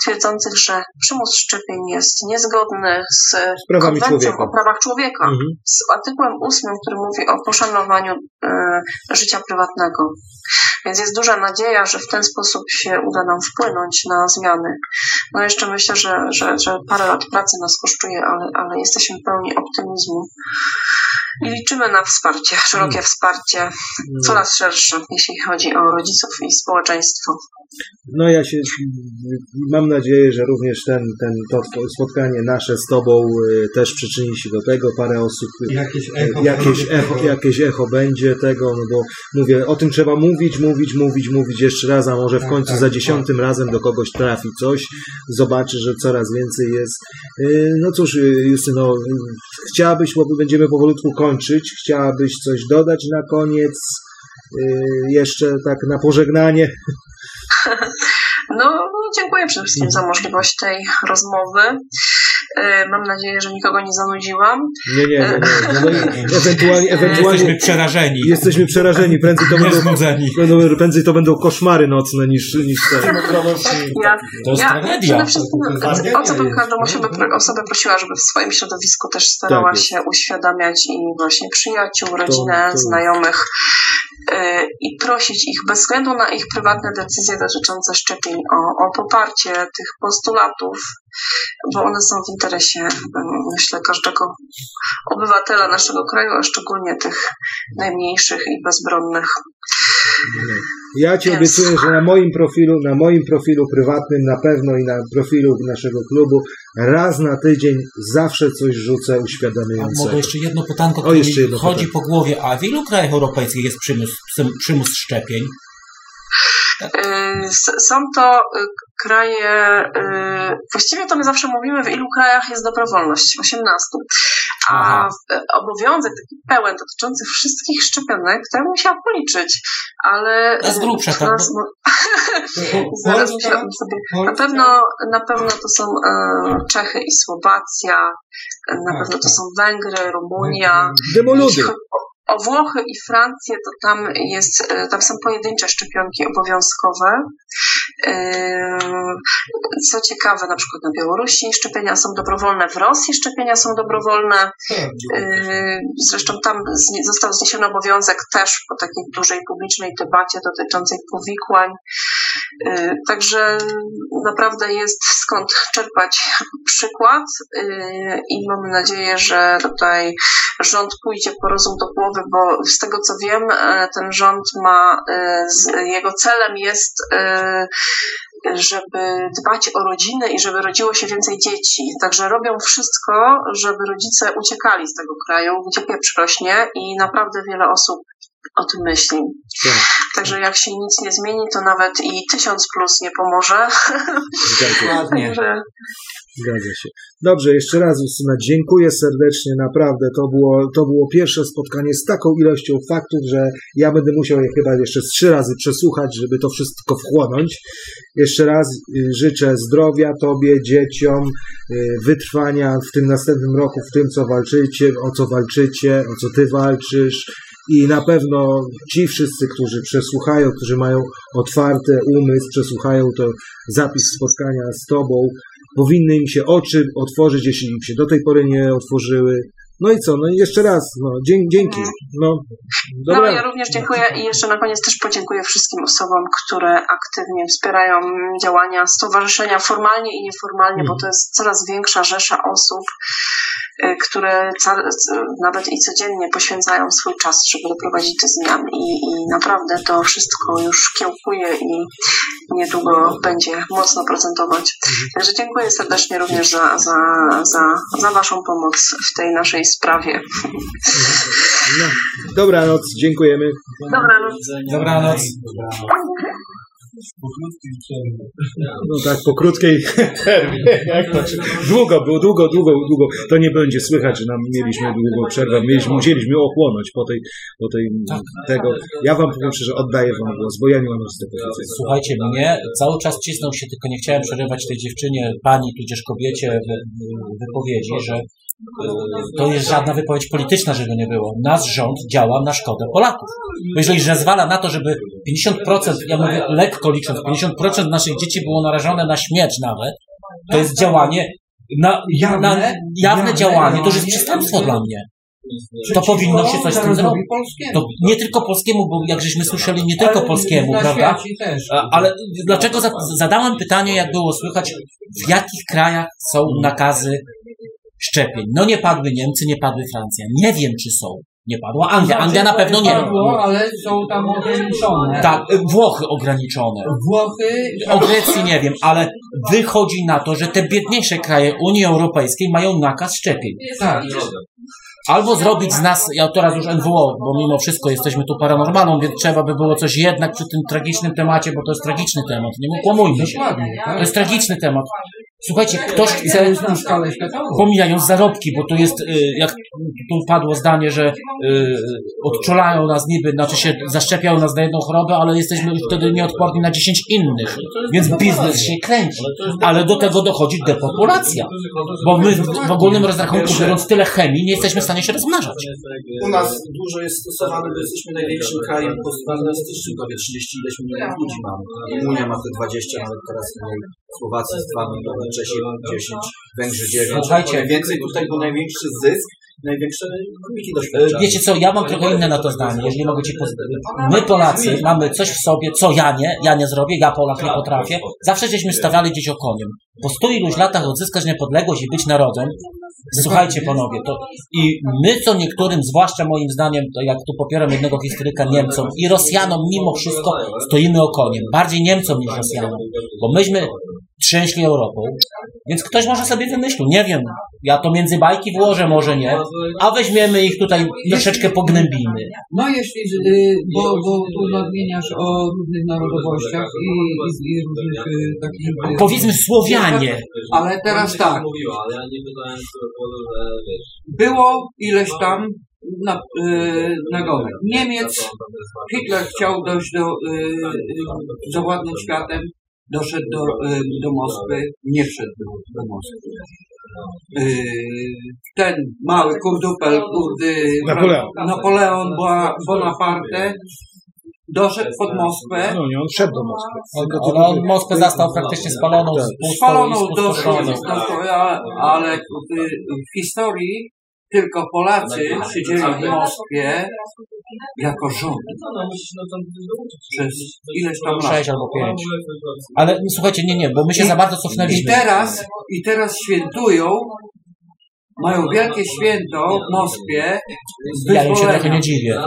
twierdzących, że przymus szczepień jest niezgodny z, z konwencją o prawach człowieka, mhm. z artykułem 8, który mówi o poszanowaniu e, życia prywatnego. Więc jest duża nadzieja, że w ten sposób się uda nam wpłynąć na zmiany. No jeszcze myślę, że, że, że parę lat pracy nas kosztuje, ale, ale jesteśmy pełni optymizmu. I I liczymy na wsparcie, szerokie wsparcie, coraz szersze, jeśli chodzi o rodziców i społeczeństwo. No ja się mam nadzieję, że również ten, ten to spotkanie nasze z Tobą y, też przyczyni się do tego. Parę osób, y, Jakieś echo. jakieś echo, jakieś echo będzie tego, no bo mówię, o tym trzeba mówić, mówić, mówić, mówić jeszcze raz, a może w Tak, końcu tak, za tak. dziesiątym razem do kogoś trafi coś, zobaczy, że coraz więcej jest. Y, No cóż, y, Justyno, y, chciałabyś, bo będziemy powolutku kończyć, chciałabyś coś dodać na koniec? Y, Jeszcze tak na pożegnanie. No, dziękuję przede wszystkim za możliwość tej rozmowy. E, Mam nadzieję, że nikogo nie zanudziłam. Nie, nie, nie. nie. No, i ewentualnie, Jesteśmy ewentualnie przerażeni. jesteśmy przerażeni. Prędzej to będą, będą, prędzej to będą koszmary nocne niż, niż te. Ja, To jest ja tragedia. przede wszystkim o co bym każdą osobę, osobę prosiła, żeby w swoim środowisku też starała Tak się uświadamiać i właśnie przyjaciół, rodzinę, to- znajomych y, i prosić ich bez względu na ich prywatne decyzje dotyczące szczepień o, o poparcie tych postulatów, bo one są w interesie, y, myślę, każdego obywatela naszego kraju, a szczególnie tych najmniejszych i bezbronnych. Ja ci Więc- obiecuję, że na moim profilu, na moim profilu prywatnym na pewno i na profilu naszego klubu raz na tydzień zawsze coś rzucę A mogę uświadamiającego. jeszcze jedno pytanko, O, które jeszcze mi jedno chodzi pytanie. po głowie. A w ilu krajach europejskich jest przymus, przymus szczepień? S- Są to y, kraje, y, właściwie to my zawsze mówimy, w ilu krajach jest dobrowolność, 18. A y, obowiązek taki pełen dotyczący wszystkich szczepionek, to ja bym musiała policzyć, ale... Grubsza, y, tak? zaraz sobie... Na pewno, na pewno to są e, Czechy i Słowacja, e, na Tak, pewno to tak. są Węgry, Rumunia. Demoludy. O Włochy i Francję, to tam jest, e, tam są pojedyncze szczepionki obowiązkowe. E, Co ciekawe, na przykład na Białorusi szczepienia są dobrowolne, w Rosji szczepienia są dobrowolne. Yy, Zresztą tam został zniesiony obowiązek też po takiej dużej publicznej debacie dotyczącej powikłań. Yy, Także naprawdę jest skąd czerpać przykład yy, i mamy nadzieję, że tutaj rząd pójdzie po rozum do głowy, bo z tego co wiem, e, ten rząd ma, e, jego celem jest e, żeby dbać o rodziny i żeby rodziło się więcej dzieci. Także robią wszystko, żeby rodzice uciekali z tego kraju, gdzie pieprz rośnie i naprawdę wiele osób o tym myśli. Tak. Także jak się nic nie zmieni, to nawet i tysiąc plus nie pomoże. Zgadza się. Dokładnie. Zgadza się. Dobrze, jeszcze raz Justyna, dziękuję serdecznie, naprawdę. To było, to było pierwsze spotkanie z taką ilością faktów, że ja będę musiał je chyba jeszcze z trzy razy przesłuchać, żeby to wszystko wchłonąć. Jeszcze raz y, życzę zdrowia Tobie, dzieciom, y, wytrwania w tym następnym roku, w tym, co walczycie, o co walczycie, o co Ty walczysz. I na pewno ci wszyscy, którzy przesłuchają, którzy mają otwarte umysł, przesłuchają to zapis spotkania z Tobą, powinny im się oczy otworzyć, jeśli im się do tej pory nie otworzyły. No i co? No i jeszcze raz, no, dzięki. No, No, dobra. ja również dziękuję i jeszcze na koniec też podziękuję wszystkim osobom, które aktywnie wspierają działania stowarzyszenia formalnie i nieformalnie, bo to jest coraz większa rzesza osób, które ca- c- nawet i codziennie poświęcają swój czas, żeby doprowadzić do zmian i, i naprawdę to wszystko już kiełkuje i niedługo będzie mocno procentować. Także dziękuję serdecznie również za, za, za, za Waszą pomoc w tej naszej sprawie. No. Dobranoc, dziękujemy. Dobranoc. Dobranoc. No tak, po krótkiej przerwie. Długo było, długo, długo, długo. To nie będzie słychać, że nam mieliśmy długą przerwę. Mieliśmy, musieliśmy ochłonąć po tej, po tej tego. Ja wam powiem szczerze, oddaję wam głos, bo ja nie mam nic do powiedzenia. Słuchajcie, mnie cały czas cisnął się, tylko nie chciałem przerywać tej dziewczynie, pani, tudzież kobiecie wy- wy- wypowiedzi, że to jest żadna wypowiedź polityczna, żeby nie było. Nasz rząd działa na szkodę Polaków. Bo jeżeli zezwala na to, żeby 50%, ja mówię lekko licząc, 50% naszych dzieci było narażone na śmierć nawet, to jest działanie, na, Jawne, na, jawne jawne działanie, to już jest przestępstwo dla mnie. To powinno się coś z tym zrobić. To nie tylko polskiemu, bo jak żeśmy słyszeli, nie tylko polskiemu, prawda? Ale dlaczego za, zadałem pytanie, jak było słychać, w jakich krajach są nakazy szczepień? No nie padły Niemcy, nie padły Francja. Nie wiem, czy są. Nie padła Anglia. Anglia na pewno nie. Padło, ale są tam ograniczone. Tak, y, Włochy ograniczone. Włochy, O Grecji nie wiem, ale wychodzi na to, że te biedniejsze kraje Unii Europejskiej mają nakaz szczepień. tak. Albo zrobić z nas, ja teraz już NWO, bo mimo wszystko jesteśmy tu paranormalną, więc trzeba by było coś jednak przy tym tragicznym temacie, bo to jest tragiczny temat, nie kłamujmy się. To tak. jest tragiczny temat. Słuchajcie, ktoś chce, pomijając zarobki, bo tu jest, y, jak tu padło zdanie, że y, odczulają nas niby, znaczy się zaszczepiają nas na jedną chorobę, ale jesteśmy wtedy nieodporni na 10 innych, więc biznes się kręci. Ale do tego dochodzi depopulacja, bo my w- ogólnym rozrachunku, biorąc tyle chemii, nie jesteśmy w stanie się rozmnażać. U nas dużo jest stosowane, bo jesteśmy największym krajem postmodernistycznym, prawie 30 ileś milionów ludzi mamy. Unia ma te 20, nawet teraz mniej. Słowacja jest 2 miliony, Czesi 10, Węgrzy 9. Słuchajcie. Najwięcej tutaj był największy zysk, największe wyniki E, doświadczenia. Wiecie co, ja mam trochę inne na to zdanie, jeżeli mogę ci pozwolić. My Polacy mamy coś w sobie, co ja nie, ja nie zrobię, ja Polak nie potrafię. Zawsze żeśmy stawiali gdzieś okoniem. Po stu iluś latach odzyskać niepodległość i być narodem, słuchajcie panowie, to i my co niektórym, zwłaszcza moim zdaniem, to jak tu popieram jednego historyka Niemcom i Rosjanom mimo wszystko stoimy okoniem. Bardziej Niemcom niż Rosjanom, bo myśmy trzęśli Europą, więc ktoś może sobie wymyślił, nie wiem, ja to między bajki włożę, może nie, a weźmiemy ich tutaj troszeczkę pognębimy. No jeśli, y, bo, bo tu nadmieniasz o różnych narodowościach i, i, i różnych y, takich... y, Powiedzmy Słowianie. Ale teraz tak, było ileś tam na, y, nagonek. Niemiec, Hitler chciał dojść do, y, zawładnąć światem, doszedł do, y, do Moskwy, nie wszedł do, do Moskwy. Ten mały kurdupel, kurdy, Napoleon. Napoleon Bona- Bonaparte, doszedł pod Moskwę, No nie, on wszedł do Moskwy. Ale on Moskwę zastał praktycznie spaloną, spaloną do, spustoszoną. do, ale w, w historii tylko Polacy siedzieli w Moskwie jako rząd no tam przez ileś tam lat. Sześć albo pięć. Ale no, słuchajcie, nie, nie, bo my się I- za bardzo I cofnęliśmy. teraz, I teraz świętują, mają wielkie święto w Moskwie Ja im się trochę nie dziwię.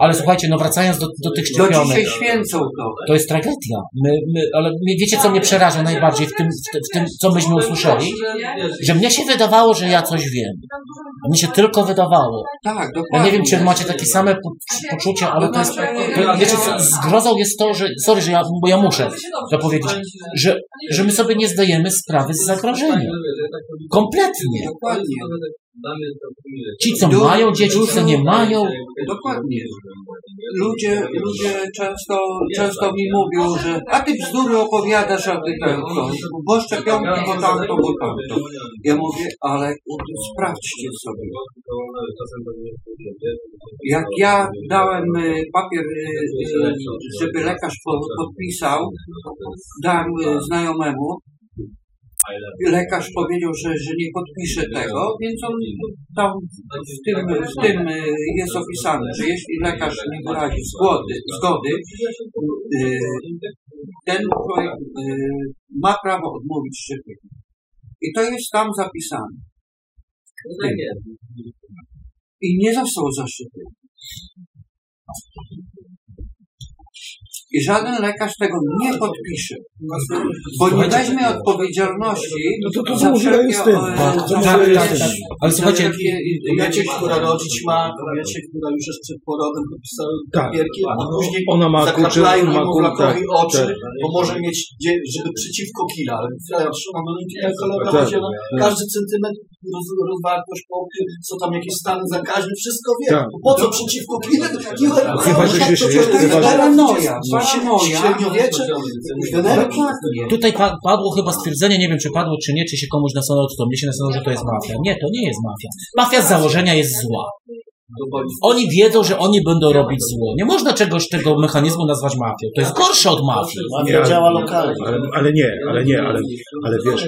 Ale słuchajcie, no wracając do, do tych Do szczepionek. dzisiaj święcą to. To jest tragedia. My, my, ale wiecie, co mnie przeraża najbardziej w tym, w, tym- w tym, co myśmy usłyszeli? Że mnie się wydawało, że ja coś wiem. Mnie się tylko wydawało. Tak, Ja dokładnie. nie wiem, czy macie takie same po, poczucie, ale to jest. To, wiecie, zgrozą jest to, że. Sorry, że ja, bo ja muszę to powiedzieć, że, że my sobie nie zdajemy sprawy z zagrożenia. Kompletnie. Dokładnie. Ci, co mają dzieci, ci, co nie mają. Dokładnie. Ludzie, ludzie często, często mi mówią, że a ty bzdury opowiadasz, a ty ten, to, bo szczepionki, bo tamto, bo tamto. Ja mówię, ale sprawdźcie sobie. Jak ja dałem y, papier, y, y, żeby lekarz po- podpisał, dałem y, znajomemu, lekarz powiedział, że, że nie podpisze tego, więc on tam w tym, w tym y, jest opisane, że jeśli lekarz nie wyrazi zgody, zgody y, ten człowiek y, ma prawo odmówić szczepienia. I to jest tam zapisane. I nie został zaszczepiony. I żaden lekarz tego nie podpisze, bo nie weźmie odpowiedzialności No to to za wszelkie, Tak, tym. Ale słuchajcie, e, jakieś- która rodzić ma, kobiecie, która już jest przed porodem, podpisała Tak. papierki, a później Ona ma zakraplają ona ma niemowlakowi kurczę, oczy, tak. bo może mieć, żeby przeciwko kila, ale Tak, zielone, tak. każdy centymetr roz, rozwartość co tam jakieś stany zakaźne, wszystko wie. Tak. Po co przeciwko kile? Chyba, że się- paranoja. Średniowiecze. Tutaj pa- padło chyba stwierdzenie, nie wiem czy padło czy nie, czy się komuś nasunęło, czy to mnie się nasunęło, że to jest mafia. Nie, to nie jest mafia. Mafia z założenia jest zła. Oni wiedzą, że oni będą robić zło. Nie można czegoś tego mechanizmu nazwać mafią. To jest gorsze od mafii. Nie, ale- działa lokalnie. Ale, ale nie, ale nie, ale, ale wiesz,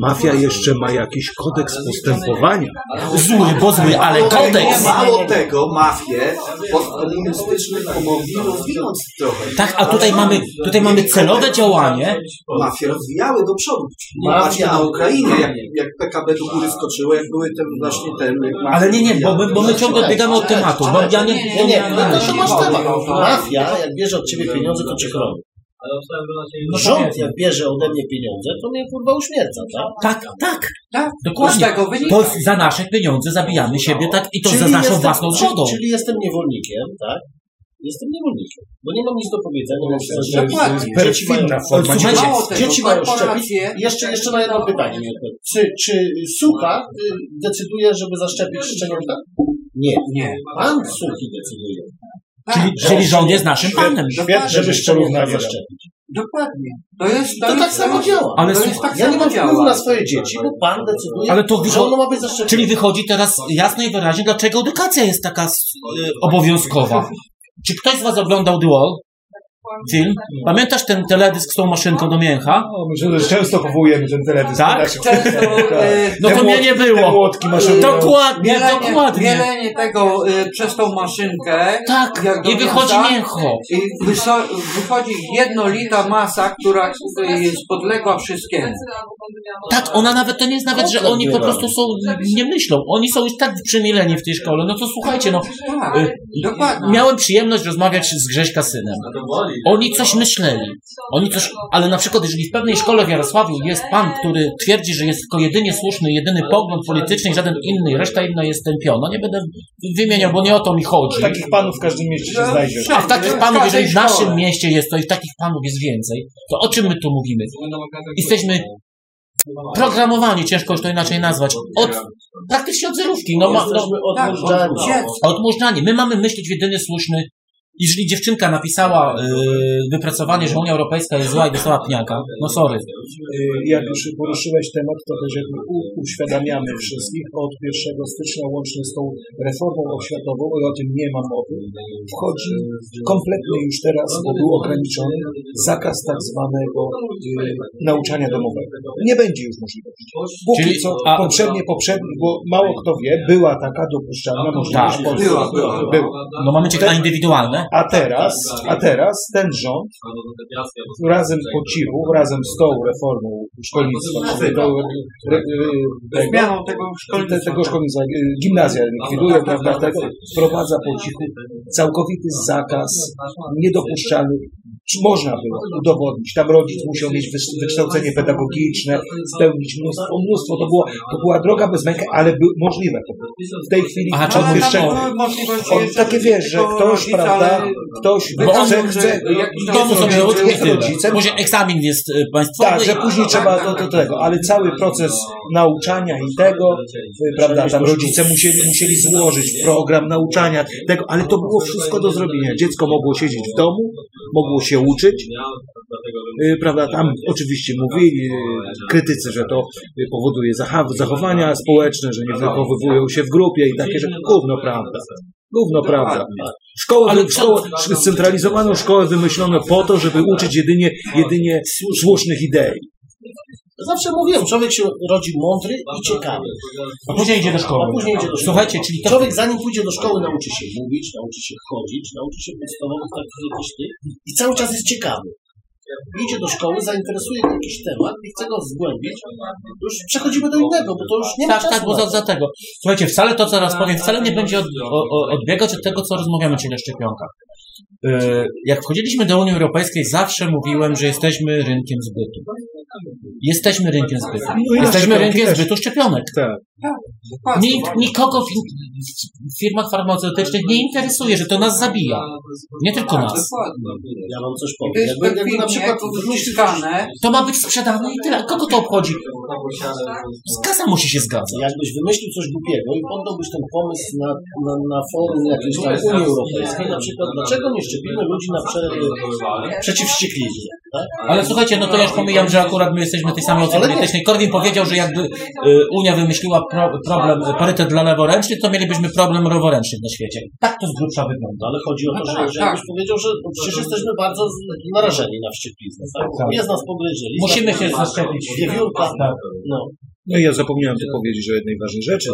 mafia jeszcze ma jakiś kodeks postępowania. Zły, bo zły, ale kodeks. Mało tego, mafię postkomunistyczne pomogli rozwinąć trochę. Tak, a tutaj mamy, tutaj mamy celowe działanie. Mafie rozwijały do przodu. Patrzcie na Ukrainie, jak, jak PKB do góry skoczyło, jak były te właśnie te... Ale nie, nie, bo my, bo my ciągle od tematu, bo ja nie... Nie, nie, no to, to masz temat. Mafia, jak bierze od ciebie pieniądze, to cię chroni. No Rząd, jak bierze ode mnie pieniądze, to mnie kurwa uśmierca, tak? Tak, tak, Tak, dokładnie. To za nasze pieniądze zabijamy siebie, tak? I to za naszą jestem- własną zgodą. Czyli jestem niewolnikiem, tak? Jestem niewolnikiem, bo nie mam nic do powiedzenia, nie mam się Dokładnie. Perfidna forma Słuchajcie, Mało tego, Dzieci mają szczepić. Jeszcze, jeszcze na jedno pytanie. Czy, czy Sucha y, decyduje, żeby zaszczepić szczeniątka? Nie. Nie. Pan Suchi decyduje. Tak, Czyli, czyli rząd jest naszym panem. Świetne, Żeby żeś szczeniątka porównanie dał. zaszczepić. Dokładnie. To jest, to, To jest, tak samo jest- działa. Ale to jest tak Ja nie mam wpływu na swoje dzieci, bo pan decyduje, Ale to że ono ma być zaszczepione. Czyli wychodzi teraz jasno i wyraźnie, dlaczego edukacja jest taka y, obowiązkowa. Czy ktoś z Was oglądał The Wall? Film? Pamiętasz ten teledysk z tą maszynką do mięcha? No, my że często powołujemy ten teledysk. Tak? Często, e, No to mnie nie było. Dokładnie, Mielenie, dokładnie. mielenie tego y, przez tą maszynkę. Tak, jak i wychodzi mięsa, mięcho. I wyso- wychodzi jednolita masa, która y, jest podległa wszystkiemu. Tak, ona nawet, to nie jest nawet, że oni po prostu są, nie myślą. Oni są już tak przemileni w tej szkole. No to słuchajcie, no, Tak, y, dokładnie. miałem przyjemność rozmawiać z Grześka synem. Oni coś myśleli. Oni coś, ale na przykład, jeżeli w pewnej szkole w Jarosławiu jest pan, który twierdzi, że jest tylko jedynie słuszny, jedyny pogląd polityczny i żaden inny, reszta inna jest tępiona, nie będę wymieniał, bo nie o to mi chodzi. Takich panów w każdym mieście się znajdzie. A w takich panów, jeżeli w naszym mieście jest to i w takich panów jest więcej, to o czym my tu mówimy? Jesteśmy programowani, ciężko już to inaczej nazwać, od, praktycznie od zerówki. No, ma, no, Tak, odmurzani. My mamy myśleć w jedyny słuszny. Jeżeli dziewczynka napisała yy, wypracowanie, że Unia Europejska jest zła i dostała pniaka, no sorry. Y, Jak już poruszyłeś temat, to też jakby uświadamiamy wszystkich od 1 stycznia łącznie z tą reformą oświatową, i o tym nie ma mowy, wchodzi kompletny już teraz, bo był ograniczony, zakaz tak zwanego y, nauczania domowego. Nie będzie już możliwości. Póki Czyli- co, a- poprzednie, poprzednie, bo mało kto wie, była taka dopuszczalna możliwość Tak. w Polsce. Była, była. była. No mamy czekania indywidualne. A teraz, a teraz ten rząd razem po cichu, razem z tą reformą szkolnictwa, re- tego, Zmianą tego te, szkolnictwa. tego szkolnictwa, y, gimnazja likwiduje, prawda, tego, wprowadza po cichu całkowity zakaz niedopuszczalny. Czy można było udowodnić, tam rodzic musiał mieć wykształcenie pedagogiczne, spełnić mnóstwo, mnóstwo, to, było, to była droga bez męki, ale by, możliwe to było. W tej chwili Aha, on, jeszcze takie wiesz, że ktoś, prawda, ktoś Bo on chce, chce, jakiś W domu sobie rodzicem, Później egzamin jest y, państwowy. tak, że później trzeba do, do tego, ale cały proces nauczania i tego, y, prawda, tam rodzice musieli, musieli złożyć program nauczania tego, ale to było wszystko do zrobienia. Dziecko mogło siedzieć w domu, mogło się uczyć, y, prawda, tam oczywiście mówili krytycy, że to powoduje zachowania społeczne, że nie wychowywują się w grupie i takie, że gówno prawda. Gówno prawda. Szkołę, Ale szkołę, scentralizowaną szkołę wymyślono po to, żeby uczyć jedynie, jedynie słusznych idei. Zawsze mówiłem, człowiek się rodzi mądry i ciekawy. A później idzie do szkoły. A później idzie do szkoły. Słuchajcie, czyli to Człowiek zanim pójdzie do szkoły nauczy się mówić, nauczy się chodzić, nauczy się podstawowych takich i cały czas jest ciekawy. Idzie do szkoły, zainteresuje go jakiś temat i chce go zgłębić, to już przechodzimy do innego, bo to już nie ma Tak, tak, bo za, za tego. Słuchajcie, wcale to, co teraz powiem, wcale nie będzie od, o, o, odbiegać od tego, co rozmawiamy dzisiaj na szczepionkach. Yy, Jak wchodziliśmy do Unii Europejskiej, zawsze mówiłem, że jesteśmy rynkiem zbytu. Jesteśmy rynkiem zbytu. No Jesteśmy rynkiem też. zbytu szczepionek. Tak. Nie, nikogo w, w firmach farmaceutycznych nie interesuje, że to nas zabija. Nie tylko nas. Dokładnie. Ja wam coś powiem. Jakby, jakby na przykład. To ma być sprzedane i tyle. Kogo to obchodzi? Kasa musi się zgadzać. jakbyś wymyślił coś głupiego i poddałbyś ten pomysł na, na, na forum jakiejś tam Unii Europejskiej, na przykład dlaczego nie szczepimy ludzi na prze, przeciwwściekliwie, tak? Ale słuchajcie, no to ja już pomijam, że akurat my jesteśmy tej samej oceny politycznej. Korwin powiedział, że jakby y, Unia wymyśliła pro, problem, y, parytet dla leworęcznych, to mielibyśmy problem leworęcznych na świecie. Tak to z grubsza wygląda. No ale chodzi o to, że, że tak. jakbyś powiedział, że no przecież jesteśmy bardzo narażeni na wścieklizny, tak? Tak. Nie z nas pogryzieli. Musimy się zaszczepić. Wiewiórka, Tak. no. No i ja zapomniałem tu powiedzieć o jednej ważnej rzeczy,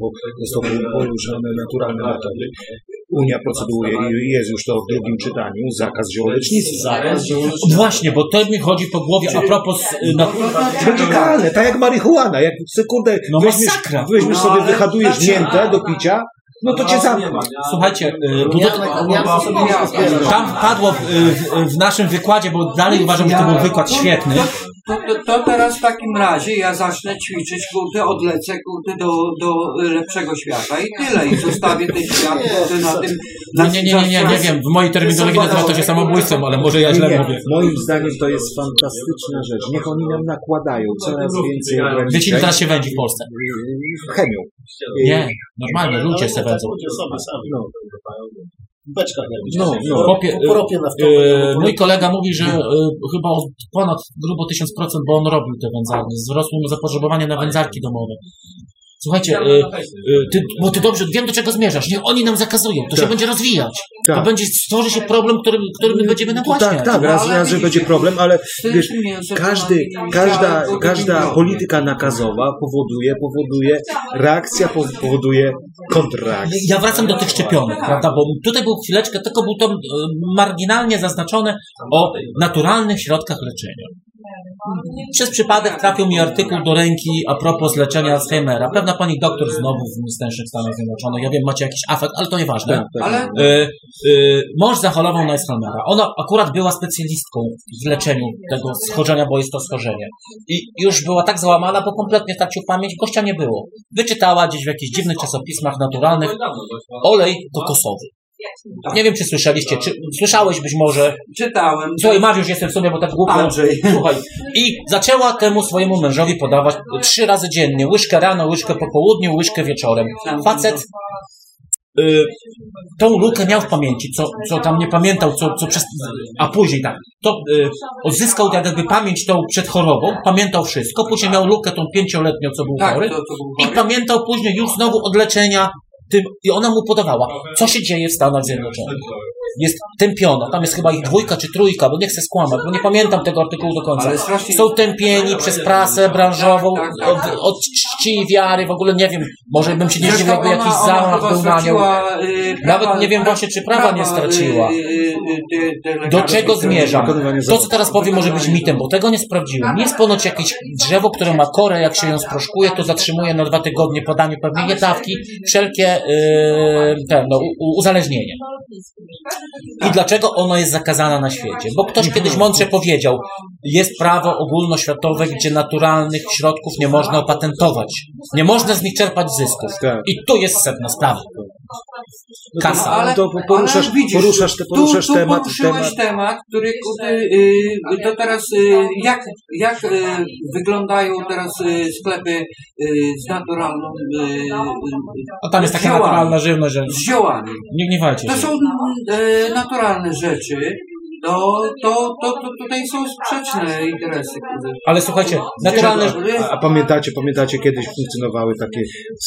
bo zostały poruszone naturalne metody. Unia proceduje i jest już to w drugim czytaniu, zakaz ziołolecznictwa. Zakaz Właśnie, bo to mi chodzi po głowie a propos y, na, Radykalne, tak jak marihuana, jak sekundę No weźmiesz, masakra. weźmiesz No, sobie, ale wyhadujesz miętę do picia, No to cię zamkną. Słuchajcie, y, bo to, tam padło w, w, w naszym wykładzie, bo dalej uważam, że to był wykład świetny. To, to, to teraz w takim razie ja zacznę ćwiczyć, kurde, odlecę, kurde, do, do lepszego świata i tyle. I zostawię ten świat, kurde, na tym... Na Nie, nie, nie, nie, nie, nie wiem, w mojej terminologii nazywa to się samobójstwem, ale może ja źle Nie, mówię. moim zdaniem to jest fantastyczna rzecz. Niech oni nam nakładają coraz więcej Wiecie, ile teraz się wędzi w Polsce? Chemią. Nie, normalnie, ludzie se wędzą. Sobie sami. No. W beczkach jakbyś. No, no. Po ropie naftowej. e, mój kolega mówi, że e, chyba ponad grubo 1000%, bo on robił te wędzarnie. Wzrosło mu zapotrzebowanie na wędzarki domowe. Słuchajcie, e, e, ty, bo ty dobrze, wiem do czego zmierzasz. Niech oni nam zakazują, to się Tak. będzie rozwijać. To Tak. będzie, stworzy się problem, który, który my będziemy nagłaśniać. Tak, tak, raz, raz, że będzie problem, ale wiesz, każdy, każda, każda polityka nakazowa powoduje, powoduje, reakcja pow- powoduje kontrreakcję. Ja wracam do tych szczepionek, prawda? Bo tutaj był chwileczkę, tylko był to e, marginalnie zaznaczone o naturalnych środkach leczenia. Przez przypadek trafił mi artykuł do ręki a propos leczenia Alzheimera. Pewna pani doktor znowu w Miastecznych Stanach Zjednoczonych. Ja wiem, macie jakiś afekt, ale to nieważne. Tak, tak. Ale E, e, mąż zachorował na Alzheimera. Ona akurat była specjalistką w leczeniu tego schorzenia, bo jest to schorzenie. I już była tak załamana, bo kompletnie stracił pamięć, gościa nie było. Wyczytała gdzieś w jakichś dziwnych czasopismach naturalnych olej kokosowy. Nie wiem, czy słyszeliście, czy słyszałeś być może. czytałem. Słuchaj, Mariusz, jestem w sumie, bo tak głupio. Andrzej. Słuchaj. I zaczęła temu swojemu mężowi podawać trzy razy dziennie. Łyżkę rano, łyżkę po południu, łyżkę wieczorem. Facet y, tą lukę miał w pamięci, co, co tam nie pamiętał, co, co przez, a później tak, to y, odzyskał tak jakby pamięć tą przed chorobą, pamiętał wszystko, później miał lukę tą pięcioletnią, co był Tak, chory to, to był i chory. pamiętał później już znowu od leczenia tym, i ona mu podawała, co się dzieje w Stanach Zjednoczonych. Jest tępiona, tam jest chyba ich dwójka czy trójka, bo nie chcę skłamać, bo nie pamiętam tego artykułu do końca. Strasznie- Są tępieni przez prasę branżową, od, od czci i wiary, w ogóle nie wiem, może bym się nie zdziwił, jakby jakiś zamach był na nią. straciła, y, Nawet nie wiem właśnie, czy prawa nie straciła. y, y, y, te- te Do czego zmierzam? To, co teraz powiem, może być mitem, bo tego nie sprawdziłem. Jest ponoć jakieś drzewo, które ma korę, jak się ją sproszkuje, to zatrzymuje na dwa tygodnie podanie pewnej dawki, wszelkie yy, ten, no, uzależnienie. I dlaczego ono jest zakazane na świecie? Bo ktoś kiedyś mądrze powiedział, jest prawo ogólnoświatowe, gdzie naturalnych środków nie można opatentować. Nie można z nich czerpać zysków. Tak. I tu jest sedno sprawy. Kasa. Ale, to poruszasz- ale widzisz, poruszasz te- poruszasz tu, tu temat- poruszyłeś temat. temat, który kurde, y, to teraz y, jak, jak y, wyglądają teraz y, sklepy y, z naturalną A tam jest taka ziołami. naturalna żywność, że z ziołami. nie gniewajcie To się. są naturalne rzeczy. To, to, to, to tutaj są sprzeczne interesy. kurde. Ale słuchajcie, naturalne... A, a pamiętacie, pamiętacie, kiedyś funkcjonowały takie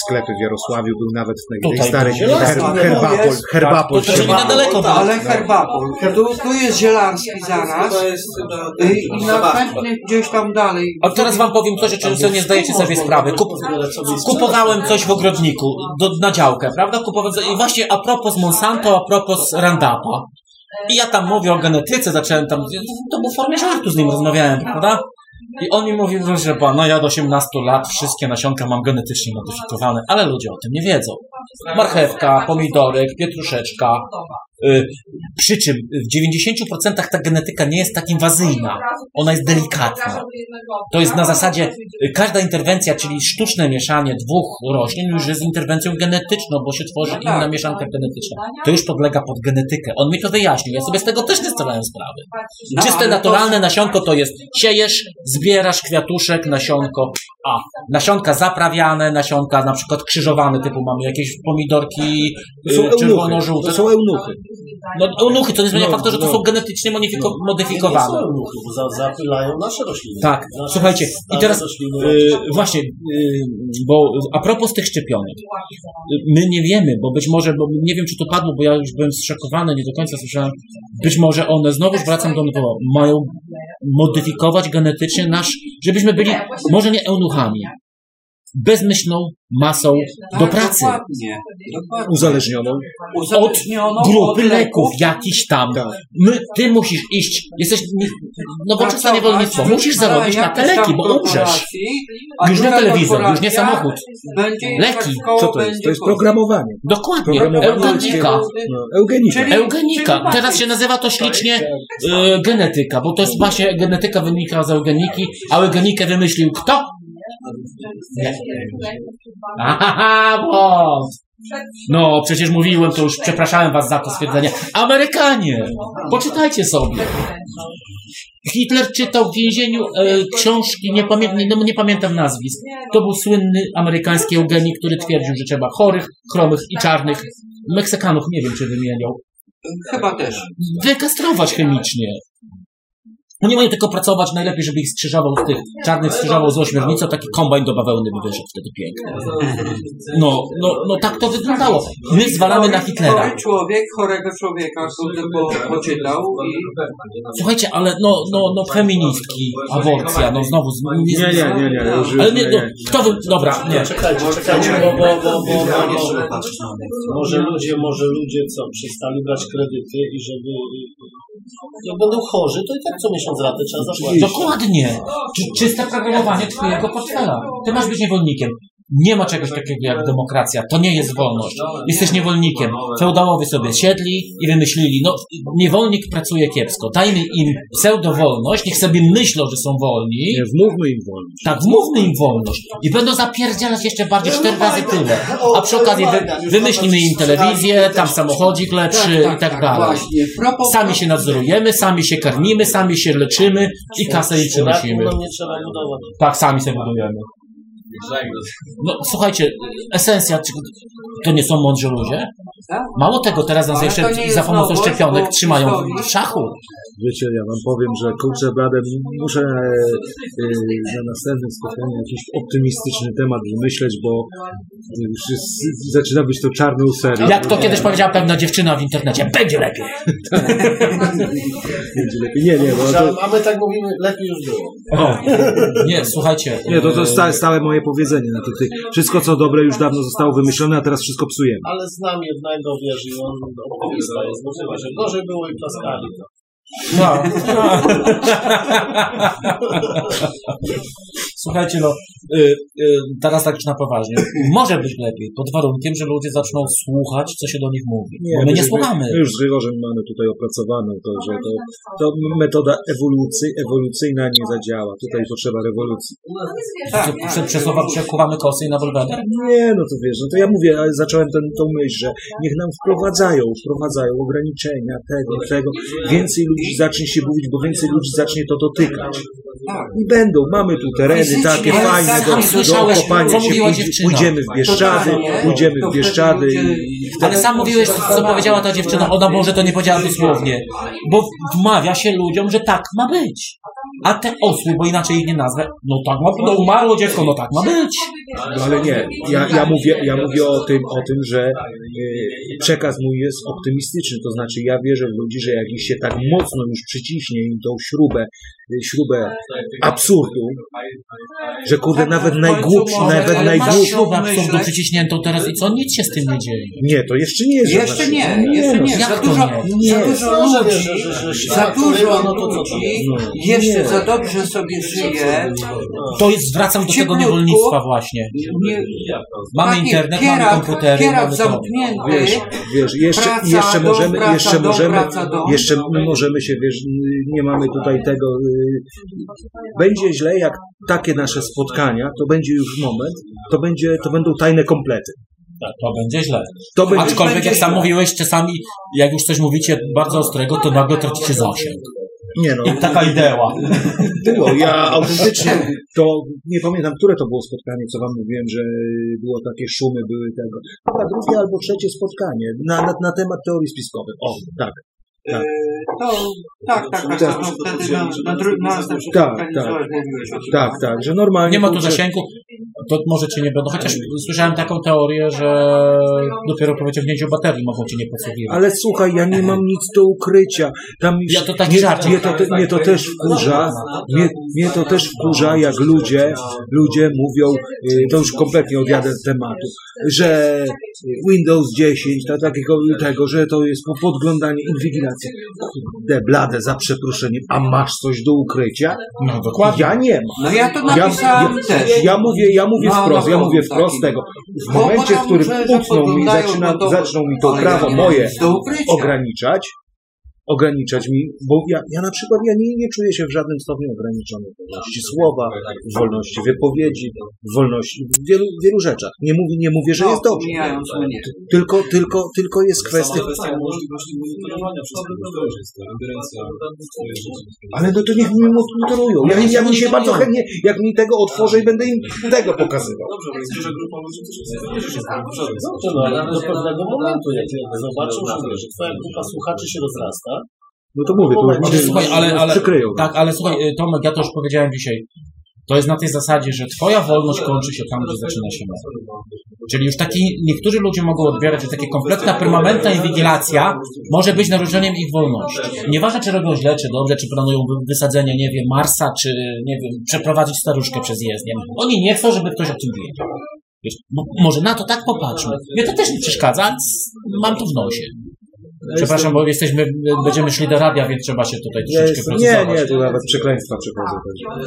sklepy w Jarosławiu, był nawet w tej, starej her, herbapol, herbapol. To, to, niedaleko było. Ale herbapol. Tu, tu jest zielarski zaraz. Y, I następnie gdzieś tam dalej. A teraz wam powiem coś, o czym sobie nie zdajecie sobie sprawy. Kup, kupowałem coś w ogrodniku, do, na działkę, prawda? Kupowałem, I właśnie a propos Monsanto, a propos Roundupa. I ja tam mówię o genetyce, zacząłem tam, to było w formie żartu z nim rozmawiałem, prawda? I on mi mówił, że pan, no ja od 18 lat wszystkie nasionka mam genetycznie modyfikowane, ale ludzie o tym nie wiedzą. Marchewka, pomidorek, pietruszeczka. Y, przy czym w 90% ta genetyka nie jest tak inwazyjna. Ona jest delikatna. To jest na zasadzie każda interwencja, czyli sztuczne mieszanie dwóch roślin już jest interwencją genetyczną, bo się tworzy inna mieszanka genetyczna. To już podlega pod genetykę. On mi to wyjaśnił. Ja sobie z tego też nie zdawałem sprawy. No, Czyste, naturalne nasionko to jest siejesz, zbierasz kwiatuszek, nasionko, a nasionka zaprawiane, nasionka na przykład krzyżowane, typu mamy jakieś pomidorki y, czerwono-żółte. to są eunuchy. No eunuchy, to nie zmienia No, faktu, że to no. są genetycznie modifiko- modyfikowane. Nie są eunuchy, bo za- zapylają nasze rośliny. Tak, Nasze słuchajcie, i teraz rośliny. y, właśnie, y, bo a propos tych szczepionek, y, my nie wiemy, bo być może, bo nie wiem czy to padło, bo ja już byłem zszokowany, nie do końca słyszałem, być może one, znowuż wracam do tego, mają modyfikować genetycznie nasz, żebyśmy byli, może nie eunuchami, bezmyślną masą do Tak, pracy. Dokładnie. dokładnie. Uzależnioną. Uzależnioną Grupy od leków jakiś tam. Tak. My, ty musisz iść, jesteś nowoczesne pracować niewolnictwo, w musisz zarobić na te leki, bo umrzesz. Już nie telewizor, już nie samochód. Leki. Co to jest? To jest programowanie. Dokładnie, eugenika. No, eugenika. Eugenika. Teraz się nazywa to ślicznie e, genetyka, bo to jest właśnie genetyka wynika z eugeniki, a eugenikę wymyślił kto? Aha, błąd. No, przecież mówiłem, to już przepraszałem was za to stwierdzenie. Amerykanie! Poczytajcie sobie. Hitler czytał w więzieniu e, książki, nie, pamię, nie, no, nie pamiętam nazwisk. To był słynny amerykański eugenik, który twierdził, że trzeba chorych, chromych i czarnych, Meksykanów, nie wiem czy wymieniał, Chyba też. wykastrować chemicznie. Oni mają tylko pracować, najlepiej, żeby ich skrzyżował z tych czarnych, skrzyżował z ośmiornicą, taki kombajn do bawełny by wyszedł wtedy piękny. No, no, no tak to wyglądało. My zwalamy na Hitlera. Chory człowiek, chorego człowieka, który po, poczytał i Słuchajcie, ale no, no, no feministki, aborcja, no znowu... z- Nie, nie, nie, nie. Już, Ale nie, nie, no, nie. kto wy... Dobra, nie. Czekajcie, czekajcie, bo, bo, bo, bo, może ludzie, może ludzie co, przestali brać kredyty i żeby jak będą chorzy, to i tak co miesiąc raty trzeba zapłacić. Dokładnie. Czy- Czyste programowanie twojego portfela. Ty masz być niewolnikiem. Nie ma czegoś takiego jak demokracja. To nie jest wolność. Jesteś niewolnikiem. Feudałowie sobie siedli i wymyślili, no niewolnik pracuje kiepsko. Dajmy im pseudowolność, niech sobie myślą, że są wolni. Nie, wmówmy im wolność. Tak, wmówmy im wolność. I będą zapierdzielać jeszcze bardziej cztery razy tyle. A przy okazji wy, wymyślimy im telewizję, tam samochodzik lepszy i tak dalej. Właśnie. Propos, Sami się nadzorujemy, sami się karmimy, sami się leczymy i kasę im przynosimy. Tak, sami sobie budujemy. No słuchajcie, esencja, czy- to nie są mądrzy ludzie? Tak? Mało tego, teraz nas jeszcze za pomocą szczepionek trzymają w szachu. Wiecie, ja wam powiem, że kurczę blade, muszę e, e, na następnym spotkaniu jakiś optymistyczny temat wymyśleć, bo już jest, zaczyna być to czarną serią. Jak to kiedyś powiedziała pewna dziewczyna w internecie, będzie lepiej. Będzie lepiej. Nie, nie, no to, A my tak mówimy, lepiej już było. O, nie, słuchajcie. nie, to, to e, stałe, stałe moje powiedzenie. No to ty, wszystko co dobre już dawno zostało wymyślone, a teraz wszystko psujemy. Ale znam jednego, wiesz, i on bo chyba, że gorzej było i klaskali. No. Słuchajcie, no, y, y, teraz tak już na poważnie. Może być lepiej, pod warunkiem, że ludzie zaczną słuchać, co się do nich mówi. Bo my nie my- słuchamy. My już z Grygorzem mamy tutaj opracowaną to, że to, to metoda ewolucji, ewolucyjna nie zadziała. Tutaj potrzeba rewolucji. Co, prze, przesuwa, przekuwamy kosy i na? Nie, no to wiesz, no to ja mówię, ale zacząłem ten, tą myśl, że niech nam wprowadzają, wprowadzają ograniczenia tego, tego. Więcej ludzi zacznie się mówić, bo więcej ludzi zacznie to dotykać. Tak. I będą, mamy tu tereny Fizycznie, takie fajne tak, do, do co się, pójdziemy w Bieszczady, Totalnie. pójdziemy To w Bieszczady i Ale sam mówiłeś, co powiedziała ta dziewczyna. Ona może to nie powiedziała dosłownie. Bo wmawia się ludziom, że tak ma być. A te osły, bo inaczej ich nie nazwę, no tak ma No umarło dziecko, no tak ma być. No ale nie, ja, ja, mówię, ja mówię o tym, o tym, że y, przekaz mój jest optymistyczny, to znaczy ja wierzę w ludzi, że jak ich się tak mocno już przyciśnie im tą śrubę, y, śrubę absurdu, że kurde nawet najgłupsi, nawet najgłupsi, śrubę absurdu przyciśniętą teraz i co? Nic się z tym nie dzieje. nie, to jeszcze nie jest Jeszcze żadna nie, śruba. jeszcze no, nie. jak Za dużo, nie? za dużo No, ludzi, za dużo no ludzi No, jeszcze nie. za dobrze sobie żyje. To jest, wracam do tego niewolnictwa właśnie. Nie, Mamy internet, kierat, mamy komputery, kierat mamy to. zamknięty, Wiesz, wiesz, jeszcze, Praca jeszcze do, możemy, praca jeszcze do, możemy, praca do. jeszcze możemy się, wiesz, nie mamy tutaj tego, y, będzie źle, jak takie nasze spotkania, to będzie już moment, to będzie, to będą tajne komplety. To będzie źle. To będzie, Aczkolwiek jak sam źle. mówiłeś, czasami jak już coś mówicie bardzo ostrego, to nagle tracicie zasięg. nie no, I taka idea. było, ja autentycznie, to nie pamiętam, które to było spotkanie, co wam mówiłem, że było takie szumy, były tego, chyba drugie albo trzecie spotkanie na, na, na temat teorii spiskowych. O, tak. Tak. to tak, tak, tak, Tak. to wtedy na, na, na następnym Tak, tak. Tak, tak, że normalnie... Nie ma tu zasięgu. to może cię nie będą. Chociaż słyszałem taką teorię, że dopiero po wyciągnięciu baterii mogą cię nie podsłuchiwać. Ale słuchaj, ja nie mam nic do ukrycia. Tam już, Ja to taki mnie, żart. mnie, to, te- mnie to też wkurza. Mnie, mnie to też wkurza, jak ludzie, ludzie mówią, y, to już kompletnie odjadę od tematu, że Windows 10, to takiego tego, że to jest po- podglądanie, inwigilacja. Kurde, blade, za przeproszeniem. A masz coś do ukrycia? No dokładnie. Ja nie mam. No ja to Ja, napisałem ja, też. ja mówię, ja mówię No, wprost, no, ja mówię taki. wprost tego. W momencie, w którym utną mi, zaczyna, zaczną mi to prawo ja moje ograniczać, ograniczać mi, bo ja, ja na przykład ja nie, nie czuję się w żadnym stopniu ograniczony w wolności słowa, w wolności wypowiedzi, w wolności, w wielu, wielu rzeczach. Nie mówię, nie mówię, że No, jest dobrze. Tylko, tylko, tylko jest kwestia, ale no to niech mi monitorują. Ja, ja bym się bardzo chętnie, jak mi tego otworzę i będę im tego pokazywał. Dobrze, bo jest duża grupa ludzi, którzy jest Dobrze, no ale do pewnego momentu, jak zobaczą, że twoja grupa słuchaczy się rozrasta, No to mówię, to już słuchaj, ale, ale, przykryją. tak, ale słuchaj, y, Tomek, ja to już powiedziałem dzisiaj. To jest na tej zasadzie, że twoja wolność kończy się tam, gdzie zaczyna się moja. Czyli już taki, niektórzy ludzie mogą odbierać, że taka kompletna permanentna inwigilacja może być naruszeniem ich wolności. Nieważne, czy robią źle, czy dobrze, czy planują wy- wysadzenie, nie wiem, Marsa, czy, nie wiem, przeprowadzić staruszkę przez jezdnię. Oni nie chcą, żeby ktoś o tym wiedział. Wiesz, mo- może na to tak popatrzmy. Mnie to też nie przeszkadza, mam to w nosie. Przepraszam, bo jesteśmy, będziemy szli do radia, więc trzeba się tutaj Ja troszeczkę jestem, nie, nie, tu nawet przekleństwa przechodzą.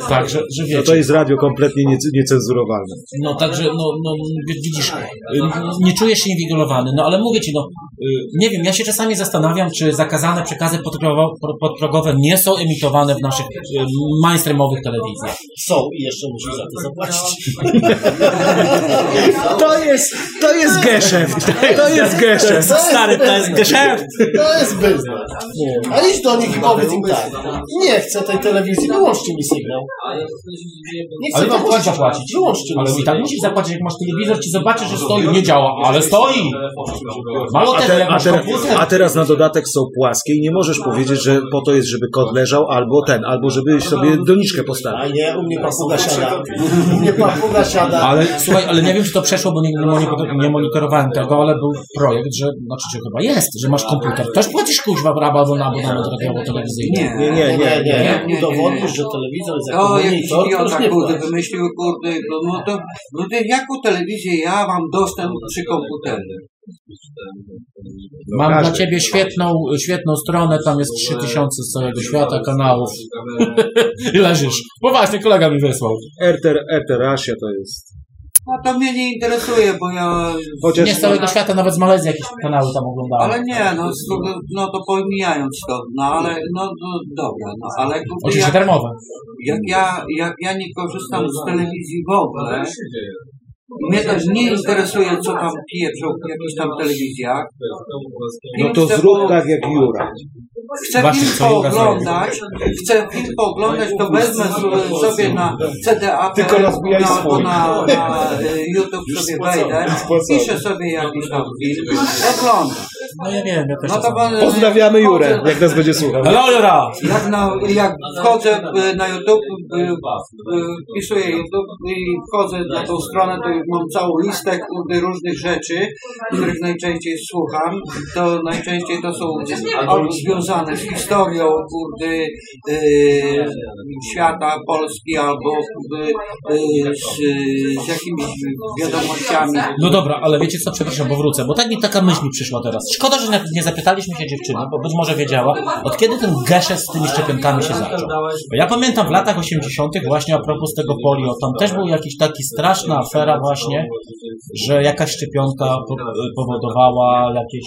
Tak, że, że No wiecie. to jest radio kompletnie nie, niecenzurowalne. No także, no, no widzisz, y, nie czujesz się inwigilowany, no ale mówię ci, no y, nie wiem, ja się czasami zastanawiam, czy zakazane przekazy podprogo- pro- podprogowe nie są emitowane w naszych y, mainstreamowych telewizjach. są i jeszcze musisz za to zapłacić. To jest, to jest geszeft. To jest geszeft. Stary, to jest geszeft! To jest biznes. A idź do nich i powiedz im tak. Nie chcę tej telewizji, wyłączcie mi sygnał. Nie chcę Ale wam płacić, zapłacić. Wyłączcie mi Ale i sygnał. tak musisz zapłacić, jak masz telewizor, ci zobaczysz, że stoi, nie działa, ale stoi! Mało A, te, jak a, masz teraz, komputer, a teraz na dodatek są płaskie i nie możesz powiedzieć, że po to jest, żeby kot leżał, albo ten, albo żeby sobie doniczkę A postawić. nie, u mnie papuga siada. U mnie papuga siada. Ale słuchaj, ale nie wiem, czy to przeszło, bo nie, nie, nie monitorowałem tego, ale był projekt, że, znaczy, że chyba jest, że masz komputer. Też płacisz kuźwa raba do abonament radiowo-telewizyjny. Nie. Nie, nie, nie, nie. Jak udowodnisz, że telewizor jest jako O, jakiś monitor, to już idiota, nie kurde, wymyślił, kurde, no, no to, no to jaką telewizję ja mam dostęp przy komputerze? Mam Każdy. dla ciebie świetną, świetną stronę, tam jest 3000 z całego świata kanałów. I leżysz. Poważnie, kolega mi wysłał. RT, RT Russia to jest. No to mnie nie interesuje, bo ja... Chociaż Nie z całego świata, nawet z Malezji jakieś kanały tam oglądałem. Ale nie, no, no to pomijając to, no ale, no, no dobra, no ale Oczywiście jak, darmowe. jak, ja, jak ja nie korzystam z telewizji w ogóle, mnie też nie interesuje, co tam pieprzą w jakichś tam telewizjach. No to zrób tak jak Jura. Chcę film pooglądać, chcę film pooglądać, to wezmę sobie na CDA Tylko rozbijaj albo swój. na, na y, YouTube sobie wejdę, piszę sobie jakiś tam film, oglądam. No ja wiem, ja też No Pozdrawiamy Jurę, wchodzę- jak nas będzie słuchał. Hello, Jura! Jak, na, jak wchodzę y, na YouTube, y, y, wpisuję YouTube i wchodzę na tą stronę, to mam całą listę kurde, różnych rzeczy, których najczęściej słucham. To najczęściej to są albo związane z historią kurde, y, świata Polski, albo kurde, y, z, z jakimiś wiadomościami. No dobra, ale wiecie co, przepraszam, bo wrócę, bo tak mi taka myśl mi przyszła teraz. Szkoda, że nie- zapytaliśmy się dziewczyny, bo być może wiedziała, od kiedy ten geszer z tymi szczepionkami się zaczął. Bo ja pamiętam w latach 80. właśnie a propos tego polio, tam też był jakiś taki straszna afera właśnie, że jakaś szczepionka po, powodowała jakieś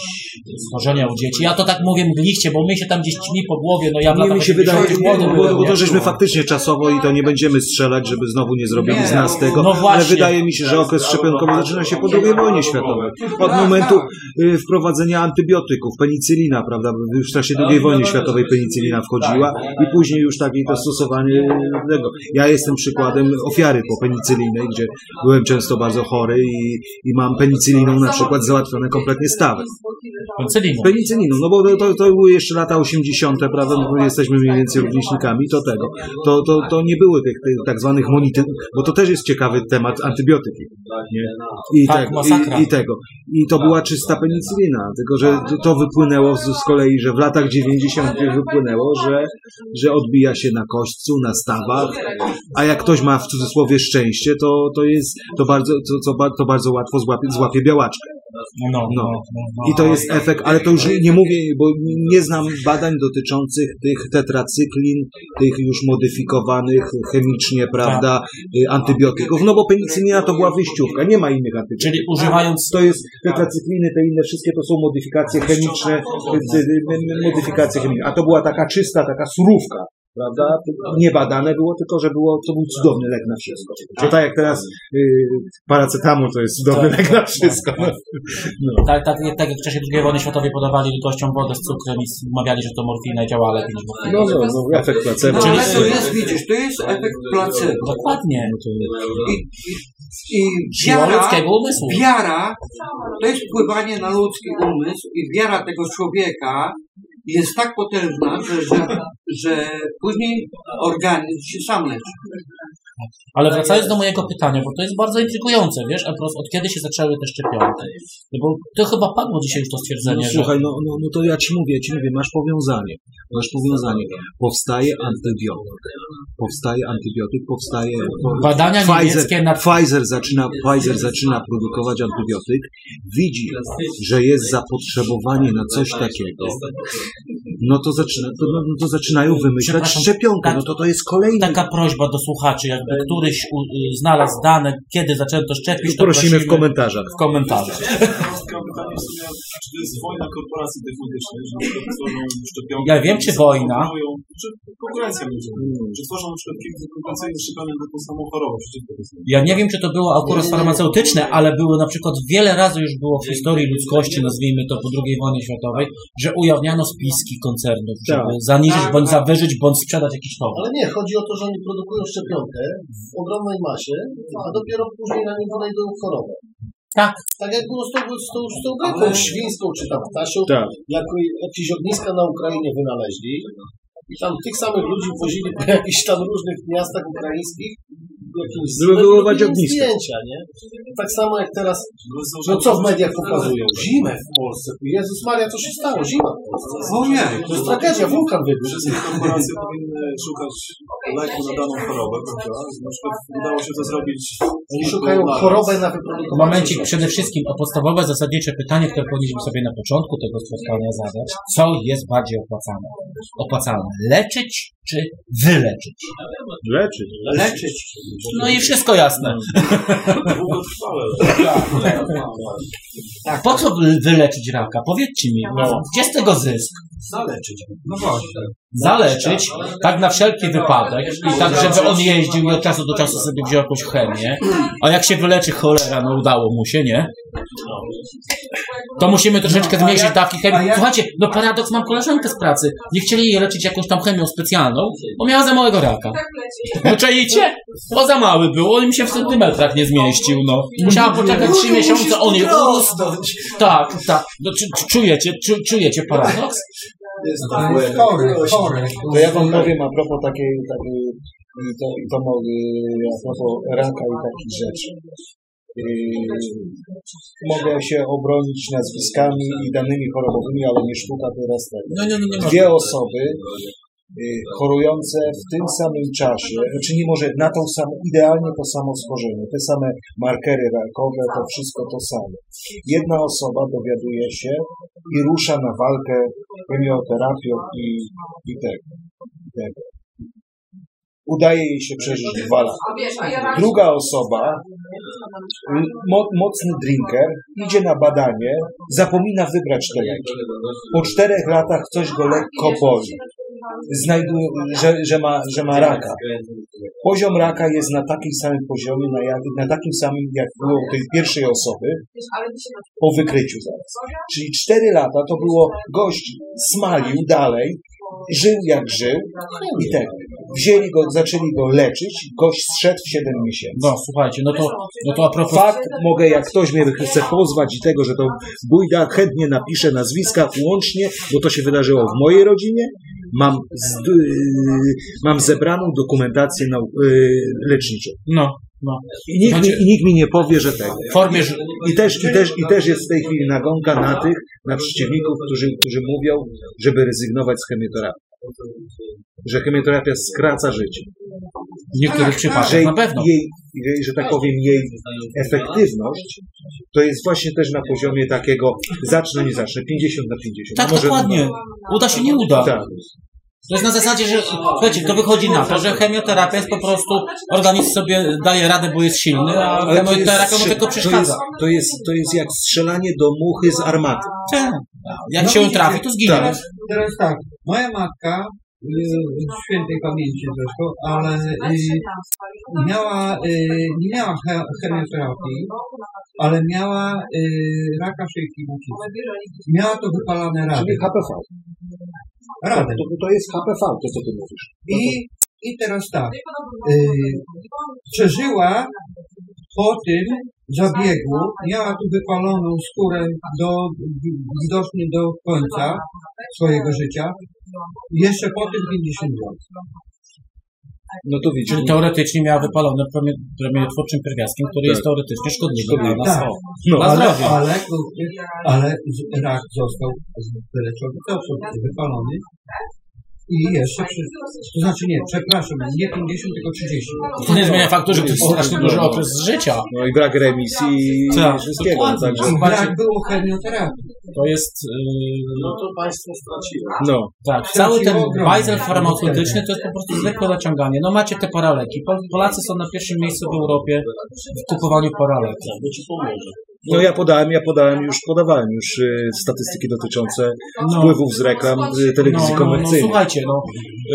schorzenia u dzieci. Ja to tak mówię mgliście, bo my się tam gdzieś ćmi po głowie, no ja w latach mi się wydaje, 80. bo, młody bo, bo to żeśmy faktycznie czasowo i to nie będziemy strzelać, żeby znowu nie zrobili Nie, z nas tego, no właśnie. ale wydaje mi się, że okres szczepionkowy zaczyna się po II wojnie światowej. Od momentu y, wprowadzenia antybiotyków, penicylina, prawda, już w czasie II wojny światowej penicylina wchodziła i później już takie to stosowanie tego. Ja jestem przykładem ofiary po penicylinej, gdzie byłem często bardzo chory i, i mam penicyliną na przykład załatwione kompletnie stawy. Penicylliną. Penicyliną, no bo to, to, to były jeszcze lata 80., prawda, no jesteśmy mniej więcej rówieśnikami, to tego. To, to, to nie były tych, tych tak zwanych monity, bo to też jest ciekawy temat, antybiotyki. Nie? I, Tak, tego, masakra. i, I tego. I to była czysta penicylina, tylko że to- wypłynęło z, z kolei, że w latach 90. wypłynęło, że, że odbija się na kośćcu, na stawach, a jak ktoś ma w cudzysłowie szczęście, to, to jest, to bardzo, to, to bardzo łatwo złapie, złapie białaczkę. No, no, No. no. I to jest efekt, ale to już nie, mówię, bo nie znam badań dotyczących tych tetracyklin, tych już modyfikowanych chemicznie, prawda, y, antybiotyków, no bo penicylina to była wyjściówka, nie ma innych antybiotyków. Czyli używając To jest tetracykliny, te inne wszystkie to są modyfikacje chemiczne, modyfikacje chemiczne, a to była taka czysta, taka surówka. Prawda? Niebadane było, tylko że było, to był cudowny lek na wszystko. To tak jak teraz y, paracetamol to jest cudowny lek na wszystko. No. Tak, tak, tak jak w czasie II wojny światowej podawali gościom wodę z cukrem i mawiali, że to morfina i działa lepiej niż morfina. No, no, no, efekt placebo. No ale to jest, widzisz, to jest efekt placebo. Dokładnie. I, i, i Siła wiara, umysłu. wiara to jest wpływanie na ludzki umysł i wiara tego człowieka jest tak potężna, że, że, później organizm się sam leczy. Ale wracając do mojego pytania, bo to jest bardzo intrygujące, wiesz, Epros, od kiedy się zaczęły te szczepionki? No bo to chyba padło dzisiaj już to No, stwierdzenie, że... słuchaj, no, no, no to ja ci mówię, ci mówię, masz powiązanie. Masz powiązanie. Powstaje antybiotyk. Powstaje antybiotyk, powstaje. Badania Pfizer, niemieckie nad Pfizer, zaczyna, Pfizer zaczyna produkować antybiotyk, widzi, że jest zapotrzebowanie na coś takiego, no to, zaczyna, to, no, no to zaczynają wymyślać szczepionkę. tak- No to to jest kolejny. taka prośba do słuchaczy, jakby któryś u, y, znalazł dane, kiedy zaczęto szczepić, to Prosimy w komentarzach. w komentarzach. Pytanie w sumie, czy to jest wojna korporacji technologicznych, że na przykład tworzą szczepionki... Ja wiem, czy wojna. Czy konkurencja innymi. Czy tworzą na przykład kilka konkurencyjnych szczepionek na tą samą chorobę przeciwko. Ja nie wiem, czy to było akurat farmaceutyczne, ale było na przykład wiele razy już było w historii ludzkości, nazwijmy to po II wojnie światowej, że ujawniano spiski koncernów, żeby Tak. zaniżyć bądź zawyżyć, bądź sprzedać jakiś towar. Ale nie, chodzi o to, że oni produkują szczepionkę w ogromnej masie, a dopiero później na niego znajdą chorobę. Tak. Tak jak było z tą, z tą, z tą grypą świńską, czy tam ptasią, Tak. jak jakieś ogniska na Ukrainie wynaleźli i tam tych samych ludzi wozili po jakichś tam różnych miastach ukraińskich, jakimś Żeby wywoływać ogniska. zdjęcia, nie? Tak samo jak teraz, no co w mediach pokazują? Zimę w Polsce. Jezus Maria, co się stało? Zima w Polsce. Ojej, To jest tragedia, wulkan wybuchł. Wszystkie korporacje powinny szukać leku na daną chorobę, prawda? Na przykład udało się to zrobić... Oni szukają chorobę na wyprodukowanie. Momencik, przede wszystkim o podstawowe, zasadnicze pytanie, które powinniśmy sobie na początku tego spotkania zadać. Co jest bardziej opłacalne? Opłacalne leczyć czy wyleczyć? Leczyć. leczyć. No i wszystko jasne. Po co wy- wyleczyć raka? Powiedzcie mi, gdzie z tego zysk? Zaleczyć. No właśnie. Zaleczyć, tak na wszelki wypadek i tak, żeby on jeździł i od czasu do czasu sobie wziął jakąś chemię, a jak się wyleczy cholera, no udało mu się, nie? To musimy troszeczkę zmniejszyć dawki chemii. Słuchajcie, no paradoks, mam koleżankę z pracy. Nie chcieli jej leczyć jakąś tam chemią specjalną, bo miała za małego raka. No czajcie? Bo za mały był, on mi się w centymetrach nie zmieścił, no. Musiałam poczekać trzy miesiące, on jej urósł. Tak, tak. No, czy, czy czujecie, czu, czujecie paradoks? Chory, chory. To ja wam powiem a propos takiej, takiej i to, to mogę, a propos raka i takich rzeczy. Yy, mogę się obronić nazwiskami i danymi chorobowymi, ale nie sztuka teraz tego. No, no, no, Dwie osoby chorujące w tym samym czasie, nie może na tą samą, idealnie to samo schorzenie, te same markery rakowe, to wszystko to samo. Jedna osoba dowiaduje się i rusza na walkę chemioterapią i, i tego. I tego. Udaje jej się przeżyć dwa lata. Druga osoba, mo- mocny drinker, idzie na badanie, zapomina wybrać te leki. Po czterech latach coś go lekko boli. Znajduje, że, że, ma, że ma raka. Poziom raka jest na takim samym poziomie, na, jak, na takim samym, jak było u tej pierwszej osoby, po wykryciu zaraz. Czyli cztery lata to było gość smalił dalej, żył jak żył i tego. wzięli go, zaczęli go leczyć, gość zszedł w 7 miesięcy. No, słuchajcie, no to, no to a propos... Fakt, mogę, jak ktoś mnie chce pozwać i tego, że to bójda, chętnie napiszę nazwiska łącznie, bo to się wydarzyło w mojej rodzinie. Mam, z, yy, mam zebraną dokumentację nau, yy, leczniczą. No, no. I nikt, mi, I nikt mi nie powie, że tego. Formie, że... I też, i, też, I też jest w tej chwili nagonka na tych, na przeciwników, którzy, którzy mówią, żeby rezygnować z chemioterapii. Że chemioterapia skraca życie. W niektórych przypadkach Że na pewno. jej, że tak powiem, jej efektywność to jest właśnie też na poziomie takiego zacznę, nie zacznę, 50 na 50. Tak, może- dokładnie. Uda się, nie uda. Tak. To jest na zasadzie, że słuchajcie, to wychodzi na to, że chemioterapia jest po prostu, organizm sobie daje radę, bo jest silny, a Ale chemioterapia mu tylko to jest, przeszkadza. to, jest, to jest jak strzelanie do muchy z armaty. Tak. Jak No się trafi, to zginie. Teraz, teraz tak, moja matka, świętej pamięci zresztą, ale y, miała, y, nie miała che- chemioterapii, ale miała y, raka szyjki macicy. Miała to wypalane rady. Czyli HPV. Rady. To, to jest HPV, to co ty mówisz. I, I teraz tak, przeżyła po tym zabiegu, miała tu wypaloną skórę do, widocznie do końca swojego życia, jeszcze po tym 50 lat. No to widzisz. Czyli teoretycznie miała wypalone promień- promieniotwórczym pierwiastkiem, który jest Tak. teoretycznie szkodliwy dla nas. Tak. No, Ale, zdrowia. ale, ale z- rak został wyleczony, został wypalony i jeszcze, przy, to znaczy nie, przepraszam, nie 50, tylko 30. To nie zmienia faktu, że to jest strasznie duży okres życia. No i brak remisji i Tak, wszystkiego. Dokładnie. także, brak było chemioterapii. To jest... Yy, No to państwo straciło. no. tak, cały ten bajzel farmaceutyczny to jest po prostu zwykłe naciąganie. No macie te paraleki. Pol- Polacy są na pierwszym miejscu w Europie w kupowaniu paraleki. Bo ci pomoże. No ja podałem, ja podałem już, podawałem już y, statystyki dotyczące No. wpływów z reklam y, telewizji No, no, no komercyjnej. słuchajcie, no,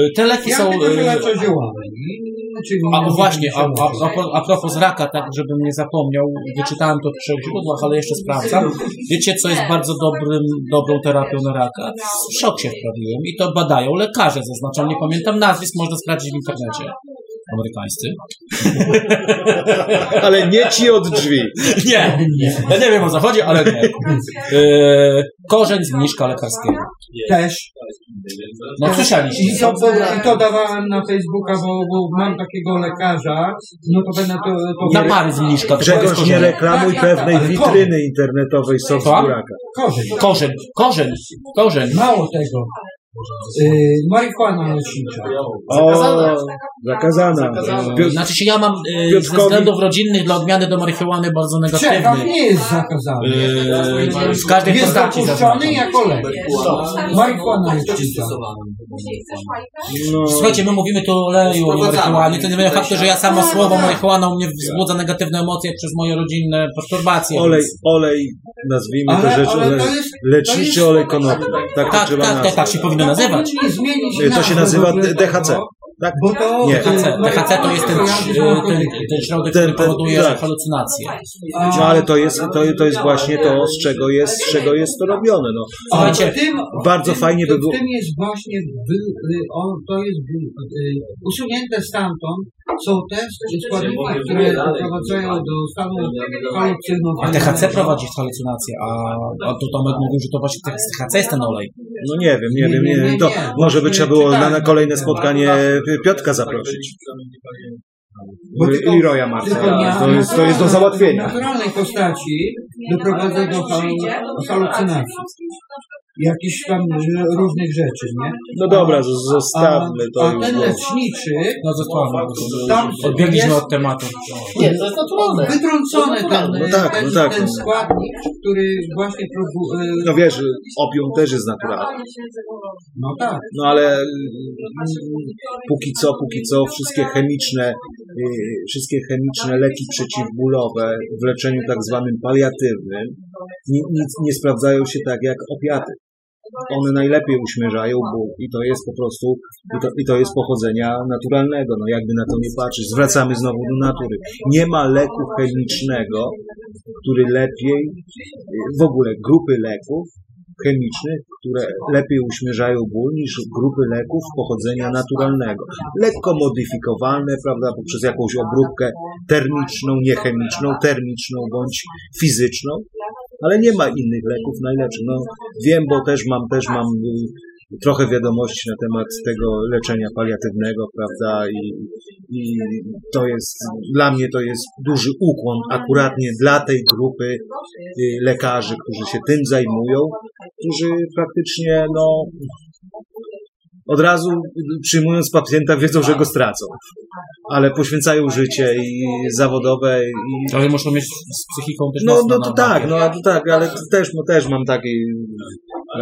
y, te leki Ja są... y, A no właśnie, a, a, a, a propos raka, tak żebym nie zapomniał, wyczytałem to w trzech źródłach, ale jeszcze sprawdzam. Wiecie, co jest bardzo dobrym, dobrą terapią na raka? W szok się wprawiłem i to badają lekarze, zaznaczam, nie pamiętam nazwisk, można sprawdzić w internecie. Amerykańscy. Ale nie ci od drzwi. Nie, ja nie wiem o co chodzi, ale nie. E, korzeń zmniszka lekarskiego. Też. No słyszeliście. I to, I to dawałem na Facebooka, bo, bo mam takiego lekarza, no to będę to... to Na pary jest Czegoś nie reklamuj Tak, tak, pewnej ale to- witryny internetowej buraka. Korzeń. Korzeń, korzeń, korzeń. Mało tego. Yy, marihuana lecznicza. O, zakazana. Piotr- Znaczy się ja mam e, ze względów rodzinnych dla odmiany do marihuany bardzo Czekam, negatywny. nie jest zakazany. Yy, w każdej Jest postaci dopuszczony zaznaczam. jako lek. Marihuana lecznicza. No, Słuchajcie, my mówimy tu o oleju, o marihuanie. To nie zmienia faktu, że ja samo słowo marihuana u mnie wzbudza negatywne emocje przez moje rodzinne perturbacje. olej, więc- olej, nazwijmy Ale- to rzecz, ale olej, to jest- leczniczy to jest- olej konopny. Tak to Tak, trzeba tak, tak, nazwać. tak się powinno nazywać. To się nazywa DHC. Tak? Bo to, Nie. DHC, DHC to jest ten, ten, ten środek, Ten- który ten- powoduje tak. halucynacje. No ale to jest, to, to jest właśnie to, z czego jest, z czego jest to robione. No. Słuchajcie, w tym, bardzo tym, fajnie by było- W tym jest właśnie, y, on, to jest y, usunięte stamtąd są te składniki, które doprowadzają do stanu A halucynowania. THC prowadzi w halucynacje, a, a to Tomek mówił, że to właśnie THC jest ten olej. No nie wiem, nie, Nie, wiem, nie, nie, To nie. może by trzeba było na, na kolejne spotkanie Piotka zaprosić. Bo tylko- I Roya Marca. tylko na- To jest, to jest do W załatwienia. naturalnej postaci doprowadza do hal, halucynacji. Jakichś tam y, różnych rzeczy, nie? No dobra, zostawmy to a, już. a ten leczniczy, No zostawmy, Tam odbiegliśmy od tematu. Nie, to jest naturalne. wytrącony ten, No tak, ten, no tak, ten no. składnik, który właśnie próbuje... No wiesz, opium też jest naturalny. No tak. No ale mm, póki co, póki co wszystkie chemiczne, y, wszystkie chemiczne leki przeciwbólowe w leczeniu tak zwanym paliatywnym nie sprawdzają się tak jak opiaty. One najlepiej uśmierzają ból i to jest po prostu, i to, i to jest pochodzenia naturalnego, no jakby na to nie patrzeć. Zwracamy znowu do natury. Nie ma leku chemicznego, który lepiej, w ogóle grupy leków, chemicznych, które lepiej uśmierzają ból niż grupy leków pochodzenia naturalnego. Lekko modyfikowalne, prawda, poprzez jakąś obróbkę termiczną, niechemiczną, termiczną bądź fizyczną, ale nie ma innych leków najlepszych. No, wiem, bo też mam, też mam y, trochę wiadomości na temat tego leczenia paliatywnego, prawda, i, i to jest, dla mnie to jest duży ukłon akuratnie dla tej grupy y, lekarzy, którzy się tym zajmują, którzy praktycznie, no, od razu przyjmując pacjenta wiedzą, że go stracą, ale poświęcają życie i zawodowe i Ale muszą mieć z psychiką też no, no to tak, no a to tak, ale też, no, też mam takie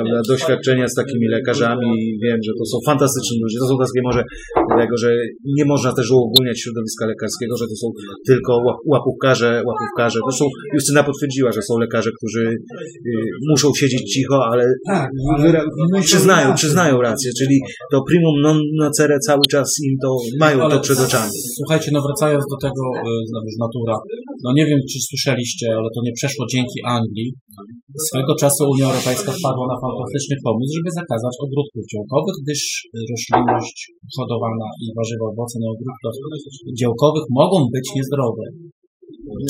prawda, doświadczenia z takimi lekarzami i wiem, że to są fantastyczni ludzie. To są takie może tego, że nie można też uogólniać środowiska lekarskiego, że to są tylko łap- łapówkarze, łapówkarze. To są, Justyna potwierdziła, że są lekarze, którzy y, muszą siedzieć cicho, ale przyznają, przyznają rację, czyli to primum non nocere cały czas im to mają to przed oczami. Słuchajcie, no wracając do tego, y, znowuż natura, no nie wiem, czy słyszeliście, ale to nie przeszło dzięki Anglii. Swego czasu Unia Europejska wpadła na fantastyczny pomysł, żeby zakazać ogródków działkowych, gdyż y, roślinność hodowana i warzywa, owoce na ogródkach działkowych mogą być niezdrowe.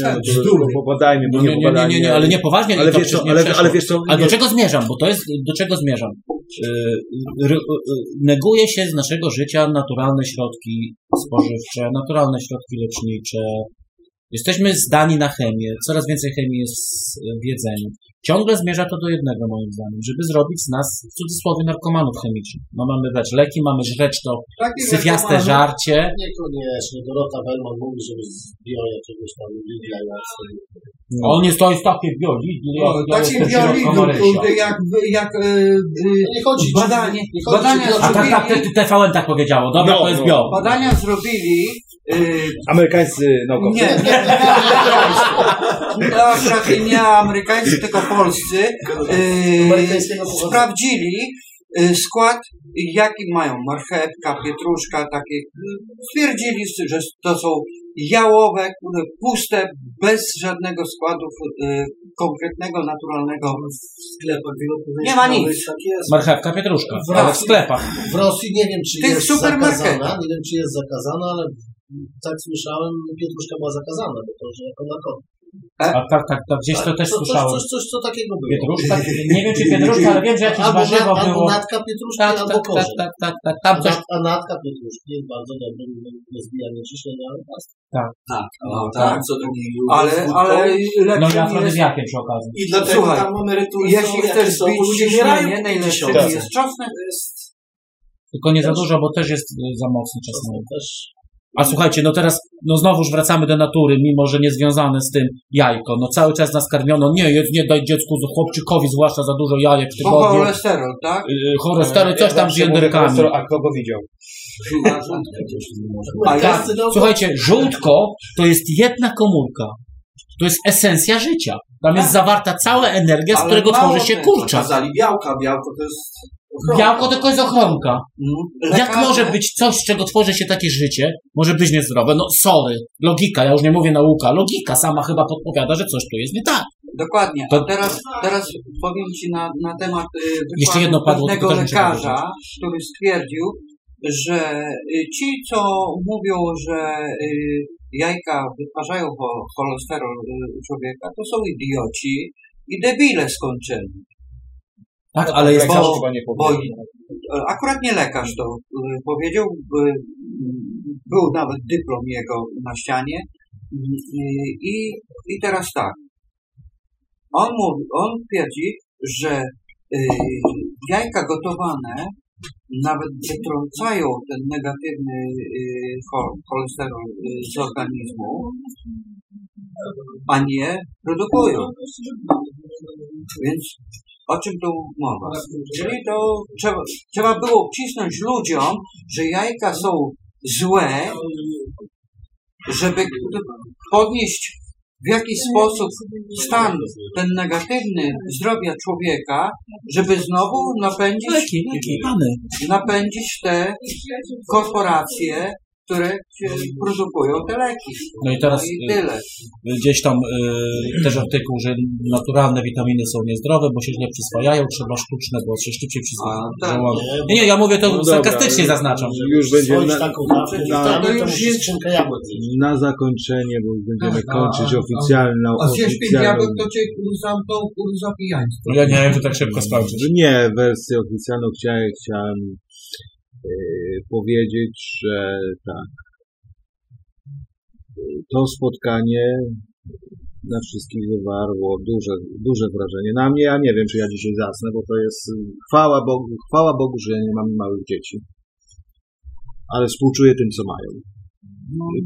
Nie, no, popadajmy, bo No nie, nie, nie, nie, nie, ale nie poważnie. Ale to wiesz przecież co, nie ale, ale wiesz co, A do czego zmierzam? Bo to jest, do czego zmierzam? Yy, r- y- neguje się z naszego życia naturalne środki spożywcze, naturalne środki lecznicze. Jesteśmy zdani na chemię, coraz więcej chemii jest w jedzeniu. Ciągle zmierza to do jednego moim zdaniem, żeby zrobić z nas w cudzysłowie narkomanów chemicznych. No mamy dać leki, mamy żreć to Takich syfiaste narkomanów- żarcie. Niekoniecznie. Dorota Bellman mówi, żeby zdjął jakiegoś tam Lidla jak sobie. A on jest, to jest takie biolidl, O, jak ja Takim jestem środka biolidum, Marysia. kurde, jak, jak e, e, Nie chodzi, badanie, nie chodzi, badania A tak, tak, TVN tak powiedziało. Dobra, No, to jest no. bio. badania zrobili Amerykańscy naukowcy. Nie, nie, nie, to akurat nie amerykańscy, tylko polscy yy, sprawdzili yy, skład, jaki mają marchewka, pietruszka, takie. Stwierdzili, że to są jałowe, puste, bez żadnego składu yy, konkretnego, naturalnego. Nie ma nic. Tak jest. Marchewka, pietruszka, W ale w sklepach. W Rosji nie wiem, czy Tych jest zakazana. Nie wiem, czy jest zakazana, ale tak słyszałem, pietruszka była zakazana, bo to, że jako narkotyk. A tak, tak, tak, gdzieś to też coś, słyszałem. coś, coś, co takiego było. Pietruszka, nie wiem czy pietruszka, ale wiem, że jakieś Albo, warzywo na, albo było. natka pietruszki, Tak, albo tak, tak, tak, tak, tak, tam A, coś, a natka pietruszki jest bardzo dobrym rozbijaniem ciśnienia, ale plastik. No tak, co drugi Ale, ale no i afrodyzjakiem przy okazji. I dlatego Słuchaj, tam emerytury jeśli są, chcesz zbić ciśnienie, najlepszym tysiące. jest czosnek. To jest Tylko nie za dużo, bo też jest y, za mocny czasami. Też A słuchajcie, no teraz, no znowuż wracamy do natury, mimo że nie związane z tym jajko. No cały czas nas karmiono, nie, jedz, nie daj dziecku, chłopczykowi zwłaszcza za dużo jajek w Bo tygodniu. cholesterol, tak? Y, Cholesterol, coś tam z jędrykami. A kto go widział? A no, Słuchajcie, żółtko to jest jedna komórka. To jest esencja życia. Tam jest zawarta cała energia, z Ale którego tworzy się kurczak. Pokazali białka, białko to jest. Białko tylko jest ochronka. mm, Jak może być coś, z czego tworzy się takie życie, może być niezdrowe? No sorry, logika, ja już nie mówię nauka, logika sama chyba podpowiada, że coś tu jest nie tak. Dokładnie. To- A teraz, teraz powiem Ci na, na temat y, Jeszcze jedno padło, pewnego lekarza, który stwierdził, że y, ci, co mówią, że y, jajka wytwarzają cho- cholesterol człowieka, to są idioci i debile skończeni. Tak, ale jest Lekarz bo- nie Bo akurat nie lekarz to y, powiedział, y, był nawet dyplom jego na ścianie y, i, i teraz tak. On, mówi, on twierdzi, że jajka gotowane nawet wytrącają ten negatywny cho- cholesterol z organizmu, a nie produkują. Więc o czym tu mowa? Czyli to trzeba, trzeba było wcisnąć ludziom, że jajka są złe, żeby podnieść w jakiś sposób stan ten negatywny zdrowia człowieka, żeby znowu napędzić, napędzić te korporacje, które się produkują te leki. No i teraz No i y, tyle. gdzieś tam y, też artykuł, że naturalne witaminy są niezdrowe, bo się źle przyswajają, trzeba sztuczne, bo się szybciej przyswaja. A, tak. Nie, nie, ja mówię to No dobra, sarkastycznie zaznaczam. Już będzie Swoić na, taką dawkę, na- to, już jest skrzynkę jabłek na zakończenie, bo już będziemy A, kończyć a, a, oficjalną. A zjesz pięć oficjalną jabłek, to cię zamkną za pijaństwo. No ja nie wiem, czy tak szybko skończyć. Nie, wersję oficjalną chciałem, chciałem powiedzieć, że tak. To spotkanie na wszystkich wywarło duże, duże wrażenie. Na mnie, ja nie wiem, czy ja dzisiaj zasnę, bo to jest chwała Bogu, chwała Bogu, że ja nie mam małych dzieci. Ale współczuję tym, co mają.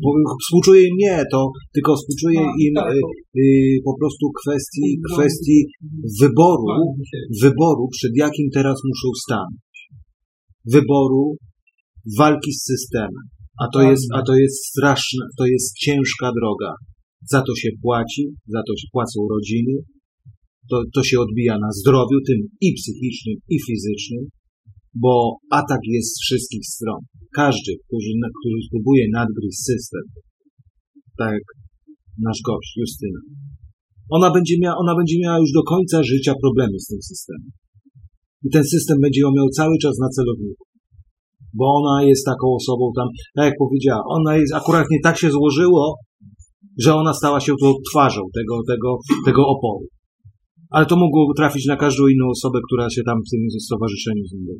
Powiem, Współczuję im nie, to tylko współczuję No, im tak, e, e, po prostu kwestii, kwestii wyboru, wyboru, przed jakim teraz muszą stanąć. Wyboru walki z systemem. A to jest, a to jest straszne, to jest ciężka droga. Za to się płaci, za to się płacą rodziny, to, to się odbija na zdrowiu, tym i psychicznym, i fizycznym, bo atak jest z wszystkich stron. Każdy, który, który próbuje nadgryźć system, tak jak nasz gość, Justyna, ona będzie, miała, ona będzie miała już do końca życia problemy z tym systemem. I ten system będzie ją miał cały czas na celowniku. Bo ona jest taką osobą tam, tak jak powiedziała, ona jest, akurat nie tak się złożyło, że ona stała się tą twarzą tego, tego, tego oporu. Ale to mogło trafić na każdą inną osobę, która się tam w tym stowarzyszeniu znajduje.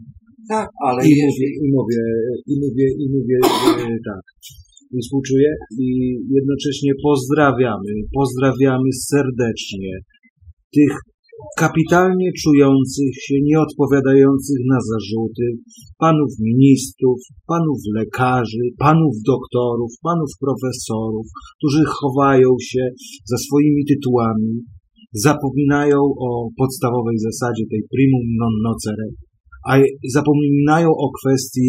Tak, ale I mówię, i mówię, i mówię, i mówię tak. I współczuję i jednocześnie pozdrawiamy, pozdrawiamy serdecznie tych kapitalnie czujących się, nieodpowiadających na zarzuty, panów ministrów, panów lekarzy, panów doktorów, panów profesorów, którzy chowają się za swoimi tytułami, zapominają o podstawowej zasadzie tej primum non nocere, a zapominają o kwestii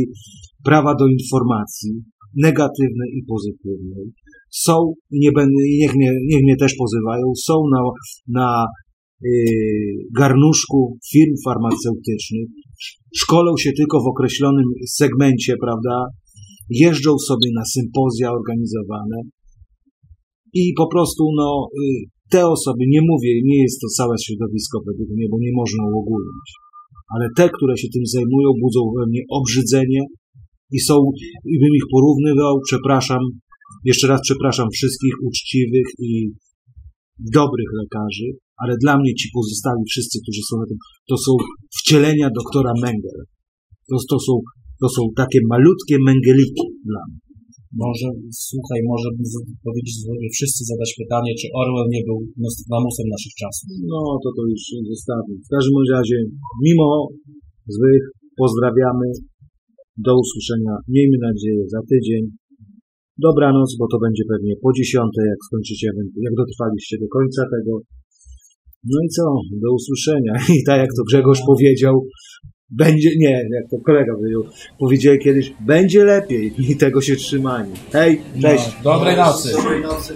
prawa do informacji negatywnej i pozytywnej. Są, nie będę, niech, mnie, niech mnie też pozywają, są na, na garnuszku firm farmaceutycznych, szkolą się tylko w określonym segmencie, prawda? Jeżdżą sobie na sympozja organizowane. I po prostu, no, yy, te osoby, nie mówię, nie jest to całe środowisko według mnie, bo nie można uogólnić, ale te, które się tym zajmują, budzą we mnie obrzydzenie i są, i bym ich porównywał, przepraszam, jeszcze raz przepraszam wszystkich uczciwych i dobrych lekarzy, ale dla mnie ci pozostali wszyscy, którzy są na tym, to są wcielenia doktora Mengele. To, to, są, to są takie malutkie Mengeliki dla mnie. Może, słuchaj, może powiedzieć, że wszyscy zadać pytanie, czy Orwell nie był Nostradamusem naszych czasów. No, to to już zostawię. W każdym razie, mimo złych, pozdrawiamy. Do usłyszenia, miejmy nadzieję, za tydzień. Dobranoc, bo to będzie pewnie po dziesiątej, jak skończycie, jak dotrwaliście do końca tego. No i co? Do usłyszenia. I tak jak to Grzegorz powiedział, będzie, nie, jak to kolega powiedział, powiedział kiedyś, będzie lepiej i tego się trzymanie. Hej, cześć. No, dobrej nocy. Dobrej nocy.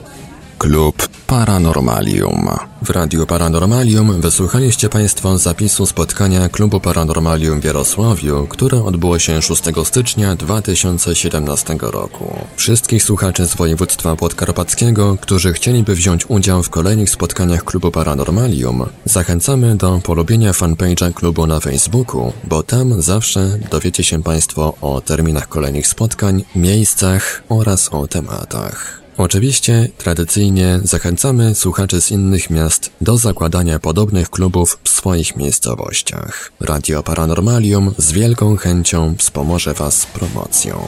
Klub Paranormalium. W Radiu Paranormalium wysłuchaliście Państwo zapisu spotkania Klubu Paranormalium w Jarosławiu, które odbyło się 6 stycznia 2017 roku. Wszystkich słuchaczy z województwa podkarpackiego, którzy chcieliby wziąć udział w kolejnych spotkaniach Klubu Paranormalium, zachęcamy do polubienia fanpage'a klubu na Facebooku, bo tam zawsze dowiecie się Państwo o terminach kolejnych spotkań, miejscach oraz o tematach. Oczywiście, tradycyjnie zachęcamy słuchaczy z innych miast do zakładania podobnych klubów w swoich miejscowościach. Radio Paranormalium z wielką chęcią wspomoże Was promocją.